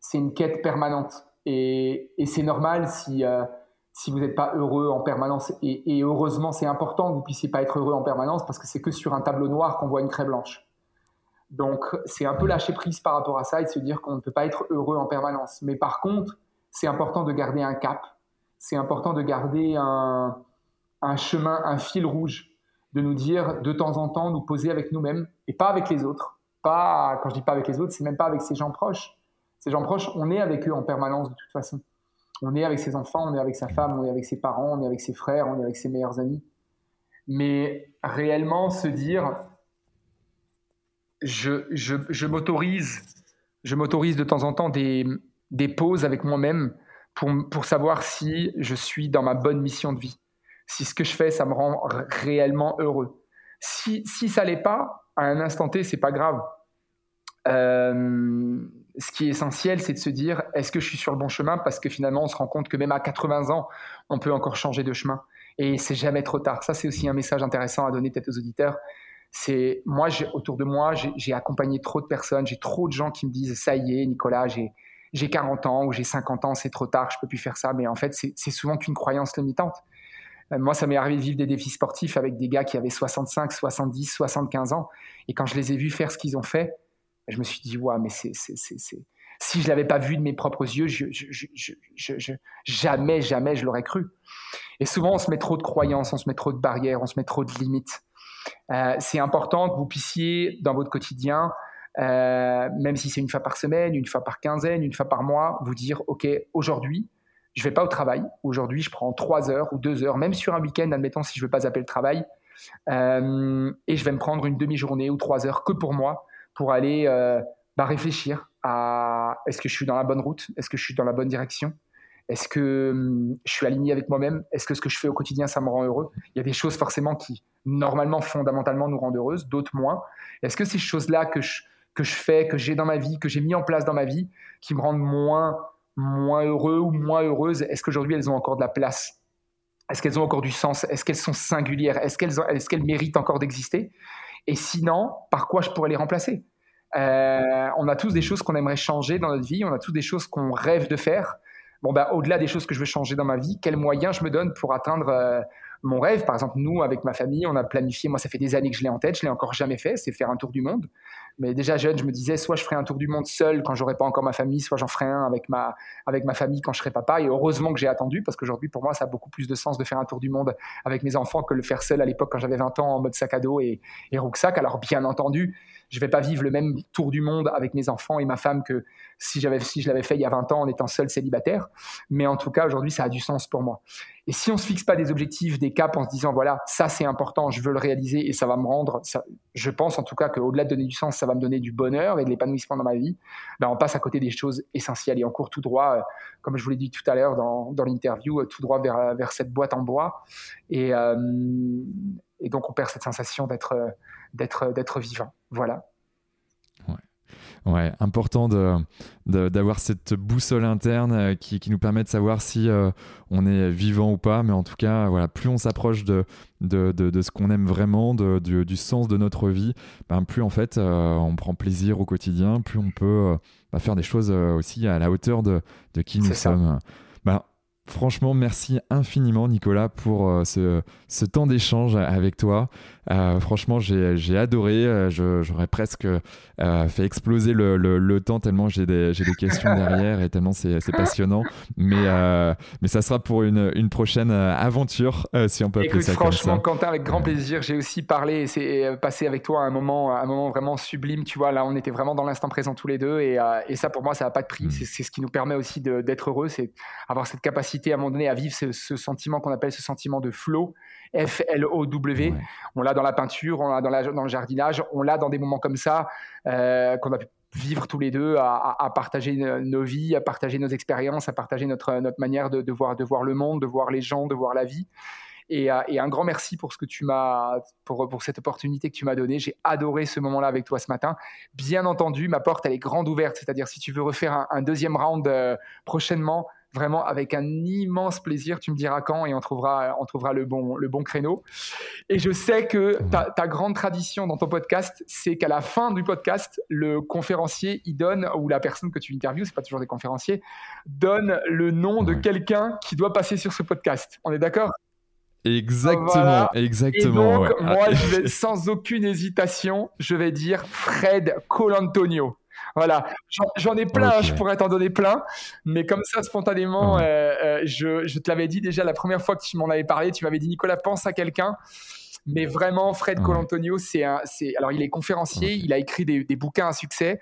Speaker 2: c'est une quête permanente. Et, c'est normal si, euh, si vous n'êtes pas heureux en permanence. Et, heureusement, c'est important que vous puissiez pas être heureux en permanence parce que c'est que sur un tableau noir qu'on voit une craie blanche. Donc, c'est un peu lâcher prise par rapport à ça et de se dire qu'on ne peut pas être heureux en permanence. Mais par contre, c'est important de garder un cap. C'est important de garder un, un chemin, un fil rouge, de nous dire de temps en temps, nous poser avec nous-mêmes et pas avec les autres. Pas, quand je dis pas avec les autres, c'est même pas avec ses gens proches. Ces gens proches, on est avec eux en permanence de toute façon. On est avec ses enfants, on est avec sa femme, on est avec ses parents, on est avec ses frères, on est avec ses meilleurs amis. Mais réellement se dire, je, m'autorise, je m'autorise de temps en temps des, des pauses avec moi-même pour, pour savoir si je suis dans ma bonne mission de vie si ce que je fais, ça me rend réellement heureux. Si, si ça l'est pas, à un instant T, c'est pas grave. Euh, ce qui est essentiel, c'est de se dire est-ce que je suis sur le bon chemin? Parce que finalement, on se rend compte que même à 80 ans, on peut encore changer de chemin. Et c'est jamais trop tard. Ça, c'est aussi un message intéressant à donner peut-être aux auditeurs. C'est moi, autour de moi, j'ai accompagné trop de personnes. J'ai trop de gens qui me disent ça y est, Nicolas, j'ai 40 ans ou j'ai 50 ans, c'est trop tard, je peux plus faire ça. Mais en fait, c'est souvent qu'une croyance limitante. Euh, moi, ça m'est arrivé de vivre des défis sportifs avec des gars qui avaient 65, 70, 75 ans. Et quand je les ai vus faire ce qu'ils ont fait, je me suis dit, ouais, mais c'est, si je l'avais pas vu de mes propres yeux, je, jamais, jamais je l'aurais cru. Et souvent, on se met trop de croyances, on se met trop de barrières, on se met trop de limites. Euh, c'est important que vous puissiez, dans votre quotidien, euh, même si c'est une fois par semaine, une fois par quinzaine, une fois par mois, vous dire, OK, aujourd'hui, je vais pas au travail. Aujourd'hui, je prends trois heures ou deux heures, même sur un week-end, admettons si je veux pas appeler le travail, euh, et je vais me prendre une demi-journée ou trois heures que pour moi, pour aller bah, réfléchir à est-ce que je suis dans la bonne route, est-ce que je suis dans la bonne direction, est-ce que hum, je suis aligné avec moi-même, est-ce que ce que je fais au quotidien, ça me rend heureux? Il y a des choses forcément qui, normalement, fondamentalement, nous rendent heureuses, d'autres moins. Est-ce que ces choses-là que je, que je fais, que j'ai dans ma vie, que j'ai mis en place dans ma vie, qui me rendent moins moins heureux ou moins heureuses, est-ce qu'aujourd'hui elles ont encore de la place? Est-ce qu'elles ont encore du sens? Est-ce qu'elles sont singulières? Est-ce qu'elles est qu'elles méritent encore d'exister? Et sinon, par quoi je pourrais les remplacer? Euh, On a tous des choses qu'on aimerait changer dans notre vie, on a tous des choses qu'on rêve de faire. Bon, ben, au-delà des choses que je veux changer dans ma vie, quels moyens je me donne pour atteindre euh, mon rêve? Par exemple, nous, avec ma famille, on a planifié, moi ça fait des années que je l'ai en tête, je l'ai encore jamais fait, c'est faire un tour du monde. Mais déjà jeune, je me disais, soit je ferai un tour du monde seul quand j'aurai pas encore ma famille, soit j'en ferai un avec ma, avec ma famille quand je serai papa. Et heureusement que j'ai attendu, parce qu'aujourd'hui, pour moi, ça a beaucoup plus de sens de faire un tour du monde avec mes enfants que le faire seul à l'époque quand j'avais 20 ans en mode sac à dos et, et rucksack. Alors, bien entendu, je vais pas vivre le même tour du monde avec mes enfants et ma femme que si, j'avais, je l'avais fait il y a 20 ans en étant seul célibataire. Mais en tout cas, aujourd'hui, ça a du sens pour moi. Et si on se fixe pas des objectifs, des caps en se disant, voilà, ça c'est important, je veux le réaliser et ça va me rendre, je pense en tout cas qu'au-delà de donner du sens, ça va me donner du bonheur et de l'épanouissement dans ma vie, ben on passe à côté des choses essentielles et on court tout droit, euh, comme je vous l'ai dit tout à l'heure dans, l'interview, euh, tout droit vers, vers cette boîte en bois. Euh, et donc on perd cette sensation d'être, d'être, d'être vivant. Voilà.
Speaker 1: Ouais, important de, d'avoir cette boussole interne euh, qui, qui, nous permet de savoir si euh, on est vivant ou pas. Mais en tout cas, voilà, plus on s'approche de, de, de, ce qu'on aime vraiment, de, du, sens de notre vie, ben, plus en fait euh, on prend plaisir au quotidien, plus on peut bah, faire des choses aussi à la hauteur de, de qui nous sommes. Franchement, merci infiniment Nicolas pour euh, ce, ce, temps d'échange avec toi. Euh, franchement, j'ai adoré. Euh, j'aurais presque fait exploser le, le, temps tellement j'ai des, des, questions derrière et tellement c'est passionnant. Mais, mais ça sera pour une, une prochaine aventure, si on peut appeler ça
Speaker 2: franchement,
Speaker 1: comme
Speaker 2: ça. Quentin, avec grand plaisir. J'ai aussi parlé et passé avec toi un moment, un moment vraiment sublime. Tu vois, là, on était vraiment dans l'instant présent tous les deux et, et, ça, pour moi, ça n'a pas de prix. Mm. C'est ce qui nous permet aussi d'être heureux, c'est avoir cette capacité à un moment donné à vivre ce, sentiment qu'on appelle ce sentiment de flow, F-L-O-W. On l'a dans la peinture, on l'a dans, dans, le jardinage, on l'a dans des moments comme ça euh, qu'on a pu vivre tous les deux, à, partager nos vies, à partager nos expériences, à partager notre, notre manière de, voir, de voir le monde, de voir les gens, de voir la vie. Et, euh, un grand merci pour ce que tu m'as, pour, pour cette opportunité que tu m'as donnée. J'ai adoré ce moment-là avec toi ce matin. Bien entendu, ma porte elle est grande ouverte, c'est-à-dire si tu veux refaire un, deuxième round euh, prochainement, vraiment avec un immense plaisir. Tu me diras quand et on trouvera, on trouvera le, bon, le bon créneau. Et je sais que ta, ta grande tradition dans ton podcast, c'est qu'à la fin du podcast, le conférencier, il donne, ou la personne que tu interviews, c'est pas toujours des conférenciers, donne le nom de quelqu'un qui doit passer sur ce podcast. On est d'accord?
Speaker 1: Exactement, exactement.
Speaker 2: Et donc, moi, je vais, sans aucune hésitation, je vais dire Fred Colantonio. Voilà, j'en ai plein, je pourrais t'en donner plein, mais comme ça, spontanément, euh, euh, je, je, te l'avais dit déjà la première fois que tu m'en avais parlé, tu m'avais dit Nicolas, pense à quelqu'un. Mais vraiment, Fred Colantonio, c'est un, c'est, alors il est conférencier, il a écrit des, des, bouquins à succès.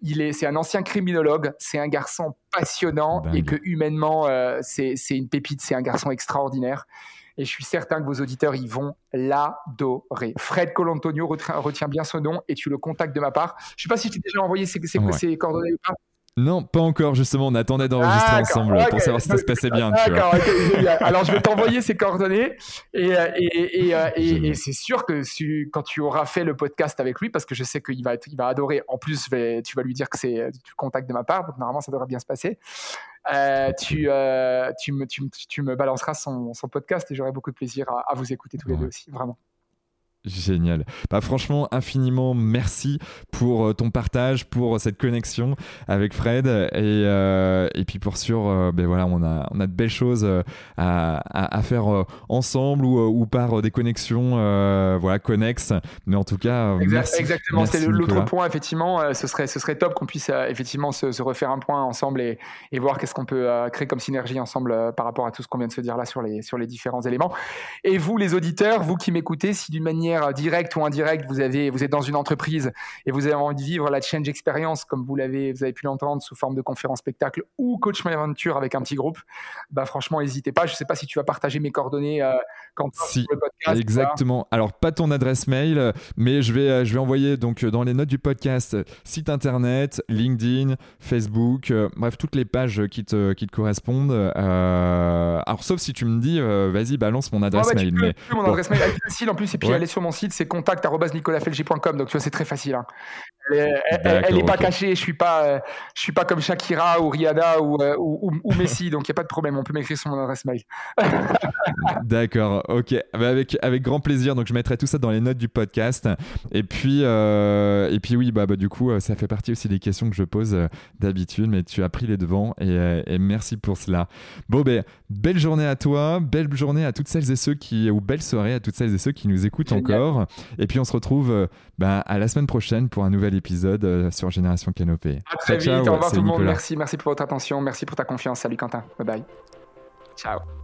Speaker 2: Il est, c'est un ancien criminologue. C'est un garçon passionnant et que humainement, euh, c'est, c'est une pépite. C'est un garçon extraordinaire et je suis certain que vos auditeurs y vont l'adorer. Fred Colantonio, retiens, bien ce nom et tu le contactes de ma part. Je ne sais pas si tu t'es déjà envoyé ses, coordonnées ou pas.
Speaker 1: Non, pas encore, justement, on attendait d'enregistrer ensemble pour savoir si ça se passait bien. D'accord,
Speaker 2: Alors je vais t'envoyer ses coordonnées et, euh, et, euh, et, et c'est sûr que quand tu auras fait le podcast avec lui, parce que je sais qu'il va, il va adorer, en plus tu vas lui dire que c'est du contact de ma part, donc normalement ça devrait bien se passer. Euh, tu, tu, me, tu, tu, me balanceras son, son podcast et j'aurai beaucoup de plaisir à, vous écouter tous les deux aussi, vraiment.
Speaker 1: Génial. Bah, franchement, infiniment merci pour euh, ton partage, pour cette connexion avec Fred. Et, euh, et puis pour sûr, euh, ben voilà, on, a, on a de belles choses à, à, faire ensemble ou, ou, par des connexions voilà, connexes. Mais en tout cas, merci.
Speaker 2: Exactement, c'est l'autre point, effectivement. ce, serait, ce serait top qu'on puisse effectivement se, se, refaire un point ensemble et, et voir qu'est-ce qu'on peut créer comme synergie ensemble par rapport à tout ce qu'on vient de se dire là sur les, sur les différents éléments. Et vous, les auditeurs, vous qui m'écoutez, si d'une manière directe ou indirecte, vous, avez, vous êtes dans une entreprise et vous avez envie de vivre la change experience, comme vous, l'avez, vous avez pu l'entendre, sous forme de conférence spectacle ou coach my aventure avec un petit groupe, bah franchement, n'hésitez pas. Je ne sais pas si tu vas partager mes coordonnées euh, quand
Speaker 1: si, le podcast. Exactement. Alors, pas ton adresse mail, mais je vais, euh, je vais envoyer donc dans les notes du podcast site internet, LinkedIn, Facebook, euh, bref, toutes les pages qui te, qui te correspondent. alors, sauf si tu me dis, vas-y, balance mon adresse
Speaker 2: bah,
Speaker 1: mail. mais,
Speaker 2: mon adresse mail est facile en plus, et puis aller sur mon site, c'est contact.nicolasfelgi.com. Donc, tu vois, c'est très facile. Hein. Elle n'est pas cachée. Je suis pas, euh, je suis pas comme Shakira ou Rihanna ou, euh, ou, ou, Messi. Donc, il n'y a pas de problème. On peut m'écrire sur mon adresse mail.
Speaker 1: D'accord. Ok. Bah, avec, avec grand plaisir. Donc, je mettrai tout ça dans les notes du podcast. Et puis, euh, et puis oui, bah, bah, du coup, ça fait partie aussi des questions que je pose d'habitude. Mais tu as pris les devants et, et merci pour cela. Bon, ben, belle journée à toi. Belle journée à toutes celles et ceux qui, ou belle soirée à toutes celles et ceux qui nous écoutent encore. Et puis, on se retrouve bah, à la semaine prochaine pour un nouvel épisode euh, sur Génération Canopée.
Speaker 2: À très vite, au revoir tout le monde. Merci, merci pour votre attention, merci pour ta confiance. Salut Quentin, bye bye. Ciao.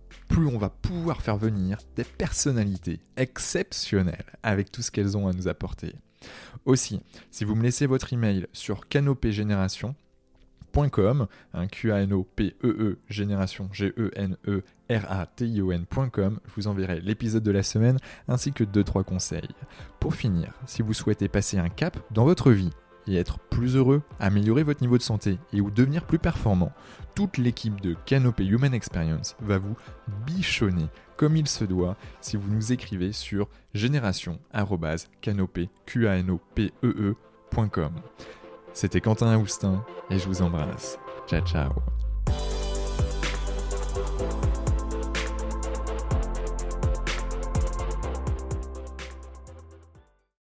Speaker 1: plus on va pouvoir faire venir des personnalités exceptionnelles avec tout ce qu'elles ont à nous apporter. Aussi, si vous me laissez votre email sur canopégénération.com, un Q A N O P E E génération G E N E R A T I O N.com, je vous enverrai l'épisode de la semaine ainsi que 2 3 conseils. Pour finir, si vous souhaitez passer un cap dans votre vie être plus heureux, améliorer votre niveau de santé et ou devenir plus performant, toute l'équipe de Canopé Human Experience va vous bichonner comme il se doit si vous nous écrivez sur génération.canopé.com. C'était Quentin Aoustin et je vous embrasse. Ciao ciao